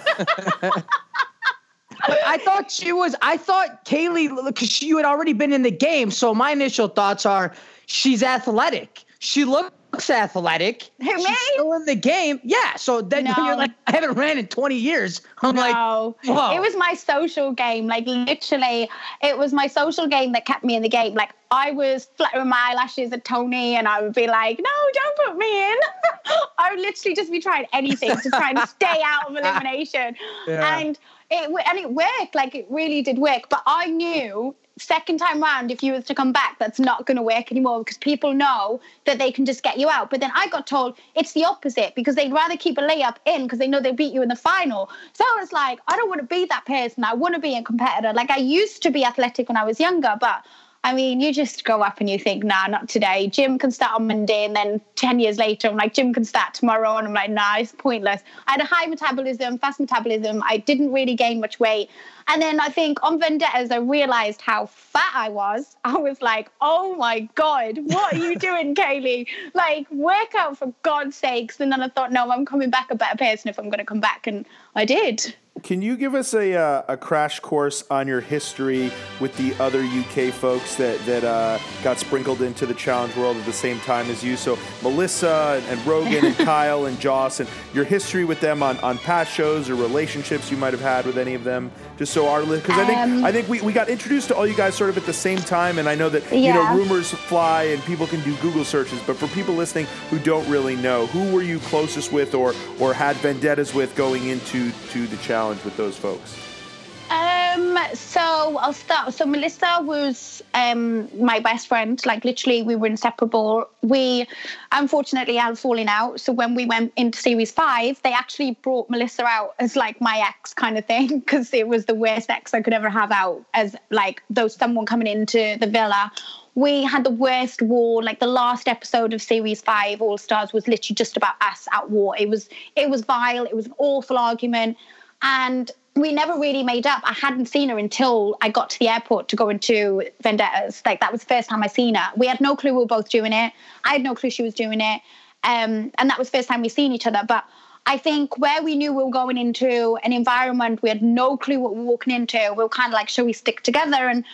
I thought she was. I thought Kayleigh because you had already been in the game. So my initial thoughts are she's athletic. She looks athletic. Who, She's still in the game. Yeah. So then No. you're like, I haven't ran in 20 years. I'm like, whoa. it was my social game. Like literally, it was my social game that kept me in the game. Like I was fluttering my eyelashes at Tony, and I would be like, "No, don't put me in." I would literally just be trying anything to try and stay out of elimination, Yeah. and it and it worked. Like it really did work. But I knew second time round, if you was to come back, that's not going to work anymore because people know that they can just get you out. But then I got told it's the opposite because they'd rather keep a layup in because they know they beat you in the final. So I was like, I don't want to be that person. I want to be a competitor. Like I used to be athletic when I was younger, but I mean, you just grow up and you think, nah, not today. Gym can start on Monday, and then 10 years later, I'm like, gym can start tomorrow. And I'm like, nah, it's pointless. I had a high metabolism, fast metabolism. I didn't really gain much weight. And then I think on Vendettas, I realized how fat I was. I was like, oh my God, what are you doing, Kayleigh? Like, work out for God's sakes. And then I thought, no, I'm coming back a better person if I'm going to come back. And I did. Can you give us a, uh, a crash course on your history with the other UK folks that, that uh, got sprinkled into the challenge world at the same time as you? So, Melissa and, and Rogan and Kyle and Joss, and your history with them on, on past shows or relationships you might have had with any of them, just so our because I think Um, I think we, we got introduced to all you guys sort of at the same time, and I know that you know rumors fly and people can do Google searches, but for people listening who don't really know, who were you closest with or or had vendettas with going into to the challenge with those folks? Um, so I'll start. So Melissa was um my best friend. Like literally, we were inseparable. We unfortunately had falling out. So when we went into series five, they actually brought Melissa out as like my ex kind of thing because it was the worst ex I could ever have out as like those someone coming into the villa. We had the worst war. Like the last episode of series five, All Stars, was literally just about us at war. It was it was vile. It was an awful argument and we never really made up. I hadn't seen her until I got to the airport to go into Vendettas. Like that was the first time I seen her. We had no clue we were both doing it. I had no clue she was doing it, um, and that was the first time we seen each other. But I think where we knew we were going into an environment, we had no clue what we were walking into. We were kind of like, should we stick together? And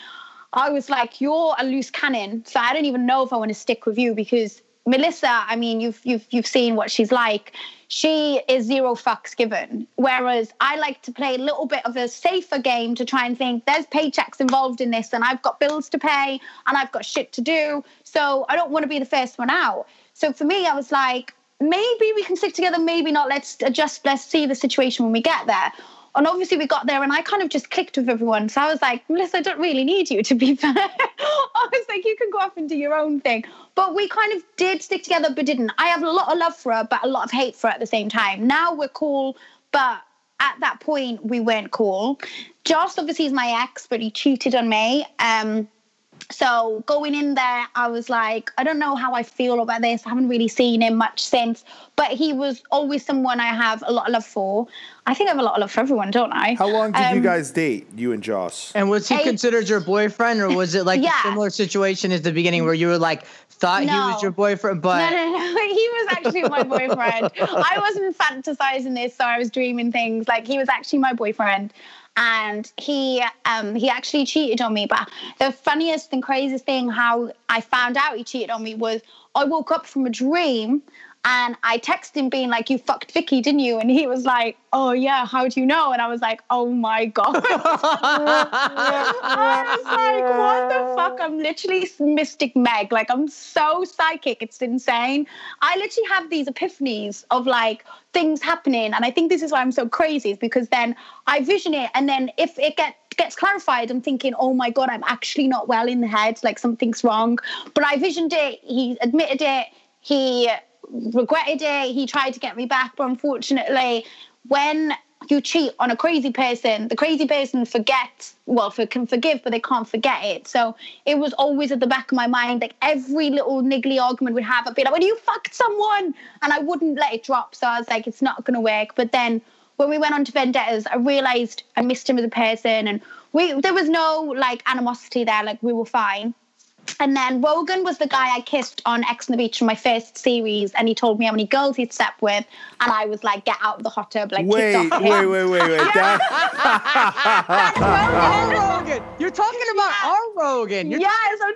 I was like, you're a loose cannon, so I don't even know if I want to stick with you because Melissa, I mean, you've you've you've seen what she's like. She is zero fucks given. Whereas I like to play a little bit of a safer game to try and think there's paychecks involved in this, and I've got bills to pay, and I've got shit to do. So I don't want to be the first one out. So for me, I was like, maybe we can stick together, maybe not. Let's adjust. Let's see the situation when we get there. And obviously, we got there, and I kind of just clicked with everyone. So I was like, Melissa, I don't really need you, to be fair. I was like, you can go off and do your own thing. But we kind of did stick together, but didn't. I have a lot of love for her, but a lot of hate for her at the same time. Now we're cool, but at that point, we weren't cool. Joss, obviously, is my ex, but he cheated on me. Um, so going in there, I was like, I don't know how I feel about this. I haven't really seen him much since, but he was always someone I have a lot of love for. I think I have a lot of love for everyone, don't I? How long did you Um, guys date, you and Joss? And was he Hey. considered your boyfriend, or was it like Yeah. a similar situation as the beginning where you were like thought he was your boyfriend, but No, no, no. He was actually my boyfriend. I wasn't fantasizing this, so I was dreaming things. Like he was actually my boyfriend, and he um he actually cheated on me. But the funniest and craziest thing how I found out he cheated on me was I woke up from a dream. And I texted him being like, "You fucked Vicky, didn't you?" And he was like, "Oh yeah, how do you know?" And I was like, "Oh my god!" I was like, "What the fuck?" I'm literally Mystic Meg. Like I'm so psychic. It's insane. I literally have these epiphanies of like things happening, and I think this is why I'm so crazy. Is because then I vision it, and then if it get gets clarified, I'm thinking, "Oh my god, I'm actually not well in the head. Like something's wrong." But I visioned it. He admitted it. He regretted it. He tried to get me back, but unfortunately, when you cheat on a crazy person, the crazy person forgets, well, for, can forgive, but they can't forget it. So it was always at the back of my mind, like every little niggly argument we'd have, I'd be like, well, you fucked someone. And I wouldn't let it drop. So I was like, it's not going to work. But then when we went on to Vendettas, I realized I missed him as a person. And we there was no like animosity there. Like we were fine. And then Rogan was the guy I kissed on Ex on the Beach in my first series, and he told me how many girls he'd slept with, and I was like, "Get out of the hot tub!" Like, Wait, kicked off wait, him. wait, wait, wait. That, Rogan. You're talking about our Rogan. You're Yes, I'm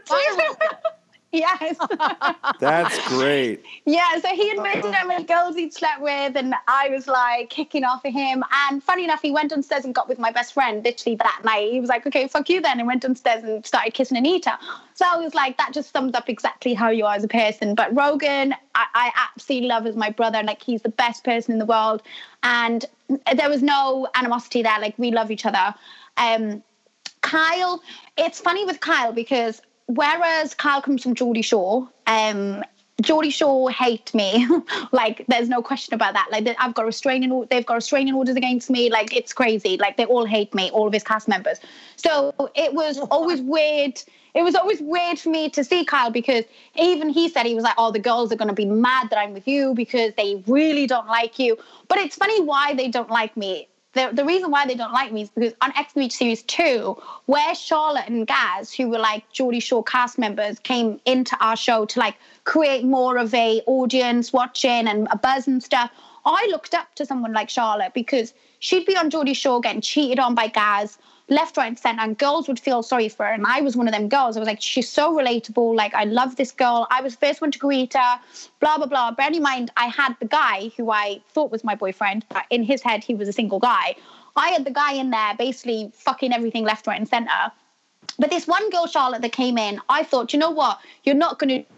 yes. that's great. Yeah, so he admitted how many girls he'd slept with, and I was like kicking off at him. And funny enough, he went downstairs and got with my best friend literally that night. He was like, okay, fuck you then, and went downstairs and started kissing Anita. So I was like, that just sums up exactly how you are as a person. But Rogan, I, I absolutely love as my brother. Like, he's the best person in the world. And there was no animosity there. Like, we love each other. Um, Kyle, it's funny with Kyle because whereas Kyle comes from Geordie Shore, um, Geordie Shore hate me. like, there's no question about that. Like, I've got restraining, they've got restraining orders against me. Like, it's crazy. Like, they all hate me, all of his cast members. So it was always weird. It was always weird for me to see Kyle because even he said he was like, "Oh, the girls are going to be mad that I'm with you because they really don't like you." But it's funny why they don't like me the, the reason why they don't like me is because on Ex Beach Series 2, where Charlotte and Gaz, who were like Geordie Shore cast members, came into our show to like create more of a audience watching and a buzz and stuff, I looked up to someone like Charlotte because she'd be on Geordie Shore getting cheated on by guys left, right, and center, and girls would feel sorry for her. And I was one of them girls. I was like, she's so relatable. Like, I love this girl. I was first one to greet her, blah, blah, blah. Bear in mind, I had the guy who I thought was my boyfriend, but in his head, he was a single guy. I had the guy in there basically fucking everything left, right, and center. But this one girl, Charlotte, that came in, I thought, you know what? You're not going to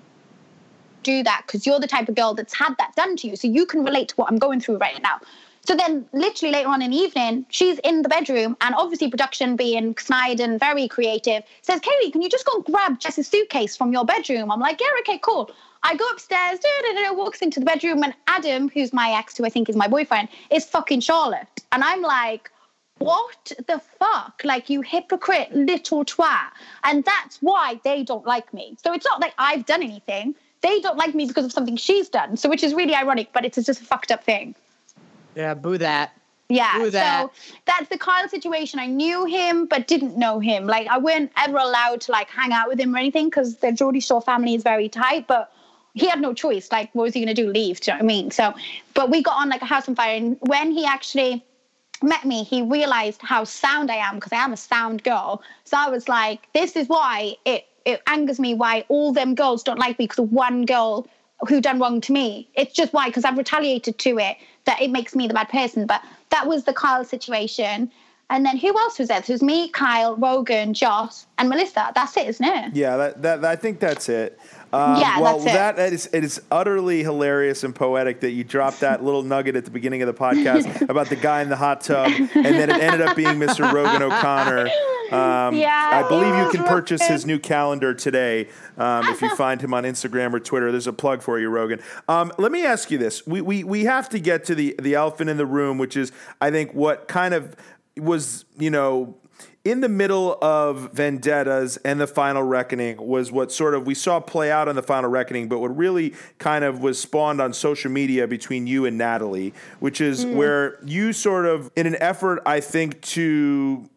do that because you're the type of girl that's had that done to you. So you can relate to what I'm going through right now. So then, literally later on in the evening, she's in the bedroom, and obviously, production being snide and very creative says, Katie, can you just go and grab Jess's suitcase from your bedroom? I'm like, yeah, okay, cool. I go upstairs, walks into the bedroom, and Adam, who's my ex, who I think is my boyfriend, is fucking Charlotte. And I'm like, what the fuck? Like, you hypocrite little twat. And that's why they don't like me. So it's not like I've done anything. They don't like me because of something she's done. So, which is really ironic, but it's just a fucked up thing. Yeah, boo that. Yeah, Boo that. so that's the Kyle situation. I knew him, but didn't know him. Like, I weren't ever allowed to like hang out with him or anything because the Geordie Shore family is very tight. But he had no choice. Like, what was he going to do? Leave? Do you know what I mean? So, but we got on like a house on fire. And when he actually met me, he realized how sound I am because I am a sound girl. So I was like, this is why it it angers me why all them girls don't like me because of one girl who done wrong to me. It's just why because I've retaliated to it that it makes me the bad person. But that was the Kyle situation. And then who else was there? There's me, Kyle, Rogan, Joss, and Melissa. That's it, isn't it? Yeah, that, that I think that's it. Um, Yeah, well, that's it. that it is, it is utterly hilarious and poetic that you dropped that little nugget at the beginning of the podcast about the guy in the hot tub, and then it ended up being Mr. Rogan O'Connor. Um, Yeah, I believe you can purchase his new calendar today um, if you find him on Instagram or Twitter. There's a plug for you, Rogan. Um, let me ask you this: we, we we have to get to the the elephant in the room, which is I think what kind of was you know in the middle of vendettas and the final reckoning was what sort of we saw play out on the final reckoning but what really kind of was spawned on social media between you and natalie which is hmm. where you sort of in an effort i think to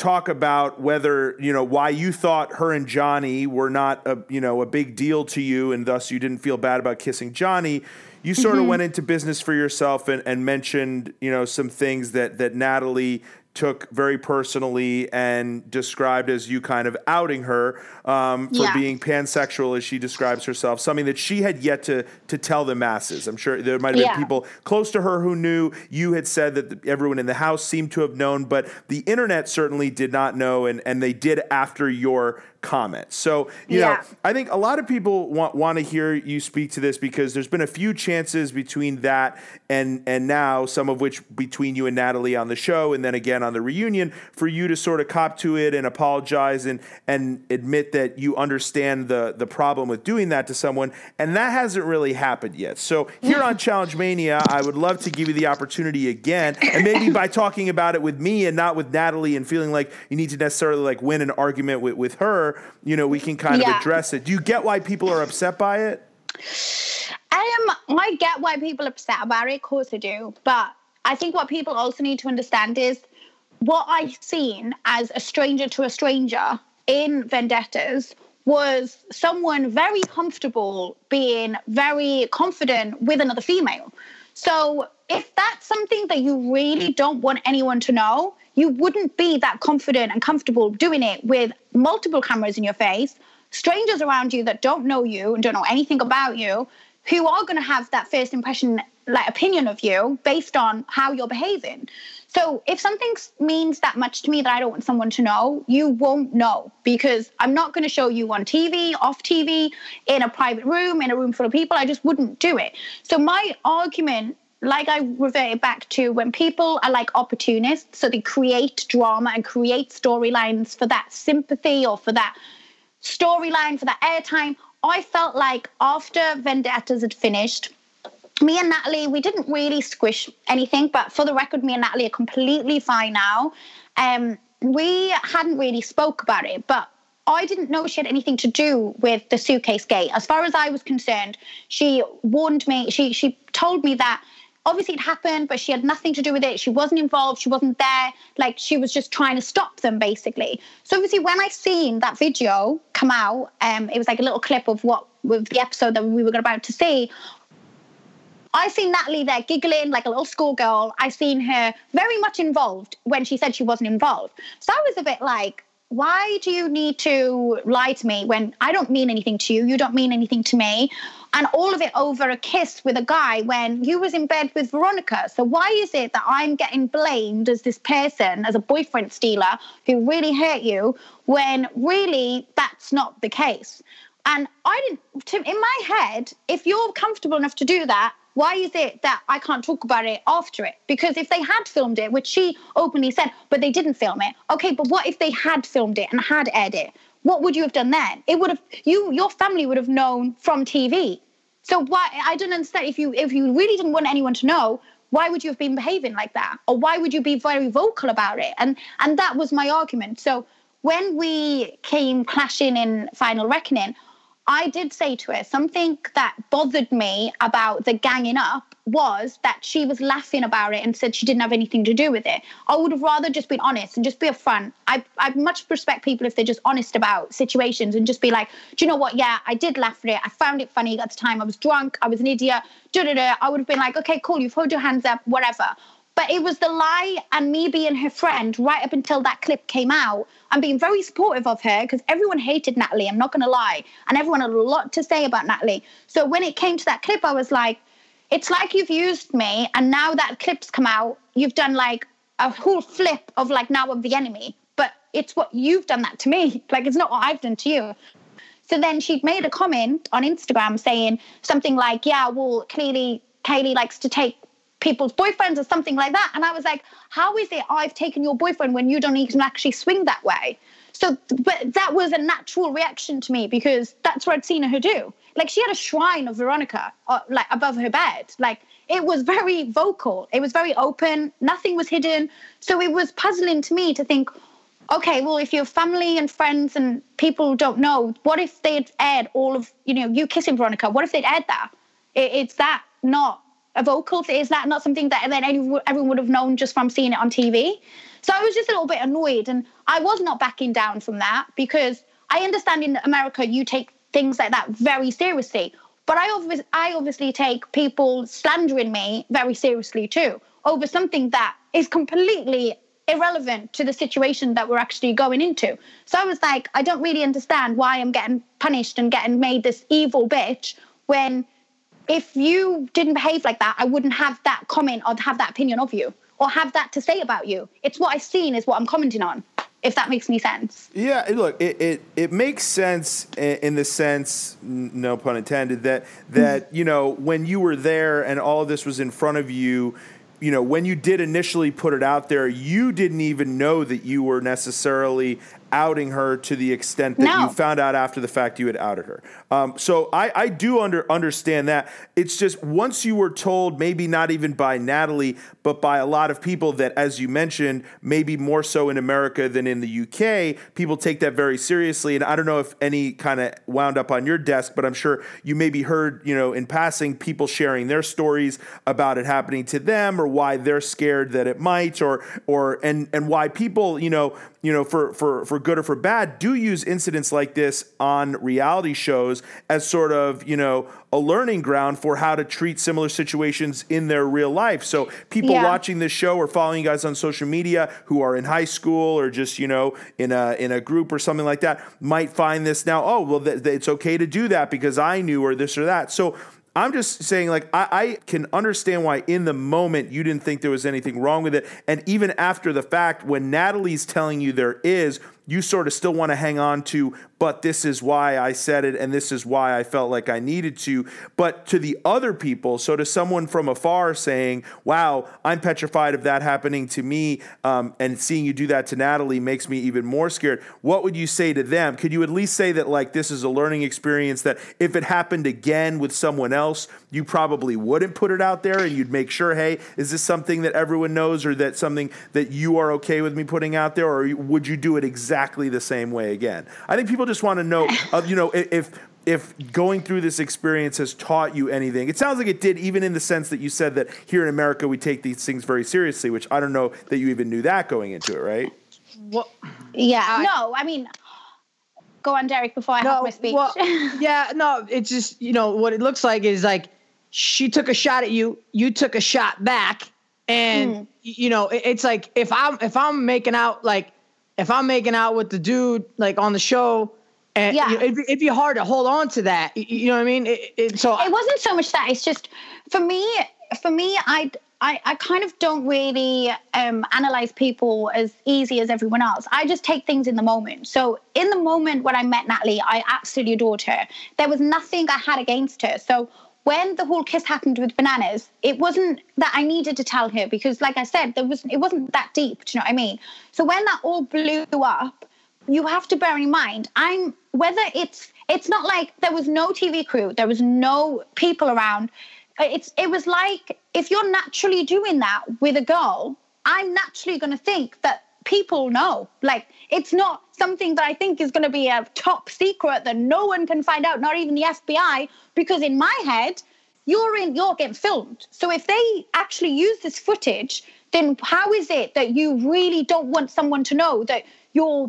talk about whether you know why you thought her and Johnny were not a you know a big deal to you, and thus you didn't feel bad about kissing Johnny. You sort of mm-hmm. went into business for yourself and, and mentioned you know some things that that Natalie took very personally and described as you kind of outing her um, for Yeah. being pansexual as she describes herself, something that she had yet to to tell the masses. I'm sure there might have been people close to her who knew. You had said that the, everyone in the house seemed to have known, but the internet certainly did not know, and and they did after your comment. So you know, I think a lot of people want want to hear you speak to this because there's been a few chances between that and and now, some of which between you and Natalie on the show, and then again on the reunion, for you to sort of cop to it and apologize and and admit that you understand the the problem with doing that to someone, and that hasn't really happened yet. So here on Challenge Mania, I would love to give you the opportunity again, and maybe by talking about it with me and not with Natalie, and feeling like you need to necessarily like win an argument with with her, you know, we can kind of address it. Do you get why people are upset by it? Um, I get why people are upset about it. Of course I do. But I think what people also need to understand is what I've seen as a stranger to a stranger in vendettas was someone very comfortable being very confident with another female. So if that's something that you really don't want anyone to know, you wouldn't be that confident and comfortable doing it with multiple cameras in your face, strangers around you that don't know you and don't know anything about you, who are going to have that first impression, like opinion of you based on how you're behaving. So if something means that much to me that I don't want someone to know, you won't know because I'm not going to show you on TV, off TV, in a private room, in a room full of people. I just wouldn't do it. So my argument like I reverted back to when people are like opportunists, so they create drama and create storylines for that sympathy or for that storyline, for that airtime. I felt like after Vendettas had finished, me and Natalie, we didn't really squish anything, but for the record, me and Natalie are completely fine now. Um, we hadn't really spoke about it, but I didn't know she had anything to do with the suitcase gate. As far as I was concerned, she warned me. She she told me that obviously it happened, but she had nothing to do with it. She wasn't involved. She wasn't there. Like she was just trying to stop them, basically. So obviously, when I seen that video come out, um, it was like a little clip of what with the episode that we were about to see. I seen Natalie there giggling like a little schoolgirl. I seen her very much involved when she said she wasn't involved. So I was a bit like, why do you need to lie to me when I don't mean anything to you? You don't mean anything to me. And all of it over a kiss with a guy when you was in bed with Veronica. So why is it that I'm getting blamed as this person, as a boyfriend stealer who really hurt you, when really that's not the case? And I didn't, in my head, if you're comfortable enough to do that, why is it that I can't talk about it after it? Because if they had filmed it, which she openly said, but they didn't film it, okay, but what if they had filmed it and had aired it? What would you have done then? It would have you your family would have known from TV. So why I don't understand if you if you really didn't want anyone to know, why would you have been behaving like that? Or why would you be very vocal about it? And and that was my argument. So when we came clashing in Final Reckoning, I did say to her something that bothered me about the ganging up was that she was laughing about it and said she didn't have anything to do with it. I would have rather just been honest and just be upfront. I I much respect people if they're just honest about situations and just be like, do you know what? Yeah, I did laugh at it. I found it funny at the time. I was drunk. I was an idiot. Da da da. I would have been like, okay, cool. You've held your hands up. Whatever. But it was the lie and me being her friend right up until that clip came out and being very supportive of her because everyone hated Natalie. I'm not going to lie. And everyone had a lot to say about Natalie. So when it came to that clip, I was like, it's like you've used me. And now that clip's come out, you've done like a whole flip of like now of the enemy. But it's what you've done that to me. Like it's not what I've done to you. So then she'd made a comment on Instagram saying something like, yeah, well, clearly Kayleigh likes to take people's boyfriends or something like that. And I was like, how is it I've taken your boyfriend when you don't even actually swing that way? So, but that was a natural reaction to me because that's what I'd seen her do. Like she had a shrine of Veronica, uh, like above her bed. Like it was very vocal. It was very open. Nothing was hidden. So it was puzzling to me to think, okay, well, if your family and friends and people don't know, what if they'd aired all of you know you kissing Veronica? What if they'd aired that? It, it's that not a vocal? Is that not something that then everyone would have known just from seeing it on TV? So I was just a little bit annoyed, and I was not backing down from that because I understand in America you take things like that very seriously, but I obviously I obviously take people slandering me very seriously too over something that is completely irrelevant to the situation that we're actually going into. So I was like, I don't really understand why I'm getting punished and getting made this evil bitch when if you didn't behave like that, I wouldn't have that comment or have that opinion of you or have that to say about you. It's what I've seen is what I'm commenting on. If that makes any sense. Yeah, look, it, it, it makes sense in the sense, no pun intended, that that you know when you were there and all of this was in front of you, you know, when you did initially put it out there, you didn't even know that you were necessarily outing her to the extent that no. you found out after the fact you had outed her. Um, so I, I do under, understand that. It's just once you were told, maybe not even by Natalie, but by a lot of people that, as you mentioned, maybe more so in America than in the UK, people take that very seriously. And I don't know if any kind of wound up on your desk, but I'm sure you maybe heard, you know, in passing, people sharing their stories about it happening to them or why they're scared that it might or or and and why people, you know, you know, for for for good or for bad, do use incidents like this on reality shows as sort of, you know, a learning ground for how to treat similar situations in their real life. So people yeah. watching this show or following you guys on social media who are in high school or just, you know, in a in a group or something like that might find this now, oh, well, th- th- it's okay to do that because I knew or this or that. So I'm just saying, like, I, I, can understand why in the moment you didn't think there was anything wrong with it. And even after the fact, when Natalie's telling you there is, you sort of still want to hang on to, but this is why I said it and this is why I felt like I needed to. But to the other people, so to someone from afar saying, wow, I'm petrified of that happening to me, um, and seeing you do that to Natalie makes me even more scared. What would you say to them? Could you at least say that, like, this is a learning experience that if it happened again with someone else, you probably wouldn't put it out there and you'd make sure, hey, is this something that everyone knows or that something that you are okay with me putting out there? Or would you do it exactly? Exactly the same way again. I think people just want to know, uh, you know, if if going through this experience has taught you anything. It sounds like it did, even in the sense that you said that here in America we take these things very seriously, which I don't know that you even knew that going into it, right? Well, yeah, I, no, I mean, go on, Derrick, before I no, have my speech. Well, yeah, no, it's just you know what it looks like is like she took a shot at you, you took a shot back, and mm. you know it, it's like if I'm if I'm making out like if I'm making out with the dude like on the show. And yeah. You know, it'd, be, it'd, be, hard to hold on to that. You know what I mean? It, it, so it wasn't so much that. It's just for me. For me, I I, I kind of don't really um, analyze people as easy as everyone else. I just take things in the moment. So, in the moment when I met Natalie, I absolutely adored her. There was nothing I had against her. So, when the whole kiss happened with bananas, it wasn't that I needed to tell her because, like I said, there was it wasn't that deep. Do you know what I mean? So when that all blew up, you have to bear in mind, I'm whether it's it's not like there was no TV crew, there was no people around it's it was like if you're naturally doing that with a girl, I'm naturally going to think that people know. Like it's not something that I think is going to be a top secret that no one can find out, not even the FBI, because in my head, you're in you're getting filmed. So if they actually use this footage, then how is it that you really don't want someone to know that you're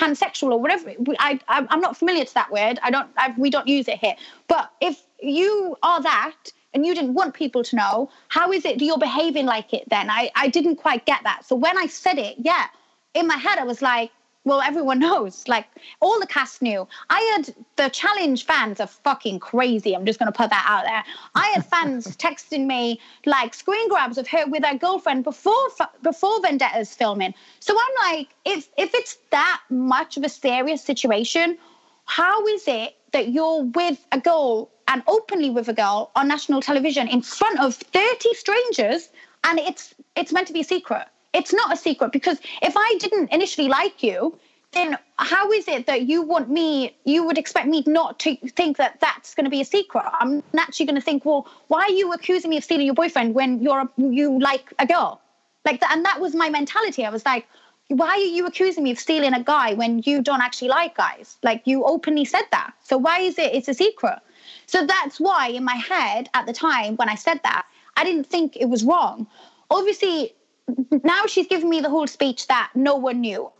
pansexual or whatever? I, I I'm not familiar to that word. I don't. I, we don't use it here. But if you are that and you didn't want people to know, how is it that you're behaving like it then? I, I didn't quite get that. So when I said it, yeah, in my head, I was like, well, everyone knows. Like all the cast knew. I had the challenge fans are fucking crazy. I'm just going to put that out there. I had fans texting me like screen grabs of her with her girlfriend before before Vendetta's filming. So I'm like, if if it's that much of a serious situation, how is it that you're with a girl and openly with a girl on national television in front of 30 strangers and it's it's meant to be a secret it's not a secret because if i didn't initially like you then how is it that you want me you would expect me not to think that that's going to be a secret? I'm naturally going to think well why are you accusing me of stealing your boyfriend when you're you like a girl? Like that and that was my mentality. I was like why are you accusing me of stealing a guy when you don't actually like guys? Like you openly said that. So why is it it's a secret? So that's why in my head at the time when I said that, I didn't think it was wrong. Obviously, now she's given me the whole speech that no one knew.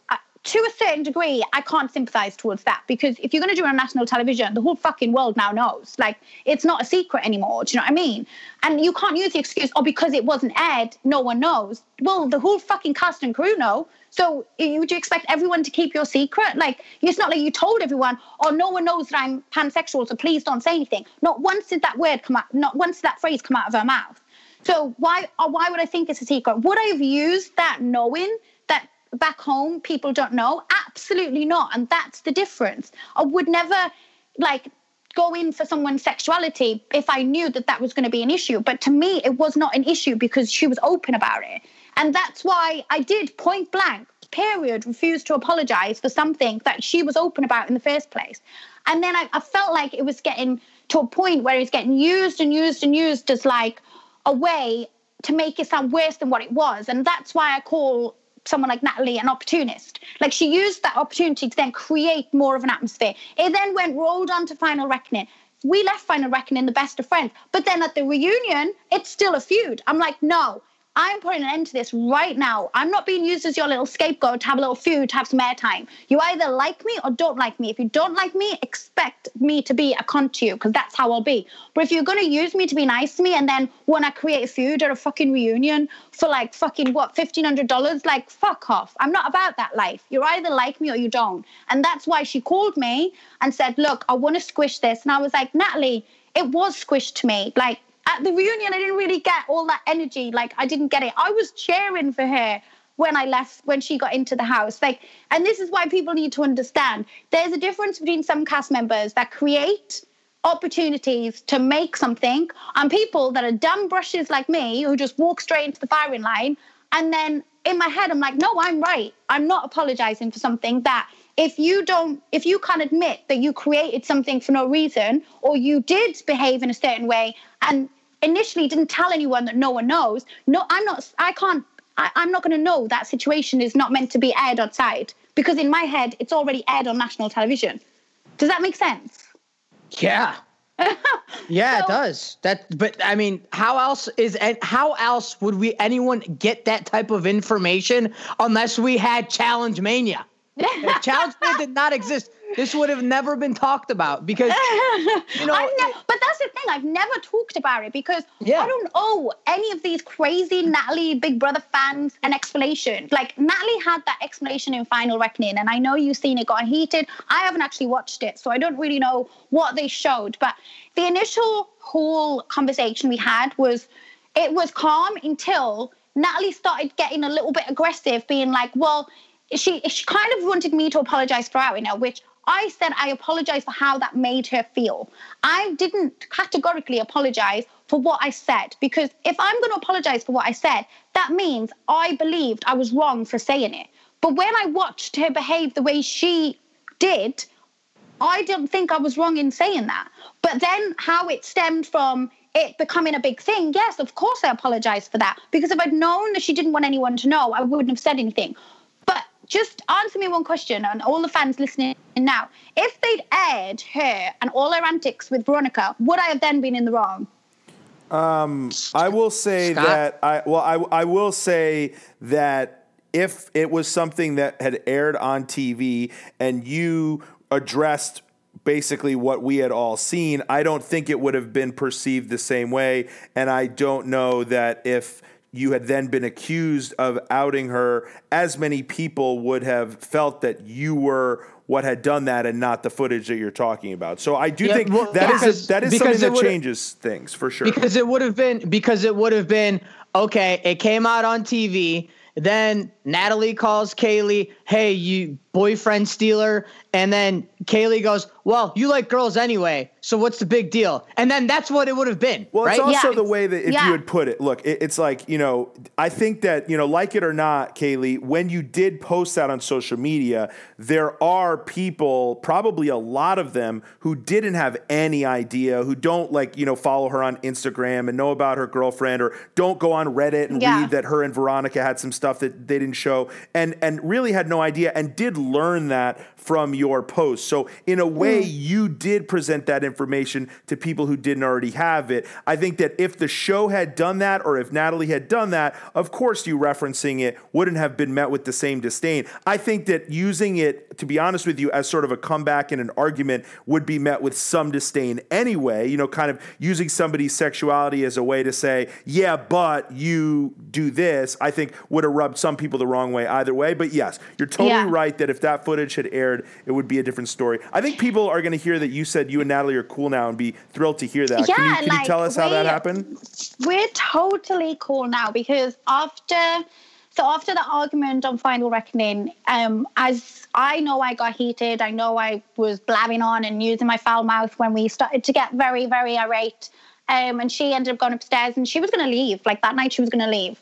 To a certain degree, I can't sympathize towards that because if you're going to do it on national television, the whole fucking world now knows. Like, it's not a secret anymore. Do you know what I mean? And you can't use the excuse, oh, because it wasn't aired, no one knows. Well, the whole fucking cast and crew know. So would you expect everyone to keep your secret? Like, it's not like you told everyone, oh, no one knows that I'm pansexual, so please don't say anything. Not once did that word come out, not once did that phrase come out of her mouth. So why, uh, why would I think it's a secret? Would I have used that knowing that back home people don't know? Absolutely not. And that's the difference. I would never like go in for someone's sexuality if I knew that that was going to be an issue. But to me, it was not an issue because she was open about it. And that's why I did point blank, period, refuse to apologize for something that she was open about in the first place. And then I, I felt like it was getting to a point where it's getting used and used and used as like a way to make it sound worse than what it was. And that's why I call someone like Natalie an opportunist. Like she used that opportunity to then create more of an atmosphere. It then went rolled on to Final Reckoning. We left Final Reckoning the best of friends. But then at the reunion, it's still a feud. I'm like, no, I'm putting an end to this right now. I'm not being used as your little scapegoat to have a little feud, to have some airtime. You either like me or don't like me. If you don't like me, expect me to be a cunt to you because that's how I'll be. But if you're going to use me to be nice to me and then want to create a feud or a fucking reunion for like fucking what, $1,500, like fuck off. I'm not about that life. You're either like me or you don't. And that's why she called me and said, look, I want to squish this. And I was like, Natalie, it was squished to me. Like, at the reunion, I didn't really get all that energy. Like, I didn't get it. I was cheering for her when I left, when she got into the house. Like, and this is why people need to understand there's a difference between some cast members that create opportunities to make something and people that are dumb brushes like me who just walk straight into the firing line. And then in my head, I'm like, no, I'm right. I'm not apologizing for something that if you don't if you can't admit that you created something for no reason or you did behave in a certain way and initially didn't tell anyone that no one knows no i'm not i can't I, i'm not going to know that situation is not meant to be aired outside because in my head it's already aired on national television does that make sense yeah yeah, so, it does. That, but I mean, how else is how else would we anyone get that type of information unless we had Challenge Mania? If child's play did not exist, this would have never been talked about because you know. Ne- but that's the thing. I've never talked about it because Yeah. I don't owe any of these crazy Natalie Big Brother fans an explanation. Like Natalie had that explanation in Final Reckoning, and I know you've seen it got heated. I haven't actually watched it, so I don't really know what they showed. But the initial whole conversation we had was it was calm until Natalie started getting a little bit aggressive, being like, "Well." She she kind of wanted me to apologize for her, which I said I apologize for how that made her feel. I didn't categorically apologize for what I said because if I'm going to apologize for what I said, that means I believed I was wrong for saying it. But when I watched her behave the way she did, I don't think I was wrong in saying that. But then how it stemmed from it becoming a big thing, yes, of course I apologize for that. Because if I'd known that she didn't want anyone to know, I wouldn't have said anything. But just answer me one question, and all the fans listening now. If they'd aired her and all her antics with Veronica, would I have then been in the wrong? Um, I will say Scott? that I well I I will say that if it was something that had aired on TV and you addressed basically what we had all seen, I don't think it would have been perceived the same way and I don't know that if you had then been accused of outing her as many people would have felt that you were what had done that and not the footage that you're talking about. So I do Yeah, think well, that is because- a, that is something that changes things for sure. because it would have been because it would have been okay it came out on tv then natalie calls kayleigh hey you boyfriend stealer and then kayleigh goes well you like girls anyway so what's the big deal and then that's what it would have been Well, right it's also Yeah. the way that if Yeah. you had put it. Look, it, it's like you know. I think that you know, like it or not, Kayleigh, when you did post that on social media, there are people, probably a lot of them, who didn't have any idea, who don't like you know follow her on Instagram and know about her girlfriend, or don't go on Reddit and Yeah. read that her and Veronica had some stuff that they didn't show, and and really had no idea, and did learn that from your post. So in a way, hmm. you did present that information to people who didn't already have it. I think that if the show had done that, or if Natalie had done that, of course, you referencing it wouldn't have been met with the same disdain. I think that using it, to be honest with you, as sort of a comeback in an argument would be met with some disdain anyway. You know, kind of using somebody's sexuality as a way to say, yeah, but you do this, I think would have rubbed some people the wrong way either way. But yes, you're totally Yeah. right that if that footage had aired, it would be a different story. I think people are going to hear that you said you and Natalie are cool now and be thrilled to hear that. can you, Yeah, can you tell us how that happened? We're totally cool now because after so after the argument on Final Reckoning, um, as I know I got heated, I know I was blabbing on and using my foul mouth when we started to get very, very irate. Um, and she ended up going upstairs and she was going to leave. Like that night, she was going to leave.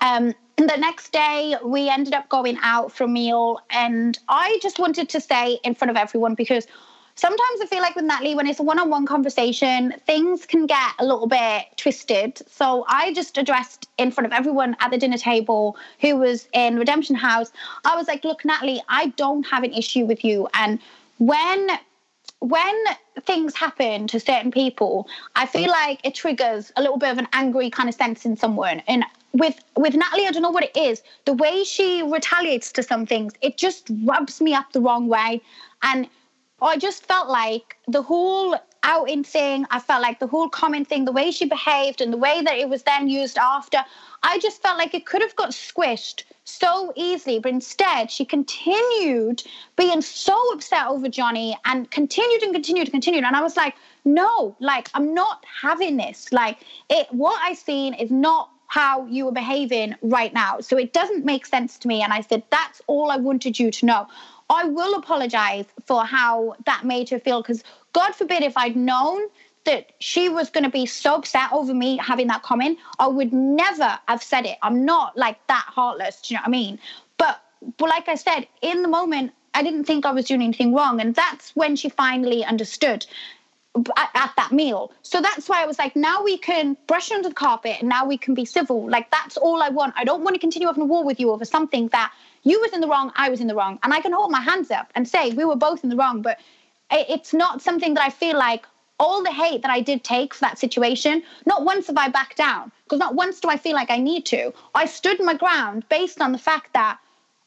Um, the next day, we ended up going out for a meal. And I just wanted to say in front of everyone because sometimes I feel like with Natalie, when it's a one on one conversation, things can get a little bit twisted. So I just addressed in front of everyone at the dinner table who was in Redemption House. I was like, look, Natalie, I don't have an issue with you. And when when things happen to certain people, I feel like it triggers a little bit of an angry kind of sense in someone. And with with Natalie, I don't know what it is. The way she retaliates to some things, it just rubs me up the wrong way. And I just felt like the whole outing thing, I felt like the whole comment thing, the way she behaved and the way that it was then used after, I just felt like it could have got squished so easily. But instead, she continued being so upset over Johnny and continued and continued and continued. And I was like, no, like, I'm not having this. Like, it, what I seen is not how you were behaving right now. So it doesn't make sense to me. And I said, that's all I wanted you to know. I will apologize for how that made her feel because God forbid if I'd known that she was going to be so upset over me having that comment, I would never have said it. I'm not like that heartless. Do you know what I mean? But, but like I said, in the moment, I didn't think I was doing anything wrong. And that's when she finally understood at, at that meal. So that's why I was like, now we can brush under the carpet and now we can be civil. Like, that's all I want. I don't want to continue having a war with you over something that you was in the wrong, I was in the wrong. And I can hold my hands up and say we were both in the wrong. But it's not something that I feel like all the hate that I did take for that situation, not once have I backed down because not once do I feel like I need to. I stood my ground based on the fact that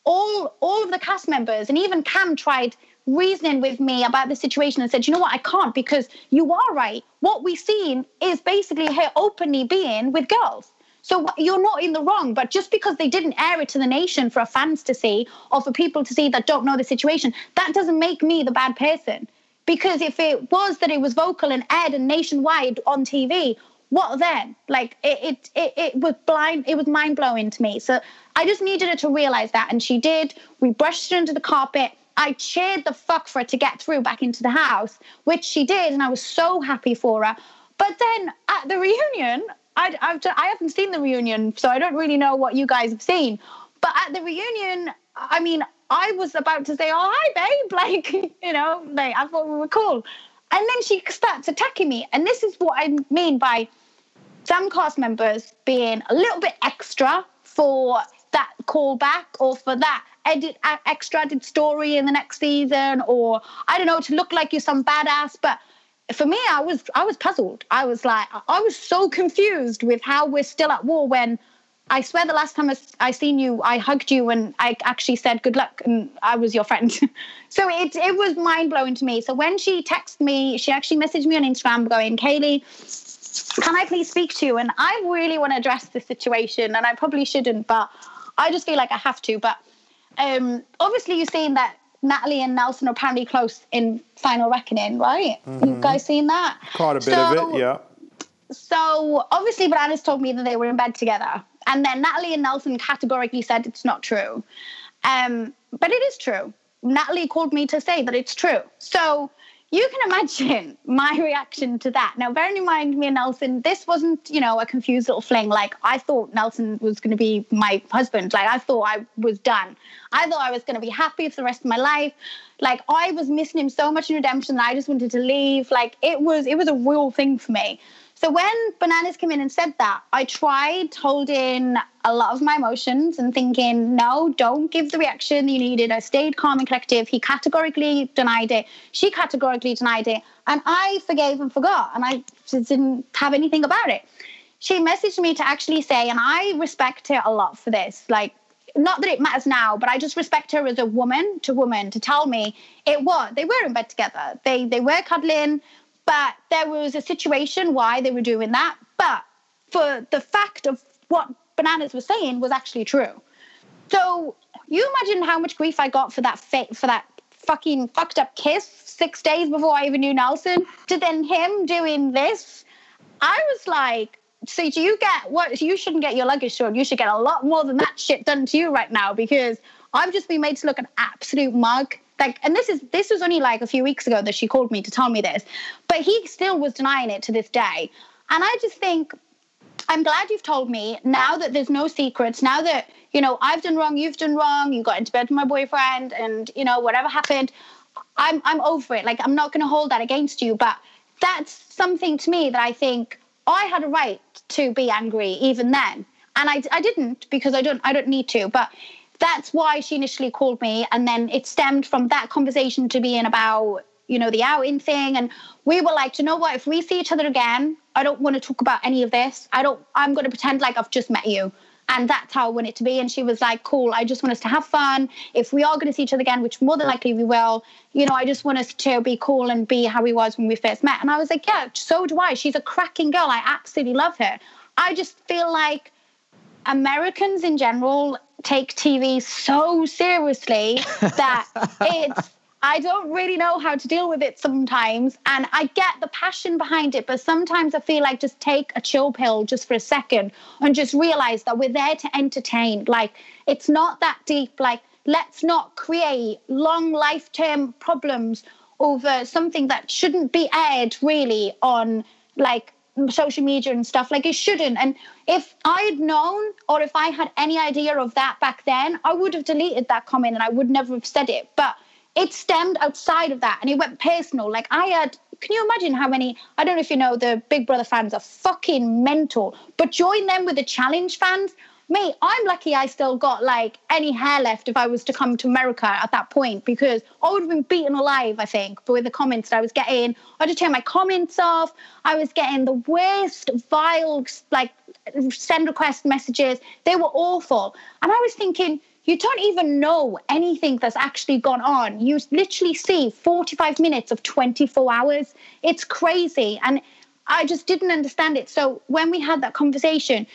all all of the cast members and even Kam tried reasoning with me about the situation and said, you know what, I can't because you are right. What we've seen is basically her openly being with girls. So you're not in the wrong, but just because they didn't air it to the nation for fans to see or for people to see that don't know the situation, that doesn't make me the bad person. Because if it was that it was vocal and aired and nationwide on TV, what then? Like it, it, it, it was blind. It was mind blowing to me. So I just needed her to realize that, and she did. We brushed it under the carpet. I cheered the fuck for her to get through back into the house, which she did, and I was so happy for her. But then at the reunion, I, I've, I haven't seen the reunion, so I don't really know what you guys have seen. But at the reunion, I mean, I was about to say, "Oh, hi, babe," like you know, like I thought we were cool, and then she starts attacking me, and this is what I mean by some cast members being a little bit extra for that callback or for that edit extra added story in the next season, or I don't know to look like you're some badass, but for me, I was I was puzzled. I was like, I was so confused with how we're still at war when I swear the last time I, I seen you, I hugged you and I actually said good luck and I was your friend. so it it was mind blowing to me. So when she texted me, she actually messaged me on Instagram going, Kayleigh, can I please speak to you? And I really want to address the situation and I probably shouldn't, but I just feel like I have to. But um, obviously you've seen that Natalie and Nelson are apparently close in Final Reckoning, right? Mm-hmm. You guys seen that? Caught a bit so, of it, yeah. So obviously, Bananas told me that they were in bed together, and then Natalie and Nelson categorically said it's not true. Um, but it is true. Natalie called me to say that it's true. So you can imagine my reaction to that. Now, bearing in mind, me and Nelson, this wasn't, you know, a confused little fling. Like, I thought Nelson was going to be my husband. Like, I thought I was done. I thought I was going to be happy for the rest of my life. Like, I was missing him so much in redemption that I just wanted to leave. Like, it was, it was a real thing for me. So when Bananas came in and said that, I tried holding a lot of my emotions and thinking, no, don't give the reaction you needed. I stayed calm and collective. He categorically denied it. She categorically denied it. And I forgave and forgot. And I just didn't have anything about it. She messaged me to actually say, and I respect her a lot for this. Like, not that it matters now, but I just respect her as a woman to woman to tell me it was. They were in bed together. They they were cuddling. But there was a situation why they were doing that. But for the fact of what Bananas was saying was actually true. So you imagine how much grief I got for that fa- for that fucking fucked up kiss six days before I even knew Nelson. To then him doing this, I was like, so do you get what you shouldn't get your luggage shown. You should get a lot more than that shit done to you right now because I've just been made to look an absolute mug like and this is this was only like a few weeks ago that she called me to tell me this but he still was denying it to this day and i just think i'm glad you've told me now that there's no secrets now that you know i've done wrong you've done wrong you got into bed with my boyfriend and you know whatever happened i'm i'm over it like i'm not going to hold that against you but that's something to me that i think i had a right to be angry even then and I, I didn't because I don't I don't need to. But that's why she initially called me and then it stemmed from that conversation to being about you know the outing thing. And we were like you know what? If we see each other again i don't want to talk about any of this. I don't i'm going to pretend like i've just met you. And that's how i want it to be. And she was like cool i just want us to have fun. If we are going to see each other again which more than likely we will you know i just want us to be cool and be how we was when we first met. And i was like yeah so do i. She's a cracking girl. I absolutely love her. I just feel like americans in general take TV so seriously that it's I don't really know how to deal with it sometimes. And I get the passion behind it, but sometimes I feel like just take a chill pill just for a second and just realize that we're there to entertain. Like, it's not that deep. Like, let's not create long life term problems over something that shouldn't be aired really on like social media and stuff. Like it shouldn't. And if I had known or if I had any idea of that back then, I would have deleted that comment and I would never have said it. But it stemmed outside of that and it went personal. Like I had can you imagine how many I don't know if you know the Big Brother fans are fucking mental, but join them with the challenge fans me, I'm lucky I still got like any hair left if I was to come to America at that point because I would have been beaten alive, I think, but with the comments that I was getting. I just turn my comments off. I was getting the worst, vile, like send request messages. They were awful. And I was thinking, you don't even know anything that's actually gone on. You literally see 45 minutes of 24 hours. It's crazy. And I just didn't understand it. So when we had that conversation,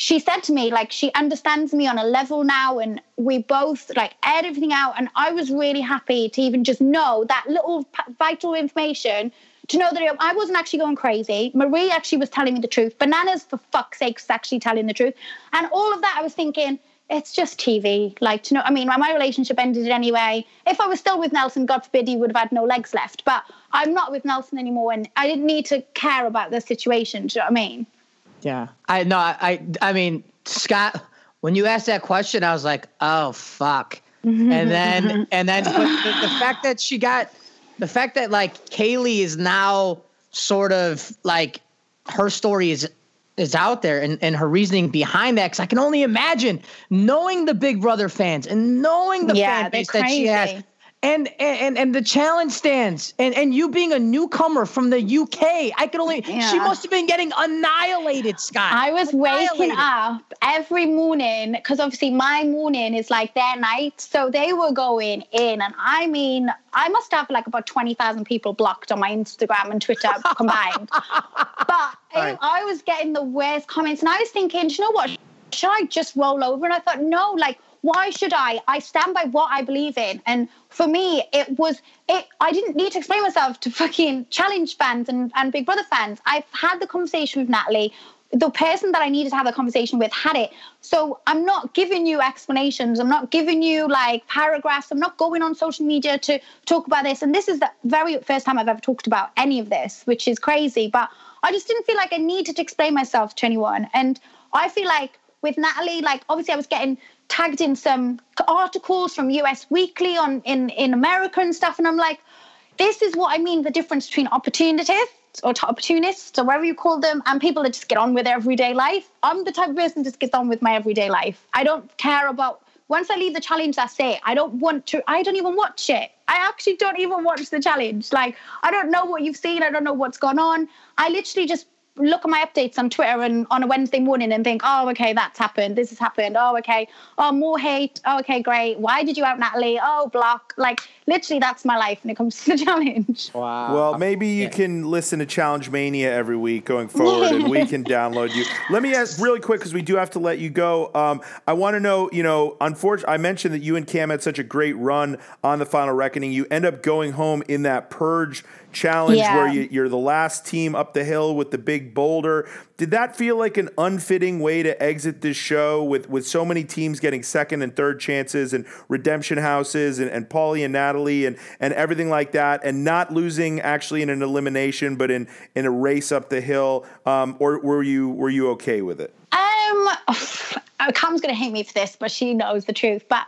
she said to me, like, she understands me on a level now, and we both like aired everything out. And I was really happy to even just know that little vital information to know that I wasn't actually going crazy. Marie actually was telling me the truth. Bananas, for fuck's sake, was actually telling the truth. And all of that, I was thinking, it's just TV. Like, to know, I mean, my relationship ended anyway. If I was still with Nelson, God forbid, he would have had no legs left. But I'm not with Nelson anymore, and I didn't need to care about the situation. Do you know what I mean? Yeah, I know. I, I mean, Scott, when you asked that question, I was like, oh fuck, mm-hmm. and then mm-hmm. and then the, the fact that she got the fact that like Kayleigh is now sort of like her story is is out there and, and her reasoning behind that because I can only imagine knowing the Big Brother fans and knowing the Yeah, fan base that she has. And and and the challenge stands and and you being a newcomer from the UK I could only she must have been getting annihilated Scott I was waking up every morning because obviously my morning is like their night. So they were going in. And I mean, I must have like about 20,000 people blocked on my Instagram and Twitter combined. But Right. Um, I was getting the worst comments. And I was thinking, do you know what? Should I just roll over? And I thought, no, like, why should I? I stand by what I believe in. And for me, it was it. I didn't need to explain myself to fucking challenge fans and, and Big Brother fans. I've had the conversation with Natalie. The person that I needed to have the conversation with had it. So I'm not giving you explanations. I'm not giving you like paragraphs. I'm not going on social media to talk about this. And this is the very first time I've ever talked about any of this, which is crazy. But I just didn't feel like I needed to explain myself to anyone. And I feel like with Natalie, like obviously I was getting tagged in some articles from US Weekly on in in America and stuff, and I'm like, this is what I mean the difference between opportunists or opportunists or whatever you call them and people that just get on with their everyday life. I'm the type of person that just gets on with my everyday life. I don't care about once I leave the challenge, that's it. I don't want to, I don't even watch it. I actually don't even watch the challenge. Like, I don't know what you've seen. I don't know what's gone on. I literally just look at my updates on Twitter and on a Wednesday morning and think, oh, okay, that's happened. This has happened. Oh, okay. Oh, more hate. Oh, okay, great. Why did you out Natalie? Oh, block. Like, literally, that's my life when it comes to the challenge. wow Well, maybe you can listen to Challenge Mania every week going forward, and we can download you. Let me ask really quick because we do have to let you go. Um, I want to know, you know, unfortunately, I mentioned that you and Kam had such a great run on the Final Reckoning. You end up going home in that purge challenge Yeah. where you, you're the last team up the hill with the big boulder. Did that feel like an unfitting way to exit this show with, with so many teams getting second and third chances and redemption houses and, and Paulie and Natalie and, and everything like that and not losing actually in an elimination but in, in a race up the hill? Um, or were you were you okay with it? Um, Kam's gonna hate me for this, but she knows the truth. But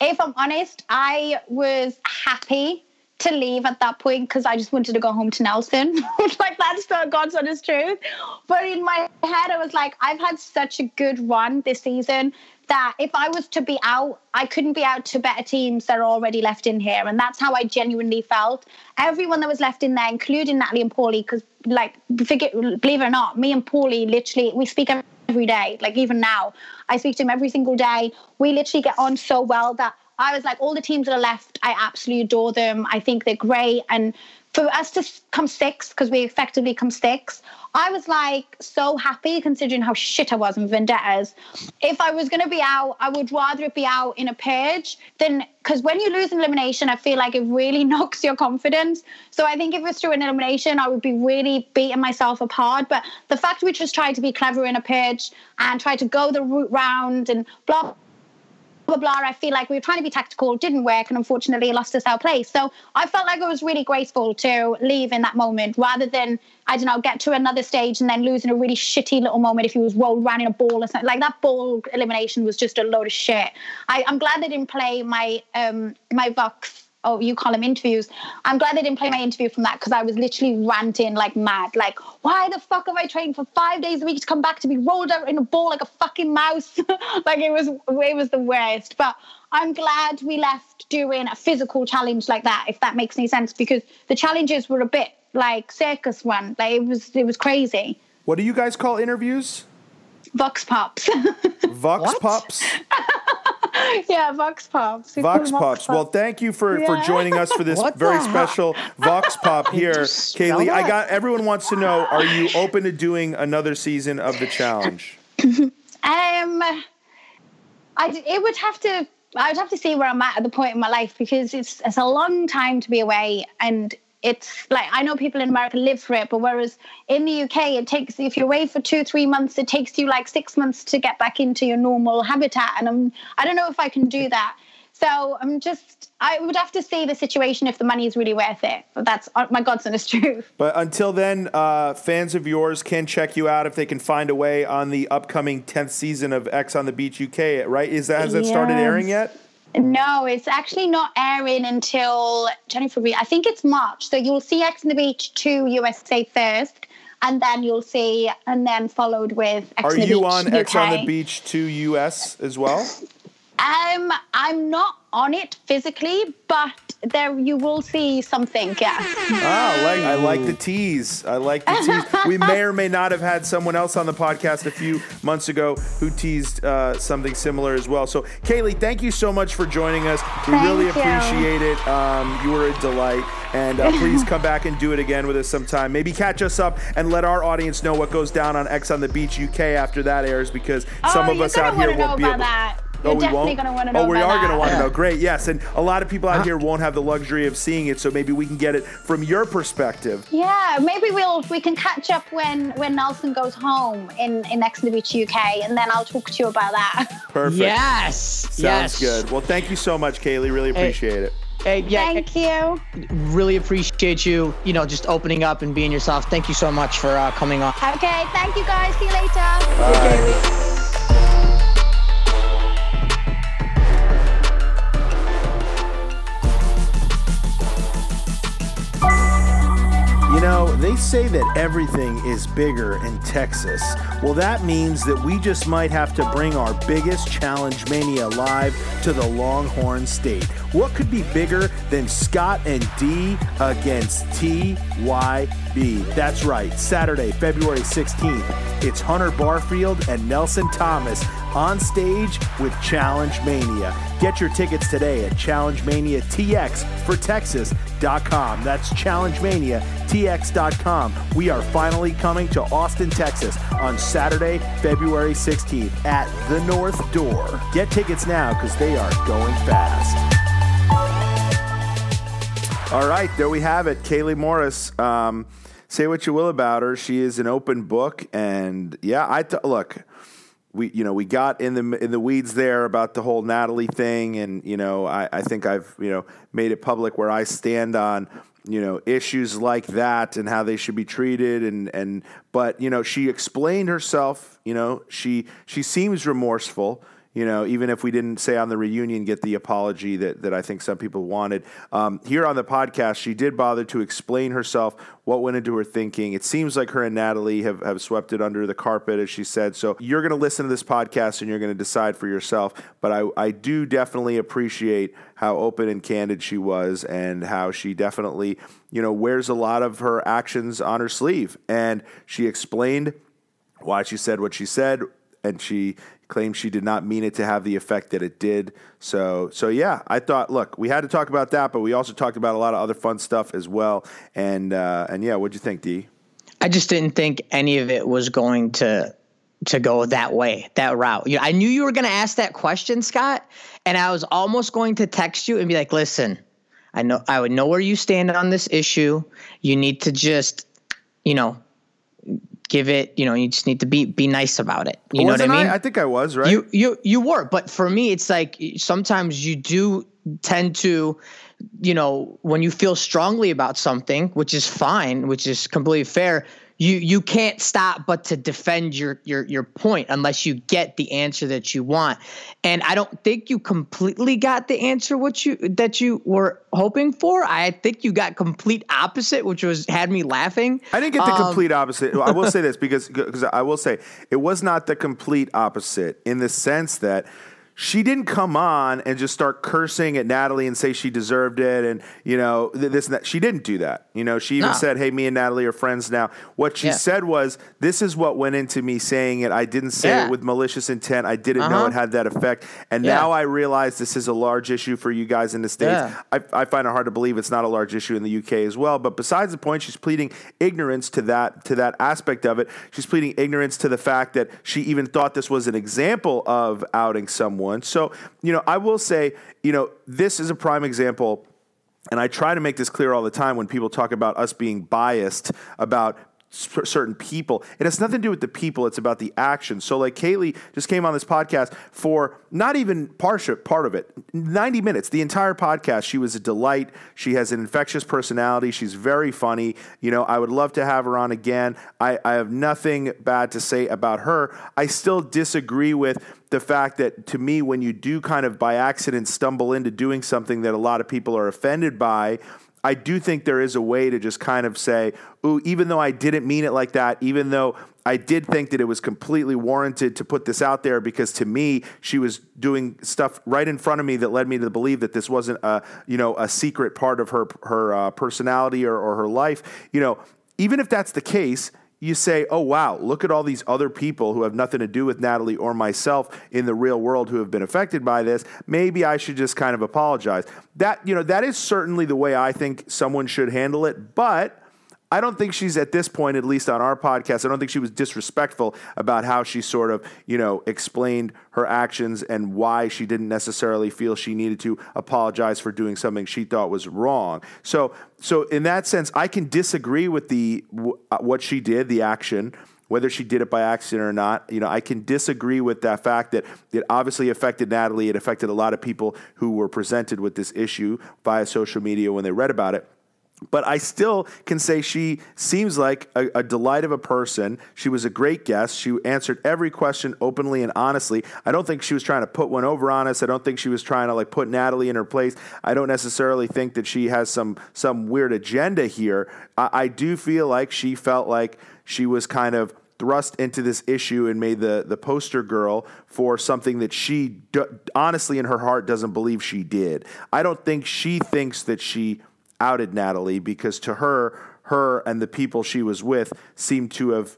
if I'm honest, I was happy to leave at that point because I just wanted to go home to Nelson. like that's the God's honest truth. But in my head, I was like, I've had such a good run this season that if I was to be out, I couldn't be out to better teams that are already left in here. And that's how I genuinely felt. Everyone that was left in there, including Natalie and Paulie, because like forget, believe it or not, me and Paulie literally we speak every day. Like even now, I speak to him every single day. We literally get on so well that I was like, all the teams that are left, I absolutely adore them. I think they're great. And for us to come sixth, because we effectively come sixth, I was like so happy considering how shit I was in Vendettas. If I was going to be out, I would rather be out in a purge than because when you lose an elimination, I feel like it really knocks your confidence. So I think if it was through an elimination, I would be really beating myself apart. But the fact we just tried to be clever in a purge and try to go the route round and blah blah blah. I feel like we were trying to be tactical, didn't work, and unfortunately lost us our place. So I felt like it was really graceful to leave in that moment rather than I don't know get to another stage and then losing a really shitty little moment if he was rolled around in a ball or something. Like that ball elimination was just a load of shit. I, I'm glad they didn't play my um my Vox. Oh, you call them interviews. I'm glad they didn't play my interview from that because I was literally ranting like mad. Like, why the fuck have I trained for five days a week to come back to be rolled out in a ball like a fucking mouse? like it was, it was the worst. But I'm glad we left doing a physical challenge like that, if that makes any sense, because the challenges were a bit like circus one. Like it was, it was crazy. What do you guys call interviews? Vox pops. Vox What? pops? yeah, Vox Pops. We Vox them Pops. Well, thank you for, for joining us for this What very special Vox Pop here, Kayleigh. I got everyone wants to know: Are you open to doing another season of the challenge? Um, I it would have to. I would have to see where I'm at at the point in my life because it's it's a long time to be away, and it's like I know people in America live for it, but whereas in the UK it takes if you're away for two three months, it takes you like six months to get back into your normal habitat, and I'm I don't know if I can do that. So I'm just I would have to see the situation if the money is really worth it. But that's uh, my God's honest truth. But until then, uh, fans of yours can check you out if they can find a way on the upcoming tenth season of Ex on the Beach UK. Right? Is that has that started airing yet? No, it's actually not airing until January, I think it's March. So you'll see Ex on the Beach 2 USA first, and then you'll see, and then followed with X Are on the you Beach on UK. Ex on the Beach to US as well? Um, I'm not on it physically, but there you will see something. Yeah. Ah, I like, I like the tease. I like the tease. we may or may not have had someone else on the podcast a few months ago who teased uh, something similar as well. So, Kayleigh, thank you so much for joining us. We Thank really you. appreciate it. Um, you were a delight. And uh, please come back and do it again with us sometime. Maybe catch us up and let our audience know what goes down on Ex on the Beach UK after that airs because some oh, of us out here won't be able. that. Oh, You're we definitely won't? going to want to know Oh, we about are going to want to know. Great, yes. And a lot of people out here won't have the luxury of seeing it, so maybe we can get it from your perspective. Yeah, maybe we'll we can catch up when when Nelson goes home in in Ex on the Beach UK, and then I'll talk to you about that. Perfect. Yes. Sounds yes. good. Well, thank you so much, Kayleigh. Really appreciate it. Hey, yeah, Thank you. really appreciate you, you know, just opening up and being yourself. Thank you so much for uh, coming on. Okay, thank you guys. See you later. You know, they say that everything is bigger in Texas. Well, that means that we just might have to bring our biggest challenge mania live to the Longhorn State. What could be bigger than Scott and D against TYB? That's right, Saturday, February 16th. It's Hunter Barfield and Nelson Thomas on stage with Challenge Mania. Get your tickets today at ChallengeManiaTX for Texas.com. That's ChallengeManiaTX.com. We are finally coming to Austin, Texas on Saturday, February 16th at the North Door. Get tickets now because they are going fast. All right, there we have it. Kayleigh Morris. Um, say what you will about her. She is an open book. And yeah, I look we you know we got in the in the weeds there about the whole Natalie thing, and you know I, I think I've you know made it public where I stand on you know issues like that and how they should be treated, and and but you know she explained herself. You know she she seems remorseful. You know, even if we didn't say on the reunion get the apology that, that I think some people wanted. Um, here on the podcast, she did bother to explain herself, what went into her thinking. It seems like her and Natalie have, have swept it under the carpet, as she said. So you're going to listen to this podcast and you're going to decide for yourself. But I, I do definitely appreciate how open and candid she was and how she definitely, you know, wears a lot of her actions on her sleeve. And she explained why she said what she said, and she claimed she did not mean it to have the effect that it did. So, so yeah, I thought, look, we had to talk about that, but we also talked about a lot of other fun stuff as well. And uh, and yeah, what'd you think, D? I just didn't think any of it was going to to go that way, that route. You know, I knew you were going to ask that question, Scott, and I was almost going to text you and be like, "Listen, I know I would know where you stand on this issue. You need to just, you know, give it. You know, you just need to be be nice about it. You oh, know what I mean? I, think I was right. You you you were, but for me, it's like sometimes you do tend to, you know, when you feel strongly about something, which is fine, which is completely fair. You you can't stop but to defend your your your point unless you get the answer that you want. And I don't think you completely got the answer what you that you were hoping for. I think you got complete opposite, which was had me laughing. I didn't get the Um, complete opposite. I will say this because because I will say it was not the complete opposite in the sense that she didn't come on and just start cursing at Natalie and say she deserved it and you know this and that. She didn't do that. You know, she even No. said, "Hey, me and Natalie are friends now." What she Yeah. said was, "This is what went into me saying it. I didn't say Yeah. it with malicious intent. I didn't know Uh-huh. it had that effect, and Yeah. now I realize this is a large issue for you guys in the states. I, I find it hard to believe it's not a large issue in the UK as well. But besides the point, she's pleading ignorance to that to that aspect of it. She's pleading ignorance to the fact that she even thought this was an example of outing someone. So you know, I will say, you know, this is a prime example. And I try to make this clear all the time when people talk about us being biased about certain people. It has nothing to do with the people, it's about the action. So, like, Kayleigh just came on this podcast for not even part, part of it, 90 minutes, the entire podcast. She was a delight. She has an infectious personality. She's very funny. You know, I would love to have her on again. I, I have nothing bad to say about her. I still disagree with the fact that to me, when you do kind of by accident stumble into doing something that a lot of people are offended by, I do think there is a way to just kind of say, ooh, even though I didn't mean it like that, even though I did think that it was completely warranted to put this out there because to me, she was doing stuff right in front of me that led me to believe that this wasn't a, you know, a secret part of her, her uh, personality or, or her life. You know, even if that's the case, you say, oh, wow, look at all these other people who have nothing to do with Natalie or myself in the real world who have been affected by this. Maybe I should just kind of apologize. That, you know, that is certainly the way I think someone should handle it. But I don't think she's at this point, at least on our podcast, I don't think she was disrespectful about how she sort of, you know, explained her actions and why she didn't necessarily feel she needed to apologize for doing something she thought was wrong. So, so in that sense, I can disagree with the uh, what she did, the action. Whether she did it by accident or not, you know, I can disagree with that fact that it obviously affected Natalie. It affected a lot of people who were presented with this issue via social media when they read about it. But I still can say she seems like a, a, delight of a person. She was a great guest. She answered every question openly and honestly. I don't think she was trying to put one over on us. I don't think she was trying to like put Natalie in her place. I don't necessarily think that she has some some weird agenda here. I, I do feel like she felt like she was kind of thrust into this issue and made the the poster girl for something that she d- honestly in her heart doesn't believe she did. I don't think she thinks that she outed Natalie because to her, her and the people she was with seemed to have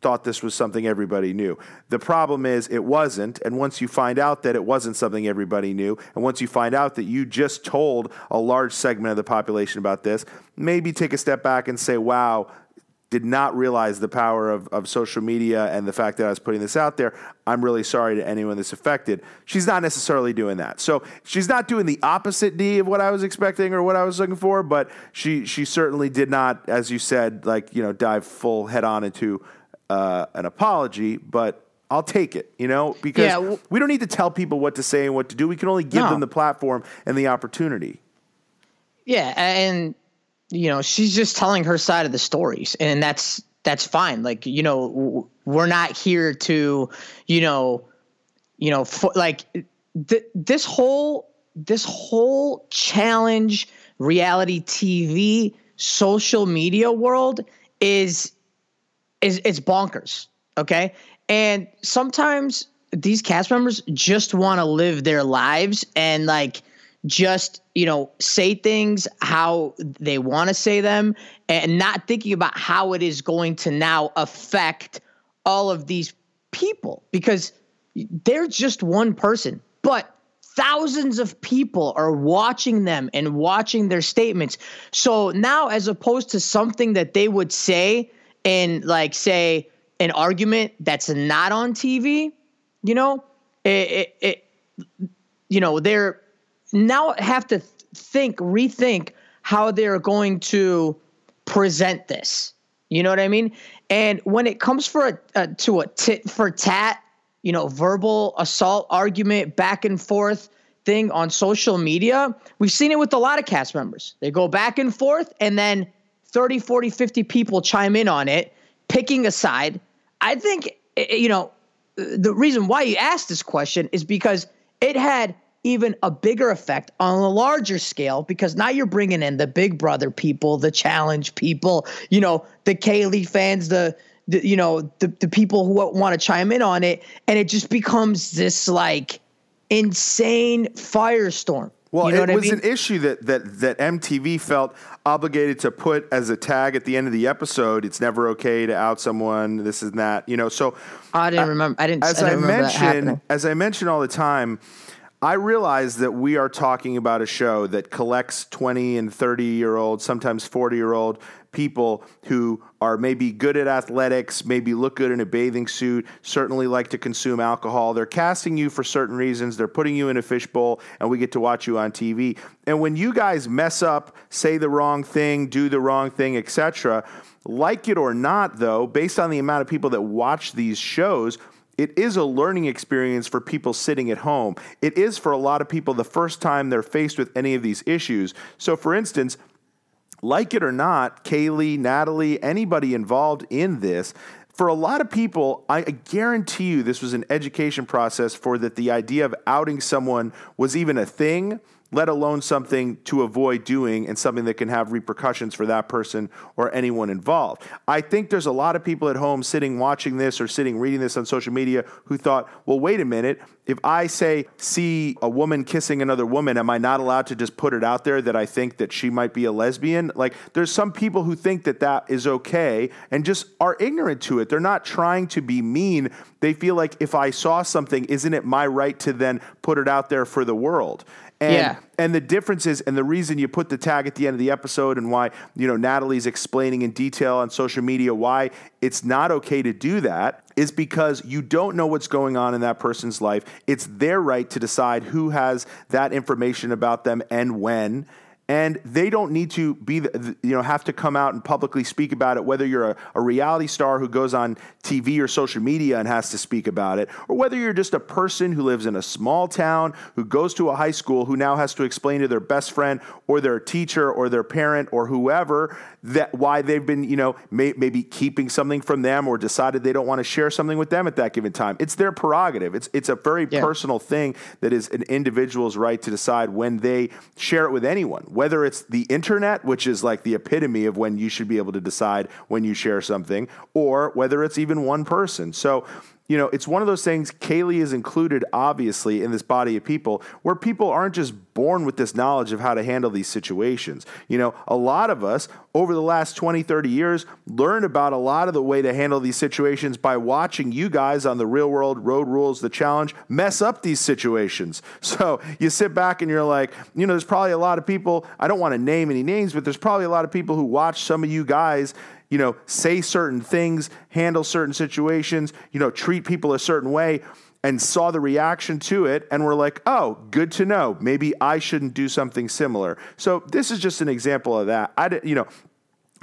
thought this was something everybody knew. The problem is it wasn't, and once you find out that it wasn't something everybody knew, and once you find out that you just told a large segment of the population about this, maybe take a step back and say, wow, did not realize the power of, of social media and the fact that I was putting this out there. I'm really sorry to anyone that's affected. She's not necessarily doing that. So she's not doing the opposite D of what I was expecting or what I was looking for, but she she certainly did not, as you said, like, you know, dive full head on into uh, an apology, but I'll take it, you know, because Yeah, w- we don't need to tell people what to say and what to do. We can only give No. them the platform and the opportunity. Yeah, and you know, she's just telling her side of the stories, and that's that's fine. Like, you know, we're not here to, you know, you know, for, like th- this whole this whole challenge reality TV social media world is is it's bonkers. Okay. And sometimes these cast members just want to live their lives and like just, you know, say things how they want to say them and not thinking about how it is going to now affect all of these people because they're just one person. But thousands of people are watching them and watching their statements. So now, as opposed to something that they would say in, like, say, an argument that's not on TV, you know, it, it, it you know, they're now have to think, rethink how they're going to present this. You know what I mean? And when it comes for a, a to a tit for tat, you know, verbal assault argument back and forth thing on social media, we've seen it with a lot of cast members. They go back and forth and then 30, 40, 50 people chime in on it, picking a side. I think eh, you know, the reason why you asked this question is because it had even a bigger effect on a larger scale because now you're bringing in the Big Brother people, the challenge people, you know, the Kayleigh fans, the, the you know, the, the people who want to chime in on it. And it just becomes this like insane firestorm. Well, you know it was I mean? an issue that, that that MTV felt obligated to put as a tag at the end of the episode. It's never okay to out someone. This and that. You know. So I didn't remember. I didn't. as I, I, didn't remember that mentioned, as I mentioned all the time, I realize that we are talking about a show that collects 20 and 30 year old, sometimes 40 year old people who are maybe good at athletics, maybe look good in a bathing suit, certainly like to consume alcohol. They're casting you for certain reasons. They're putting you in a fishbowl, and we get to watch you on TV. And when you guys mess up, say the wrong thing, do the wrong thing, etc., like it or not, though, based on the amount of people that watch these shows, it is a learning experience for people sitting at home. It is for a lot of people the first time they're faced with any of these issues. So, for instance, like it or not, Kayleigh, Natalie, anybody involved in this, for a lot of people, I guarantee you this was an education process for that the idea of outing someone was even a thing, let alone something to avoid doing and something that can have repercussions for that person or anyone involved. I think there's a lot of people at home sitting watching this or sitting reading this on social media who thought, well, wait a minute. If I say see a woman kissing another woman, am I not allowed to just put it out there that I think that she might be a lesbian? Like there's some people who think that that is okay and just are ignorant to it. They're not trying to be mean. They feel like if I saw something, isn't it my right to then put it out there for the world? And, Yeah. and the difference is, and the reason you put the tag at the end of the episode, and why you know Natalie's explaining in detail on social media why it's not okay to do that, is because you don't know what's going on in that person's life. It's their right to decide who has that information about them and when. And they don't need to be, you know, have to come out and publicly speak about it. Whether you're a, a reality star who goes on TV or social media and has to speak about it, or whether you're just a person who lives in a small town who goes to a high school who now has to explain to their best friend or their teacher or their parent or whoever that why they've been, you know, may, maybe keeping something from them or decided they don't want to share something with them at that given time. It's their prerogative. It's it's a very Yeah. personal thing that is an individual's right to decide when they share it with anyone, whether it's the internet, which is like the epitome of when you should be able to decide when you share something, or whether it's even one person. So, you know, it's one of those things. Kayleigh is included, obviously, in this body of people where people aren't just born with this knowledge of how to handle these situations. You know, a lot of us over the last 20, 30 years learned about a lot of the way to handle these situations by watching you guys on the real world road rules, the challenge, mess up these situations. So you sit back and you're like, you know, there's probably a lot of people, I don't want to name any names, but there's probably a lot of people who watch some of you guys you know, say certain things, handle certain situations, you know, treat people a certain way, and saw the reaction to it and were like, oh, good to know. Maybe I shouldn't do something similar. So this is just an example of that. I, you know,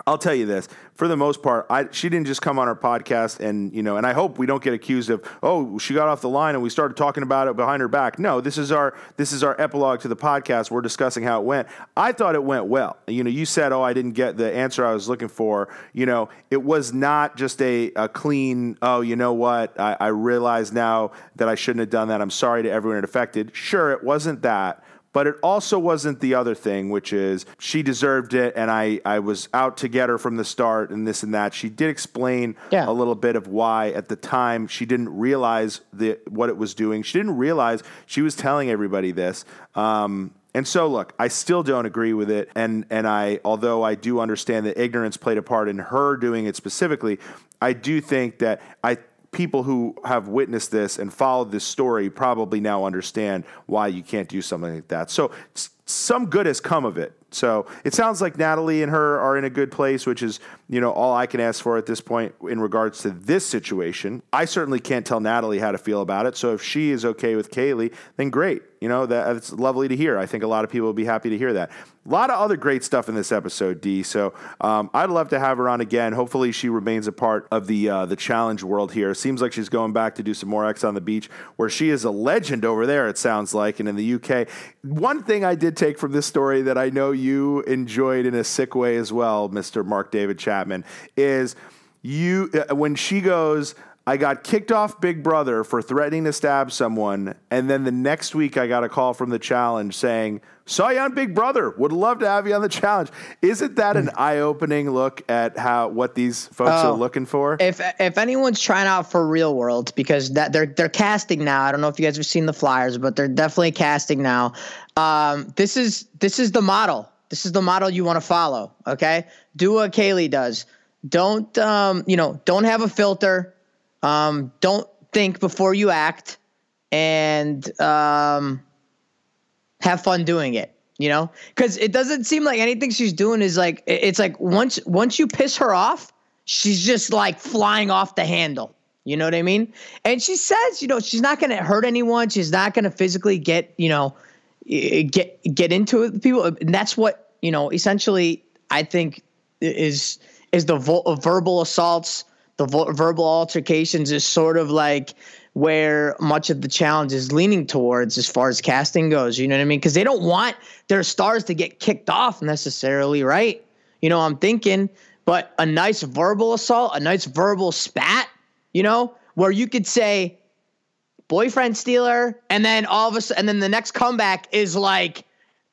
I'll tell you this. For the most part, I, she didn't just come on our podcast and, you know, and I hope we don't get accused of, oh, she got off the line and we started talking about it behind her back. No, this is our this is our epilogue to the podcast. We're discussing how it went. I thought it went well. You know, you said, oh, I didn't get the answer I was looking for. You know, it was not just a, a clean, oh, you know what? I, I realize now that I shouldn't have done that. I'm sorry to everyone it affected. Sure, it wasn't that. But it also wasn't the other thing, which is she deserved it, and I, I was out to get her from the start, and this and that. She did explain Yeah. a little bit of why at the time she didn't realize the, what it was doing. She didn't realize she was telling everybody this. Um, and so, look, I still don't agree with it, and and I, although I do understand that ignorance played a part in her doing it specifically, I do think that I people who have witnessed this and followed this story probably now understand why you can't do something like that. So some good has come of it. So it sounds like Natalie and her are in a good place, which is, you know, all I can ask for at this point in regards to this situation. I certainly can't tell Natalie how to feel about it. So if she is okay with Kayleigh, then great. You know, that, that's lovely to hear. I think a lot of people will be happy to hear that. A lot of other great stuff in this episode, D. So um, I'd love to have her on again. Hopefully, she remains a part of the uh, the challenge world here. Seems like she's going back to do some more Ex on the Beach, where she is a legend over there. It sounds like, and in the UK. One thing I did take from this story that I know you enjoyed in a sick way as well, Mister Mark David Chapman, is you uh, when she goes. I got kicked off Big Brother for threatening to stab someone, and then the next week I got a call from the challenge saying, "Saw you on Big Brother. Would love to have you on the challenge." Isn't that an eye-opening look at how what these folks Oh. are looking for? If if anyone's trying out for Real World, because that they're they're casting now. I don't know if you guys have seen the flyers, but they're definitely casting now. Um, this is this is the model. This is the model you want to follow. Okay, do what Kayleigh does. Don't um, you know? Don't have a filter. Um, don't think before you act, and um, have fun doing it. You know, because it doesn't seem like anything she's doing is like it's like once once you piss her off, she's just like flying off the handle. You know what I mean? And she says, you know, she's not going to hurt anyone. She's not going to physically get, you know, get get into it with people. And that's what you know. Essentially, I think is is the vo- verbal assaults, the vo- verbal altercations is sort of like where much of the challenge is leaning towards as far as casting goes. You know what I mean? Because they don't want their stars to get kicked off necessarily, right? You know, I'm thinking, but a nice verbal assault, a nice verbal spat, you know, where you could say boyfriend stealer, and then all of a sudden, and then the next comeback is like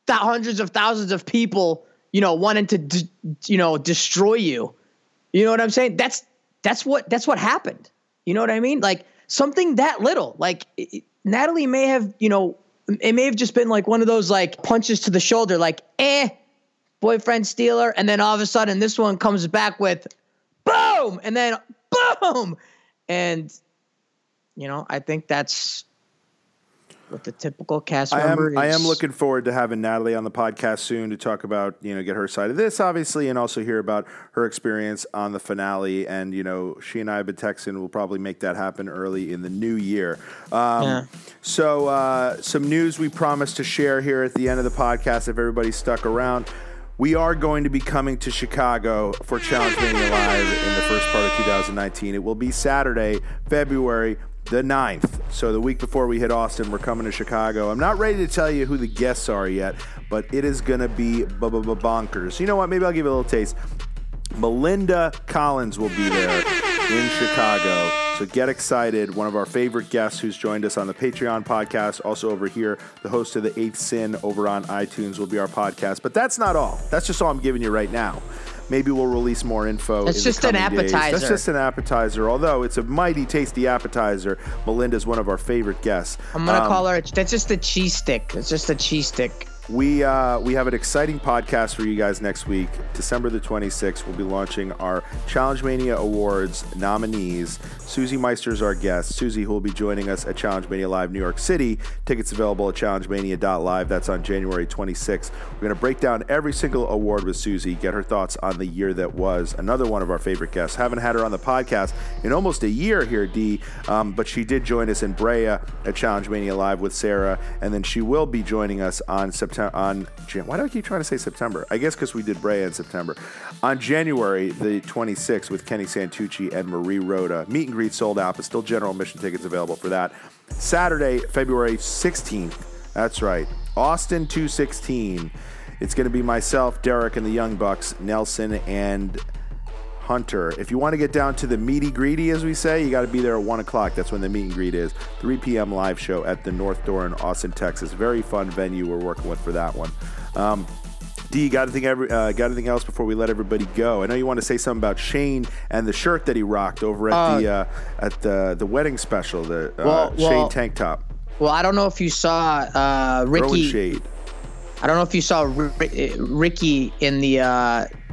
th- hundreds of thousands of people, you know, wanting to, d- you know, destroy you. You know what I'm saying? That's that's what that's what happened. You know what I mean? Like something that little. Like it, Natalie may have, you know, it may have just been like one of those like punches to the shoulder, like eh, boyfriend stealer, and then all of a sudden this one comes back with boom, and then boom, and you know, I think that's what the typical cast I member am. I am looking forward to having Natalie on the podcast soon to talk about you know get her side of this obviously and also hear about her experience on the finale and you know she and I have been texting. We'll probably make that happen early in the new year. Um, Yeah. So uh, some news we promised to share here at the end of the podcast. If everybody stuck around. We are going to be coming to Chicago for Challenge Mania Live in the first part of 2019. It will be Saturday, February the 9th. So the week before we hit Austin, we're coming to Chicago. I'm not ready to tell you who the guests are yet, but it is going to be bonkers. You know what? Maybe I'll give you a little taste. Melinda Collins will be there in Chicago. So get excited. One of our favorite guests who's joined us on the Patreon podcast, also over here, the host of The Eighth Sin over on iTunes will be our podcast. But that's not all. That's just all I'm giving you right now. Maybe we'll release more info. It's in just an appetizer. days. That's just an appetizer. Although it's a mighty tasty appetizer. Melinda's one of our favorite guests. I'm gonna Um, call her. That's just a cheese stick. It's just a cheese stick. We uh, we have an exciting podcast for you guys next week. December the 26th, we'll be launching our Challenge Mania Awards nominees. Susie Meister is our guest. Susie, who will be joining us at Challenge Mania Live New York City. Tickets available at challengemania.live. That's on January 26th. We're going to break down every single award with Susie, get her thoughts on the year that was. Another one of our favorite guests. Haven't had her on the podcast in almost a year here, D, um, but she did join us in Brea at Challenge Mania Live with Sarah, and then she will be joining us on September. On Jan- why do I keep trying to say September? I guess because we did Brea in September. On January the 26th with Kenny Santucci and Marie Roda. Meet and greet sold out, but still general admission tickets available for that. Saturday, February 16th. That's right, Austin 216. It's going to be myself, Derrick, and the Young Bucks, Nelson, and Hunter. If you want to get down to the meaty greedy, as we say, you got to be there at 1 o'clock. That's when the meet and greet is. 3 p.m. live show at the North Door in Austin, Texas. Very fun venue we're working with for that one. Um, D, got anything, every, uh, got anything else before we let everybody go? I know you want to say something about Shane and the shirt that he rocked over at the uh, at the the wedding special, the uh, Well- Shane well- tank top. Well, I don't know if you saw uh, Ricky. I don't know if you saw R- Ricky in the,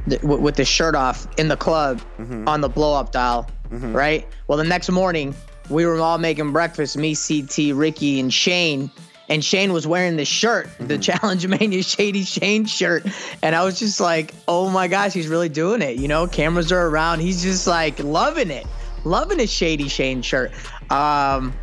the w- with the shirt off in the club Mm-hmm. on the blow up dial, right? Well, the next morning we were all making breakfast. Me, CT, Ricky, and Shane. And Shane was wearing this shirt, the Mm-hmm. Challenge Mania Shady Shane shirt, and I was just like, "Oh my gosh, he's really doing it!" You know, cameras are around. He's just like loving it, loving his Shady Shane shirt. Um,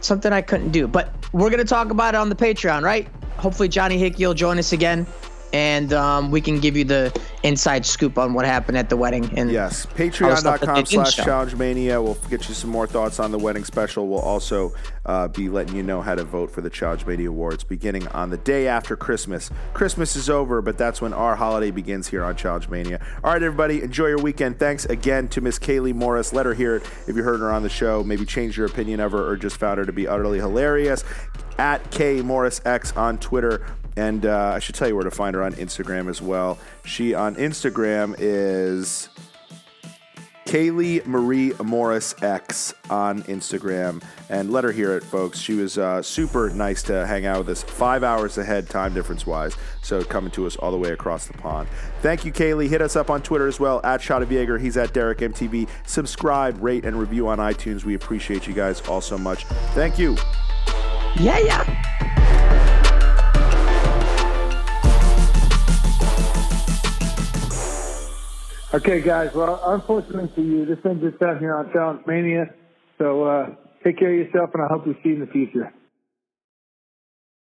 something I couldn't do. But we're gonna talk about it on the Patreon, right? Hopefully Johnny Hickey will join us again. And um, we can give you the inside scoop on what happened at the wedding. And yes, all the stuff that patreon.com slash challenge mania. We'll get you some more thoughts on the wedding special. We'll also uh, be letting you know how to vote for the Challenge Mania Awards beginning on the day after Christmas. Christmas is over, but that's when our holiday begins here on Challenge Mania. All right, everybody, enjoy your weekend. Thanks again to Miss Kayleigh Morris. Let her hear it if you heard her on the show. Maybe change your opinion of her or just found her to be utterly hilarious. At K Morris X on Twitter. And uh, I should tell you where to find her on Instagram as well. She on Instagram is Kayleigh Marie Morris X on Instagram, and let her hear it, folks. She was uh, super nice to hang out with us, five hours ahead time difference wise. So coming to us all the way across the pond. Thank you, Kayleigh. Hit us up on Twitter as well at Shot of Yager. He's at Derrick MTV. Subscribe, rate, and review on iTunes. We appreciate you guys all so much. Thank you. Yeah, yeah. Okay, guys. Well, unfortunately for you, this ends its time here on Challenge Mania. So uh, take care of yourself, and I hope we see you in the future.